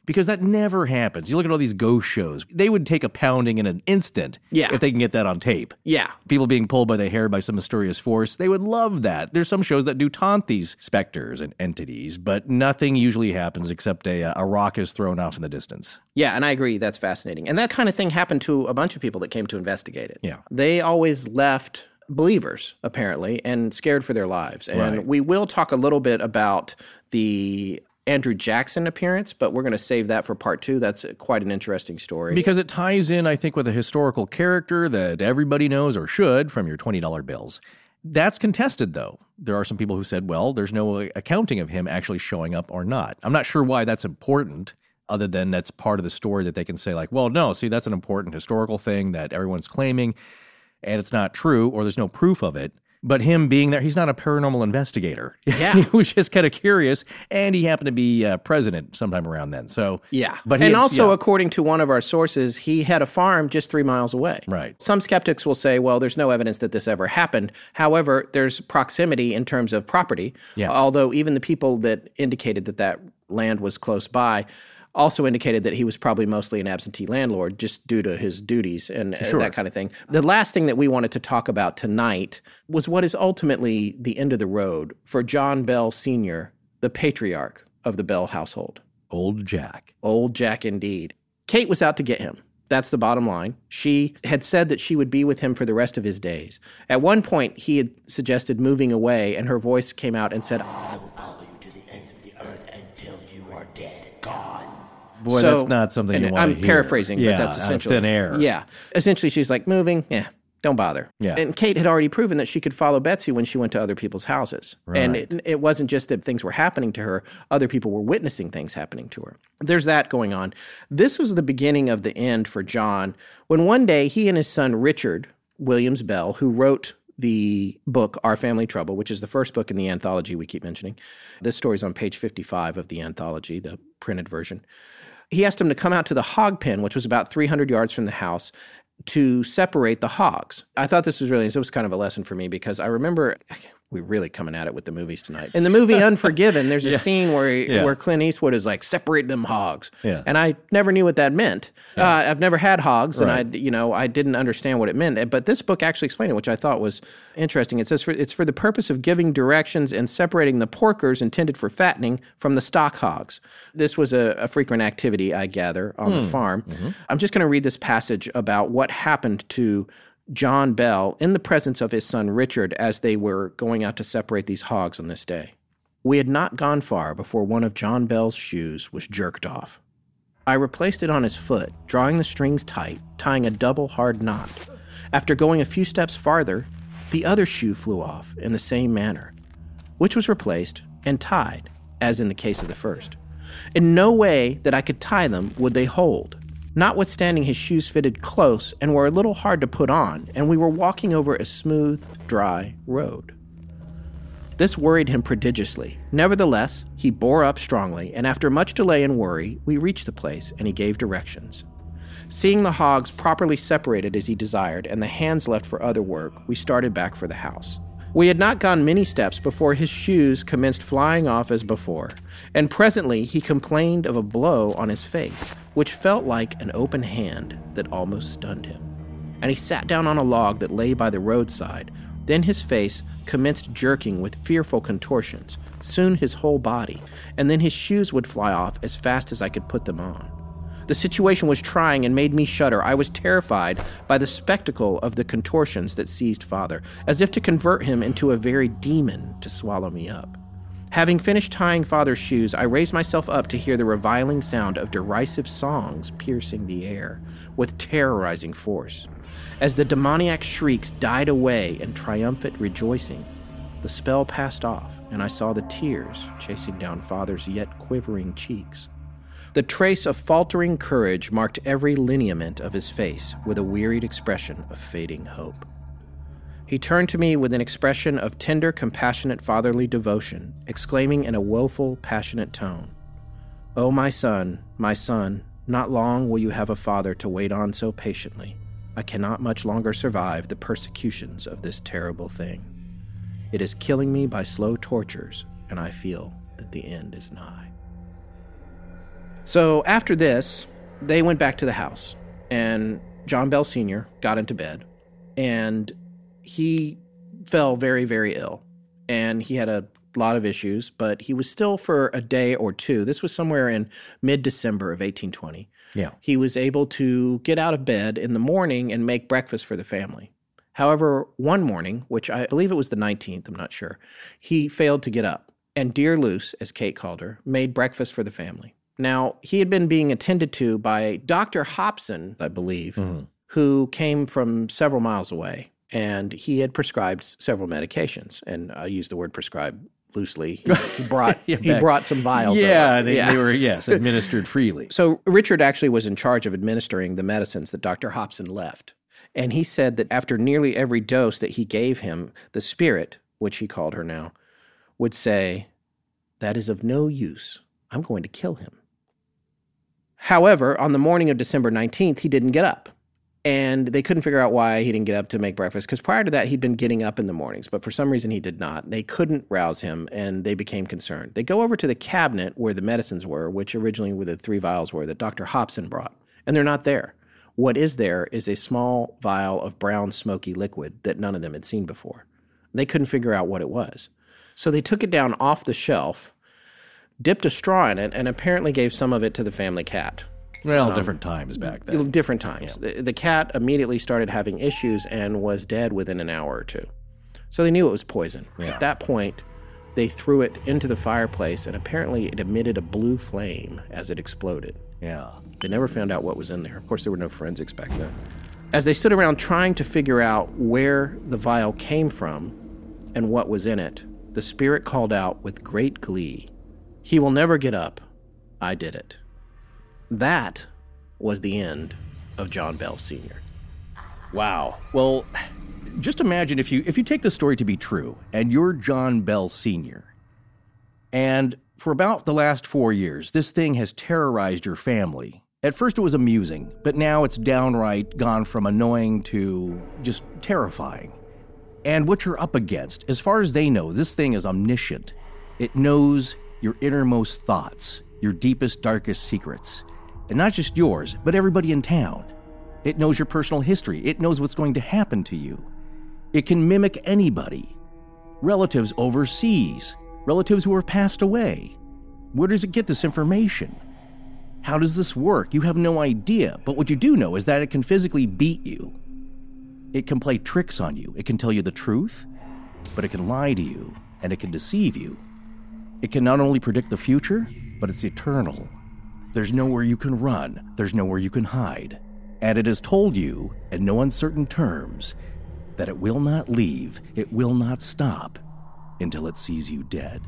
Because that never happens. You look at all these ghost shows, they would take a pounding in an instant Yeah. if they can get that on tape. Yeah. People being pulled by the hair by some mysterious force, they would love that. There's some shows that do taunt these specters and entities, but nothing usually happens except a, uh, a rock is thrown off in the distance. Yeah, and I agree. That's fascinating. And that kind of thing happened to a bunch of people that came to investigate it. Yeah. They always left believers, apparently, and scared for their lives. And Right. we will talk a little bit about the Andrew Jackson appearance, but we're going to save that for part two. That's quite an interesting story. Because it ties in, I think, with a historical character that everybody knows or should from your $20 bills. That's contested, though. There are some people who said, well, there's no accounting of him actually showing up or not. I'm not sure why that's important, other than that's part of the story that they can say, like, well, no, see, that's an important historical thing that everyone's claiming, and it's not true, or there's no proof of it. But him being there, he's not a paranormal investigator. Yeah. he was just kind of curious, and he happened to be uh, president sometime around then. So, Yeah. But he and had- also, yeah. according to one of our sources, he had a farm just three miles away. Right. Some skeptics will say, well, there's no evidence that this ever happened. However, there's proximity in terms of property. Yeah. Although even the people that indicated that that land was close by also indicated that he was probably mostly an absentee landlord just due to his duties and Sure. that kind of thing. The last thing that we wanted to talk about tonight was what is ultimately the end of the road for John Bell Sr., the patriarch of the Bell household. old Jack. Old Jack indeed. Kate was out to get him. That's the bottom line. She had said that she would be with him for the rest of his days. At one point, he had suggested moving away, and her voice came out and said, I will follow you to the ends of the earth until you are dead and gone. Boy, So- that's not something you want I'm hear. paraphrasing, yeah, but that's essentially thin air. Yeah, essentially, she's like moving. Yeah, don't bother. Yeah. And Kate had already proven that she could follow Betsy when she went to other people's houses, and it, it wasn't just that things were happening to her; other people were witnessing things happening to her. There's that going on. This was the beginning of the end for John when one day he and his son Richard Williams Bell, who wrote the book Our Family Trouble, which is the first book in the anthology we keep mentioning. This story's on page 55 of the anthology, the printed version he asked him to come out to the hog pen, which was about 300 yards from the house, to separate the hogs. I thought this was really, this was kind of a lesson for me because I remember we're really coming at it with the movies tonight. In the movie Unforgiven, there's a Yeah. scene where he, Yeah. where Clint Eastwood is like, separate them hogs. Yeah. And I never knew what that meant. Uh, I've never had hogs, and I, you know, I didn't understand what it meant. Uh, but this book actually explained it, which I thought was interesting. It says for, it's for the purpose of giving directions and separating the porkers intended for fattening from the stock hogs. This was a, a frequent activity, I gather, on the hmm. farm. Mm-hmm. I'm just going to read this passage about what happened to John Bell in the presence of his son Richard as they were going out to separate these hogs on this day. We had not gone far before one of John Bell's shoes was jerked off. I replaced it on his foot, drawing the strings tight, tying a double hard knot. After going a few steps farther, the other shoe flew off in the same manner, which was replaced and tied, as in the case of the first. In no way that I could tie them would they hold. Notwithstanding his shoes fitted close and were a little hard to put on, and we were walking over a smooth, dry road. This worried him prodigiously. Nevertheless, he bore up strongly, and after much delay and worry, we reached the place and he gave directions. Seeing the hogs properly separated as he desired and the hands left for other work, we started back for the house. We had not gone many steps before his shoes commenced flying off as before, and presently he complained of a blow on his face, which felt like an open hand that almost stunned him. And he sat down on a log that lay by the roadside. Then his face commenced jerking with fearful contortions, soon his whole body, and then his shoes would fly off as fast as I could put them on. The situation was trying and made me shudder. I was terrified by the spectacle of the contortions that seized father, as if to convert him into a very demon to swallow me up. Having finished tying father's shoes, I raised myself up to hear the reviling sound of derisive songs piercing the air with terrorizing force. As the demoniac shrieks died away in triumphant rejoicing, the spell passed off, and I saw the tears chasing down father's yet quivering cheeks. The trace of faltering courage marked every lineament of his face with a wearied expression of fading hope. He turned to me with an expression of tender, compassionate fatherly devotion, exclaiming in a woeful, passionate tone, O my son, my son, not long will you have a father to wait on so patiently. I cannot much longer survive the persecutions of this terrible thing. It is killing me by slow tortures, and I feel that the end is nigh. So after this, they went back to the house, and John Bell Sr. got into bed, and he fell very, very ill. And he had a lot of issues, but he was still for a day or two. This was somewhere in mid December of 1820. Yeah. He was able to get out of bed in the morning and make breakfast for the family. However, one morning, which I believe it was the 19th, I'm not sure, he failed to get up. And Dear Luce, as Kate called her, made breakfast for the family. Now, he had been being attended to by Dr. Hobson, I believe, mm-hmm. who came from several miles away. And he had prescribed several medications. And I use the word prescribe loosely. He, he brought Yeah, he brought some vials. Yeah, they, they were yes administered freely. So Richard actually was in charge of administering the medicines that Dr. Hobson left. And he said that after nearly every dose that he gave him, the spirit, which he called her now, would say, That is of no use. I'm going to kill him. However, on the morning of December 19th, he didn't get up. And they couldn't figure out why he didn't get up to make breakfast because prior to that, he'd been getting up in the mornings, but for some reason he did not. They couldn't rouse him and they became concerned. They go over to the cabinet where the medicines were, which originally were the three vials were that Dr. Hobson brought, and they're not there. What is there is a small vial of brown, smoky liquid that none of them had seen before. They couldn't figure out what it was. So they took it down off the shelf, dipped a straw in it, and apparently gave some of it to the family cat. Well, Um, different times back then. Different times. The, the cat immediately started having issues and was dead within an hour or two. So they knew it was poison. At that point, they threw it into the fireplace, and apparently it emitted a blue flame as it exploded. Yeah. They never found out what was in there. Of course, there were no forensics back then. As they stood around trying to figure out where the vial came from and what was in it, the spirit called out with great glee, He will never get up. I did it. That was the end of John Bell Sr. Wow. Well, just imagine if you if you take the story to be true and you're John Bell Sr. and for about the last 4 years this thing has terrorized your family At first, it was amusing, but now it's downright gone from annoying to just terrifying. And what you're up against, as far as they know, this thing is omniscient. It knows your innermost thoughts, your deepest, darkest secrets. And not just yours, but everybody in town. It knows your personal history, it knows what's going to happen to you. It can mimic anybody relatives overseas, relatives who have passed away. Where does it get this information? How does this work? You have no idea, but what you do know is that it can physically beat you. It can play tricks on you. It can tell you the truth, but it can lie to you and it can deceive you. It can not only predict the future, but it's eternal. There's nowhere you can run, there's nowhere you can hide. And it has told you, in no uncertain terms, that it will not leave, it will not stop until it sees you dead.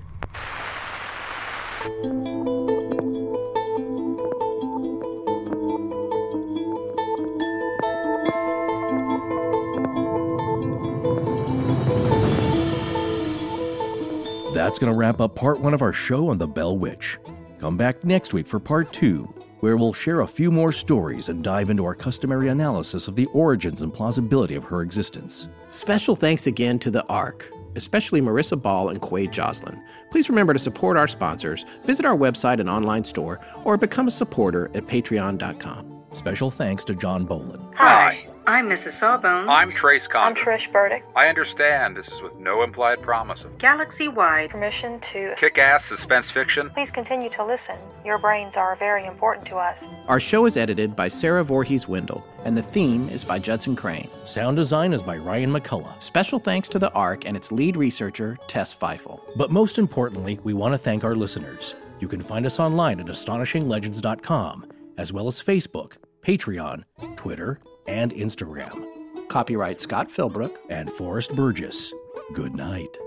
That's going to wrap up part one of our show on the Bell Witch. Come back next week for part two, where we'll share a few more stories and dive into our customary analysis of the origins and plausibility of her existence. Special thanks again to the ARC, especially Marissa Ball and Quade Joslin. Please remember to support our sponsors, visit our website and online store, or become a supporter at patreon.com. Special thanks to John Bolin. Hi. I'm Mrs. Sawbones. I'm Trace Con. I'm Conger. Trish Burdick. I understand this is with no implied promise of Galaxy wide. Permission to. kick ass suspense fiction. Please continue to listen. Your brains are very important to us. Our show is edited by Sarah Voorhees Wendell, and the theme is by Judson Crane. Sound design is by Ryan McCullough. Special thanks to the ARC and its lead researcher, Tess Feifel. But most importantly, we want to thank our listeners. You can find us online at astonishinglegends.com, as well as Facebook, Patreon, Twitter, and Instagram. Copyright Scott Philbrook. And Forrest Burgess. Good night.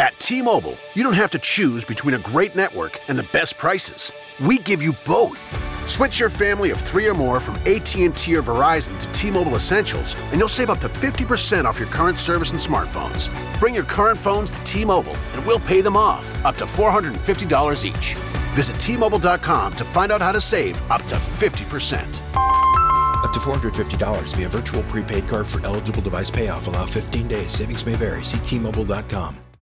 At T-Mobile, you don't have to choose between a great network and the best prices. We give you both. Switch your family of 3 or more from AT&T or Verizon to T-Mobile Essentials, and you'll save up to 50% off your current service and smartphones. Bring your current phones to T-Mobile, and we'll pay them off, up to $450 each. Visit T-Mobile.com to find out how to save up to 50%. Up to $450 via virtual prepaid card for eligible device payoff. Allow 15 days. Savings may vary. See T-Mobile.com.